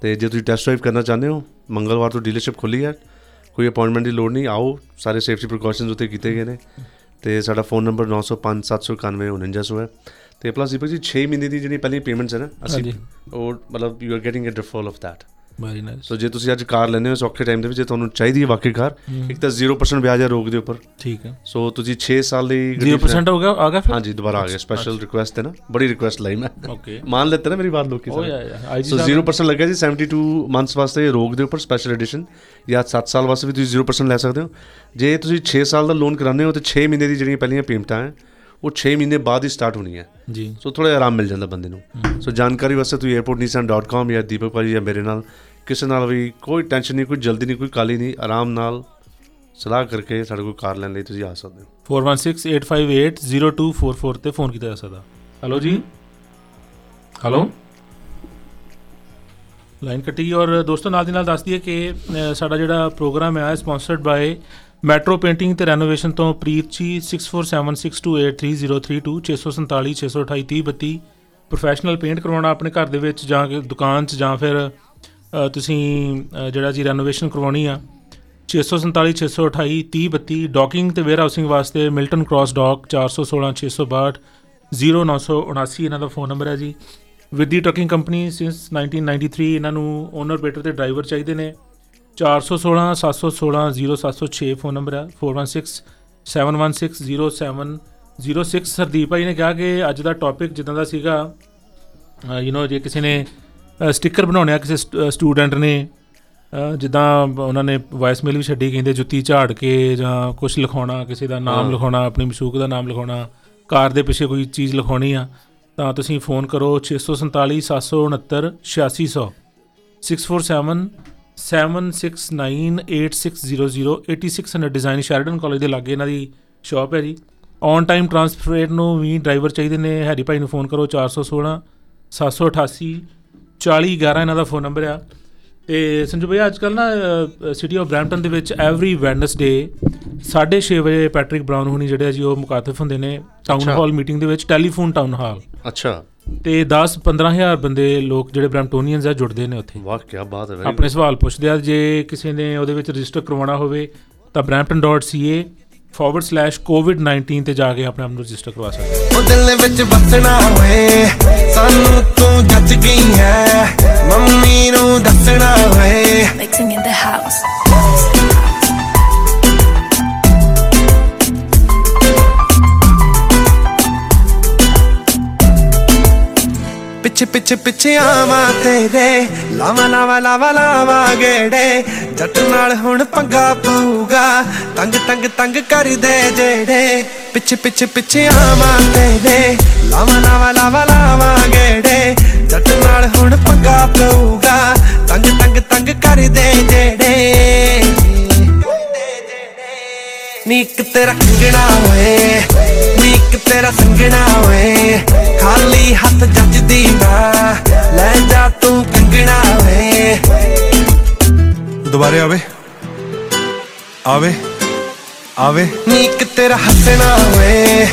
S3: ਤੇ ਜੇ ਤੁਸੀਂ ਟੈਸਟ ਡਰਾਈਵ ਕਰਨਾ ਚਾਹੁੰਦੇ ਹੋ ਮੰਗਲਵਾਰ ਤੋਂ ਡੀਲਰਸ਼ਿਪ ਖੁੱਲੀ ਹੈ। ਕੋਈ ਅਪਾਇੰਟਮੈਂਟ ਦੀ ਲੋੜ ਨਹੀਂ ਆਓ। ਸਾਰੇ ਸੇਫਟੀ ਪ੍ਰੀਕਾਸ਼ਨਸ ਉੱਤੇ ਕੀਤੇ ਗਏ ਨੇ। ਤੇ ਸਾਡਾ ਫੋਨ ਨੰਬਰ 9057 791 4900 ਹੈ। ਤੇ ਪਲੱਸ ਦੀਪਕ ਜੀ 6 ਮਹੀਨੇ ਦੀ ਜਿਹੜੀ ਪਹਿਲੀ ਪੇਮੈਂਟਸ ਹੈ ਨਾ ਅਸੀਂ। ਉਹ ਮਤਲਬ you are getting a deferral of that
S2: very nice
S3: so ਜੇ ਤੁਸੀਂ ਅੱਜ ਕਾਰ ਲੈਂਦੇ ਹੋ ਸੌਖੇ ਟਾਈਮ ਦੇ ਵਿੱਚ ਜੇ ਤੁਹਾਨੂੰ ਚਾਹੀਦੀ ਹੈ ਵਾਕਈ ਕਾਰ। ਇੱਕ ਤਾਂ 0% ਵਿਆਜ ਹੈ ਰੋਕ ਦੇ ਉੱਪਰ।
S2: ਠੀਕ ਹੈ।
S3: ਸੋ ਤੁਸੀਂ 6 ਸਾਲ ਦੀ
S2: 0% ਹੋ ਗਿਆ ਆ ਗਿਆ ਫਿਰ?
S3: ਹਾਂਜੀ ਦੁਬਾਰਾ ਆ ਗਿਆ। ਸਪੈਸ਼ਲ ਰਿਕੁਐਸਟ ਹੈ ਨਾ। ਬੜੀ ਰਿਕੁਐਸਟ ਲਈ ਮੈਂ।
S2: Okay.
S3: ਮੰਨ ਲੈਤੇ ਨਾ ਮੇਰੀ ਬਾਤ ਲੋਕੀ
S2: Oh. IG
S3: ਸੋ
S2: ਸਾਹਿਬ-
S3: 0% ਲੱਗਿਆ ਜੀ 72 ਮੰਥਸ ਵਾਸਤੇ ਰੋਕ ਦੇ ਉੱਪਰ ਸਪੈਸ਼ਲ ਐਡੀਸ਼ਨ ਜਾਂ 7 ਸਾਲ ਵਾਸਤੇ ਵੀ ਤੁਸੀਂ 0% ਲੈ ਸਕਦੇ ਹੋ। ਜੇ ਤੁਸੀਂ 6 ਸਾਲ ਦਾ ਲੋਨ ਕਰਾਉਂਦੇ ਹੋ ਤੇ 6 ਮਹੀਨੇ ਦੀ ਜਿਹੜੀਆਂ ਪਹਿਲੀਆਂ ਪੇਮੈਂਟਾਂ ਹੈ ਉਹ 6 ਮਹੀਨੇ ਬਾਅਦ ਹੀ ਸਟਾਰਟ ਹੋਣੀ ਹੈ।
S2: ਜੀ।
S3: ਸੋ ਥੋੜਾ ਆਰਾਮ ਮਿਲ ਜਾਂਦਾ ਬੰਦੇ ਨੂੰ। ਸੋ ਜਾਣਕਾਰੀ ਵਾਸਤੇ ਤੁਸੀਂ airportnissan.com ਜਾਂ ਦੀਪਕ ਭਾਜੀ ਜਾਂ ਮੇਰੇ ਨਾਲ ਕਿਸੇ ਨਾਲ ਵੀ ਕੋਈ ਟੈਨਸ਼ਨ ਨਹੀਂ ਕੋਈ ਜਲਦੀ ਨਹੀਂ ਕੋਈ ਕਾਲੀ ਨਹੀਂ ਆਰਾਮ ਨਾਲ ਸਲਾਹ ਕਰਕੇ ਸਾਡੇ ਕੋਲ ਕਾਰ ਲੈਣ ਲਈ ਤੁਸੀਂ ਆ ਸਕਦੇ ਹੋ।
S2: 4168580244 ਤੇ ਫੋਨ ਕੀਤਾ ਜਾ ਸਕਦਾ। ਹੈਲੋ ਜੀ? ਹੈਲੋ ਲਾਈਨ ਕੱਟੀ ਔਰ ਦੋਸਤੋ ਨਾਲ ਦੀ ਨਾਲ ਦੱਸ ਦਈਏ ਕਿ ਸਾਡਾ ਜਿਹੜਾ ਪ੍ਰੋਗਰਾਮ ਹੈ ਸਪਾਂਸਰਡ ਬਾਈ ਮੈਟਰੋ ਪੇਂਟਿੰਗ ਤੇ ਰੈਨੋਵੇਸ਼ਨ ਤੋਂ ਪ੍ਰੀਤ ਜੀ 6476283032 647 628 3032 ਪ੍ਰੋਫੈਸ਼ਨਲ ਪੇਂਟ ਕਰਵਾਉਣਾ ਆਪਣੇ ਘਰ ਦੇ ਵਿੱਚ ਜਾਂ ਕਿ ਦੁਕਾਨ 'ਚ ਜਾਂ ਫਿਰ ਅ, ਤੁਸੀਂ ਅ, ਜਿਹੜਾ ਜੀ ਰੈਨੋਵੇਸ਼ਨ ਕਰਵਾਉਣੀ ਆ 647 628 3032 ਡਾਕਿੰਗ ਤੇ ਵੇਅਰ ਹਾਊਸਿੰਗ ਵਾਸਤੇ ਮਿਲਟਨ ਕ੍ਰਾਸ ਡਾਕ 416 662 0979 ਇਹਨਾਂ ਦਾ ਫੋਨ ਨੰਬਰ ਹੈ ਜੀ। With the trucking company since 1993 ਇਹਨਾਂ ਨੂੰ ਓਨਰ ਬੇਟਰ ਤੇ ਡਰਾਈਵਰ ਚਾਹੀਦੇ ਨੇ। 416 716 0706 ਫੋਨ ਨੰਬਰ ਹੈ 416 716 0706 ਸਰਦੀਪ ਭਾਈ ਨੇ ਕਿਹਾ ਕਿ ਅੱਜ ਦਾ ਟੌਪਿਕ ਜਿੱਦਾਂ ਦਾ ਸੀਗਾ ਯੂ نو ਜੇ ਕਿਸੇ ਨੇ ਸਟicker ਬਣਾਉਣੇ ਆ ਕਿਸੇ ਸਟੂਡੈਂਟ ਨੇ ਜਿੱਦਾਂ ਉਹਨਾਂ ਨੇ ਵਾਇਸ ਮੇਲ ਵੀ ਛੱਡੀ ਕਹਿੰਦੇ ਜੁੱਤੀ ਝਾੜ ਕੇ ਜਾਂ ਕੁਝ ਲਿਖਾਉਣਾ ਕਿਸੇ ਦਾ ਨਾਮ। ਲਿਖਾਉਣਾ ਆਪਣੀ ਮਸ਼ੂਕ ਦਾ ਨਾਮ ਲਿਖਾਉਣਾ ਕਾਰ ਦੇ ਪਿੱਛੇ ਕੋਈ ਚੀਜ਼ ਲਿਖਾਉਣੀ ਆ ਤਾਂ ਤੁਸੀਂ ਫੋਨ ਕਰੋ 647 769 8600 647 769860 8600 ਡਿਜ਼ਾਈਨ ਸ਼ੈਰਡਨ ਕਾਲਜ ਦੇ ਲਾਗੇ ਇਹਨਾਂ ਦੀ ਸ਼ਾਪ ਹੈ ਜੀ। ਔਨ ਟਾਈਮ ਟਰਾਂਸਫਰੇਟ ਨੂੰ ਵੀ ਡਰਾਈਵਰ ਚਾਹੀਦੇ ਨੇ ਹੈਰੀ ਭਾਈ ਨੂੰ ਫੋਨ ਕਰੋ 416 788 4011 ਇਹਨਾਂ ਦਾ ਫੋਨ ਨੰਬਰ ਆ। ਤੇ ਸੰਜੂ ਭਈਆ ਅੱਜ ਕੱਲ ਨਾ ਸਿਟੀ ਆਫ ਬ੍ਰੈਂਪਟਨ ਦੇ ਵਿੱਚ ਐਵਰੀ ਵੈਨਸਡੇ 6:30 ਵਜੇ ਪੈਟ੍ਰਿਕ ਬ੍ਰਾਊਨ ਹੁਣੀ ਜਿਹੜੇ ਆ ਜੀ ਉਹ ਮੁਕਾਤਫ ਹੁੰਦੇ ਨੇ ਟਾਊਨ। ਹਾਲ ਮੀਟਿੰਗ ਦੇ ਵਿੱਚ ਟੈਲੀਫੋਨ ਟਾਊਨ ਹਾਲ
S3: ਅੱਛਾ।
S2: ਤੇ 10 15000 ਬੰਦੇ ਲੋਕ ਜਿਹੜੇ ਬ੍ਰੈਂਪਟੋਨੀਅਨਸ ਆ ਜੁੜਦੇ ਨੇ ਉੱਥੇ
S3: ਵਾਹ ਕੀ ਬਾਤ ਹੈ
S2: ਆਪਣੇ
S3: good.
S2: ਸਵਾਲ ਪੁੱਛਦੇ ਆ ਜੇ ਕਿਸੇ ਨੇ ਉਹਦੇ ਵਿੱਚ ਰਜਿਸਟਰ ਕਰਵਾਉਣਾ ਹੋਵੇ ਤਾਂ brampton.ca covid19 ਤੇ ਜਾ ਕੇ ਆਪਣੇ ਆਪ ਨੂੰ ਰਜਿਸਟਰ ਕਰਵਾ ਸਕਦੇ ਹੋ।
S18: ਦਿਲ ਵਿੱਚ ਵਸਣਾ ਹੋਏ ਸਾਨੂੰ ਤੂੰ ਜੱਜ ਗਈ ਹੈ ਮੰਮੀ ਨੂੰ ਦੱਸਣਾ ਹੋਏ
S4: Mixing in the house.
S18: ਪਿੱਛੇ ਪਿੱਛੇ ਪਿੱਛੇ ਆਵਾਂ ਤੇਰੇ ਲਾਵਾ ਲਾਵਾ ਲਾਵਾ ਲਾਵਾ ਗੇੜੇ। ਜੱਟ ਨਾਲ ਹੁਣ ਪੰਗਾ ਪਊਗਾ। ਤੰਗ ਤੰਗ ਤੰਗ ਕਰਦੇ ਜਿਹੜੇ। ਪਿੱਛੇ ਪਿੱਛੇ ਪਿੱਛੇ ਆਵਾਂ ਤੇਰੇ ਲਾਵਾ ਲਾਵਾ ਲਾਵਾ ਲਾਵਾ ਗੇੜੇ। ਜੱਟ ਨਾਲ ਹੁਣ ਪੰਗਾ ਪਊਗਾ। ਤੰਗ ਤੰਗ ਤੰਗ ਕਰਦੇ ਜਿਹੜੇ। ਨੀਕ ਤੇਰਾ ਕੰਗਣਾ ਹੋਏ ਨੀਕ ਤੇਰਾ ਸੰਗਣਾ ਹੋਏ ਖਾਲੀ ਹੱਥ ਜੱਜਦੀ ਨਾ ਲੈ ਜਾ ਤੂੰ ਕੰਗਣਾ ਹੋਏ।
S19: ਦੁਬਾਰੇ ਆਵੇ ਆਵੇ ਆਵੇ।
S18: ਨੀਕ ਤੇਰਾ ਹੱਸਣਾ ਹੋਏ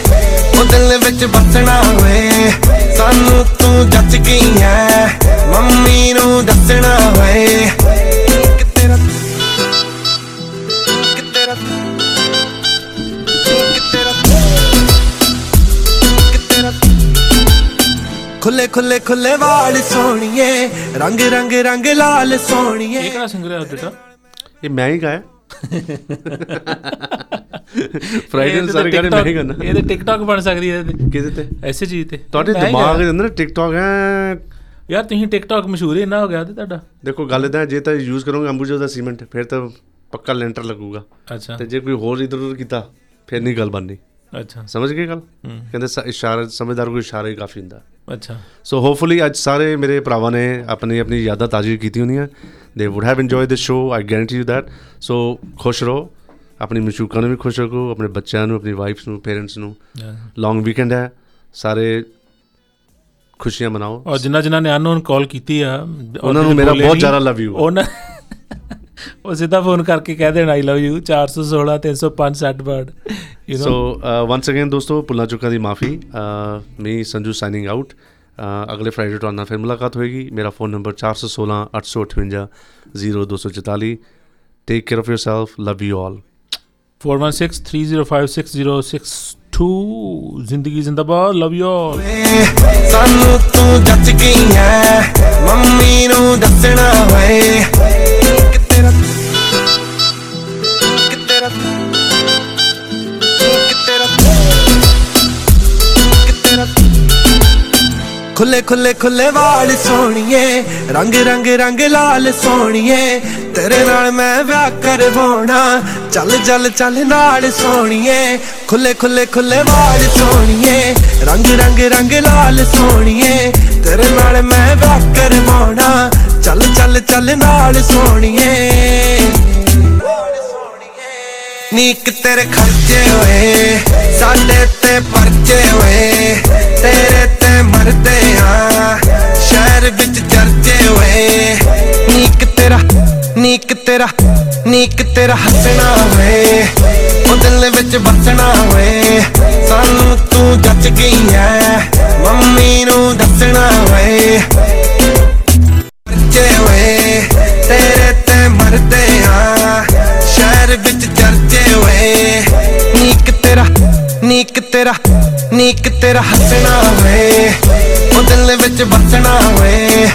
S18: ਉਹ ਦਿਲ ਵਿੱਚ ਬਸਣਾ ਹੋਏ ਸਾਨੂੰ ਤੂੰ ਜੱਜ ਗਈ ਐ ਮੰਮੀ ਨੂੰ ਦੱਸਣਾ ਹੋਏ। ਖੁੱਲੇ ਖੁੱਲੇ ਖੁੱਲੇ ਵਾਲ ਸੋਹਣੀਏ ਰੰਗ ਰੰਗ ਰੰਗ ਲਾਲ ਸੋਹਣੀਏ।
S2: ਇਹ ਕਿਹੜਾ ਸਿੰਗਰ ਹੈ ਬੇਟਾ
S3: ਇਹ ਮੈਂ ਹੀ ਗਾਇਆ। ਫਰਾਈਡੇ ਨੂੰ ਸਾਰੇ ਗਾਣੇ ਮੈਂ ਹੀ ਗਾਣਾ
S2: ਇਹਦੇ ਟਿਕਟੌਕ ਬਣ ਸਕਦੀ ਹੈ
S3: ਕਿਹਦੇ ਤੇ?
S2: ਐਸੇ ਚੀਜ਼ ਤੇ।
S3: ਤੁਹਾਡੇ ਦਿਮਾਗ। ਦੇ ਅੰਦਰ ਟਿਕਟੌਕ ਹੈ।
S2: ਯਾਰ ਤੁਸੀਂ ਟਿਕਟੌਕ ਮਸ਼ਹੂਰ ਹੀ ਇੰਨਾ ਹੋ ਗਿਆ ਤੇ ਤੁਹਾਡਾ।
S3: ਦੇਖੋ ਗੱਲ ਇਦਾਂ ਜੇ ਤਾਂ ਯੂਜ਼ ਕਰੋਗੇ ਅੰਬੂਜਾ ਦਾ ਸੀਮੈਂਟ ਫਿਰ ਤਾਂ ਪੱਕਾ ਲੈਂਟਰ ਲੱਗੂਗਾ।
S2: ਅੱਛਾ।
S3: ਤੇ ਜੇ ਕੋਈ ਹੋਰ ਇਧਰ ਉਧਰ ਕੀਤਾ ਫਿਰ ਨਹੀਂ ਗੱਲ ਬਣਨੀ।
S2: ਅੱਛਾ।
S3: ਸਮਝ ਗਏ ਗੱਲ। ਕਹਿੰਦੇ ਇਸ਼ਾਰਾ ਸਮਝਦਾਰ ਕੋਈ ਇਸ਼ਾਰਾ ਹੀ ਕਾਫੀ ਹੁੰਦਾ।
S2: ਅੱਛਾ।
S3: ਸੋ ਹੋਪਫੁਲੀ ਅੱਜ ਸਾਰੇ ਮੇਰੇ ਭਰਾਵਾਂ ਨੇ ਆਪਣੀ ਆਪਣੀ ਯਾਦਾਂ ਤਾਜ਼ੀ ਕੀਤੀ ਹੁੰਦੀਆਂ ਦੇ would have enjoyed this show I guarantee you that so ਖੁਸ਼ ਰਹੋ। ਆਪਣੀ ਮਸ਼ੂਕਾਂ ਨੂੰ ਵੀ ਖੁਸ਼ ਰੱਖੋ ਆਪਣੇ ਬੱਚਿਆਂ ਨੂੰ ਆਪਣੀ ਵਾਈਫਸ ਨੂੰ ਪੇਰੈਂਟਸ ਨੂੰ. ਲੌਂਗ ਵੀਕਐਂਡ ਹੈ। ਸਾਰੇ ਖੁਸ਼ੀਆਂ ਮਨਾਓ।
S2: ਔਰ ਜਿਨ੍ਹਾਂ ਜਿਨ੍ਹਾਂ ਨੇ ਅਨਨੋਨ ਕਾਲ ਕੀਤੀ ਆ
S3: ਉਹਨਾਂ ਨੂੰ ਮੇਰਾ ਬਹੁਤ ਜ਼ਿਆਦਾ you ਆ।
S2: ਉਹਨਾਂ *laughs* ਉਹ ਸਿੱਧਾ ਫੋਨ ਕਰਕੇ ਕਹਿ ਦੇਣ I love you 416 305 60 word you
S3: so once again ਦੋਸਤੋ ਭੁੱਲਾਂ ਚੁੱਕਾਂ ਦੀ ਮਾਫੀ ਮੀ ਸੰਜੂ ਸਾਈਨਿੰਗ ਆਊਟ ਅਗਲੇ ਫਰਾਈਡੇ ਤੁਹਾਡੇ ਨਾਲ ਫਿਰ ਮੁਲਾਕਾਤ ਹੋਏਗੀ। ਮੇਰਾ phone number 416 858 0244 take care of yourself. Love you all
S2: 4163056062 ਜ਼ਿੰਦਗੀ ਜ਼ਿੰਦਾਬਾਦ। ਲਵ ਯੂ ਆਲ
S18: ਸਾਨੂੰ ਤੂੰ ਜੱਜ ਗਈ ਐ। ਮੰਮੀ ਨੂੰ ਦੱਸਣਾ ਹੋਏ। ਖੁੱਲੇ ਖੁੱਲੇ ਖੁੱਲੇ ਵਾਲ ਸੋਹਣੀਏ, ਰੰਗ ਰੰਗ ਰੰਗ ਲਾਲ ਸੋਹਣੀਏ। ਤੇਰੇ ਨਾਲ ਮੈਂ ਵਿਆਹ ਕਰਵਾਉਣਾ, ਚੱਲ ਚੱਲ ਚੱਲ ਨਾਲ ਸੋਹਣੀਏ। ਖੁੱਲੇ ਖੁੱਲੇ ਖੁੱਲੇ ਵਾਲ ਸੋਹਣੀਏ, ਰੰਗ ਰੰਗ ਰੰਗ ਲਾਲ ਸੋਹਣੀਏ। ਤੇਰੇ ਨਾਲ ਮੈਂ ਵਿਆਹ ਕਰਵਾਉਣਾ, ਚੱਲ ਚੱਲ ਚੱਲ ਨਾਲ ਸੋਹਣੀਏ। ਨੀਕ ਤੇਰੇ ਖਰਚੇ ਹੋਏ, ਸਾਡੇ ਤੇ ਪਰਚੇ ਹੋਏ। ਤੇਰੇ ਤੇ ਮਰਦੇ ਆ ਸ਼ਹਿਰ ਵਿੱਚ ਚਰਚੇ ਹੋਏ। ਨੀਕ ਤੇਰਾ ਨੀਕ ਤੇਰਾ ਨੀਕ ਤੇਰਾ ਹੱਸਣਾ ਹੋਏ। ਉਹ ਦਿਲ ਵਿੱਚ ਵਸਣਾ ਹੋਏ। ਸਾਨੂੰ ਤੂੰ ਜੱਜ ਗਈ ਐ। ਮੰਮੀ ਨੂੰ ਦੱਸਣਾ ਹੋਏ। ਪਰਚੇ ਹੋਏ। ਤੇਰੇ ਤੇ ਮਰਦੇ ਆ ਸ਼ਹਿਰ ਵਿੱਚ ਚਰਚੇ ਹੋਏ। ਨੀਕ ਤੇਰਾ ਨੀਕ ਤੇਰਾ ਨੀਕ ਤੇਰਾ ਹੱਸਣਾ ਹੋਏ ਉਹ ਦਿਲ ਵਿੱਚ ਵਸਣਾ ਹੋਏ।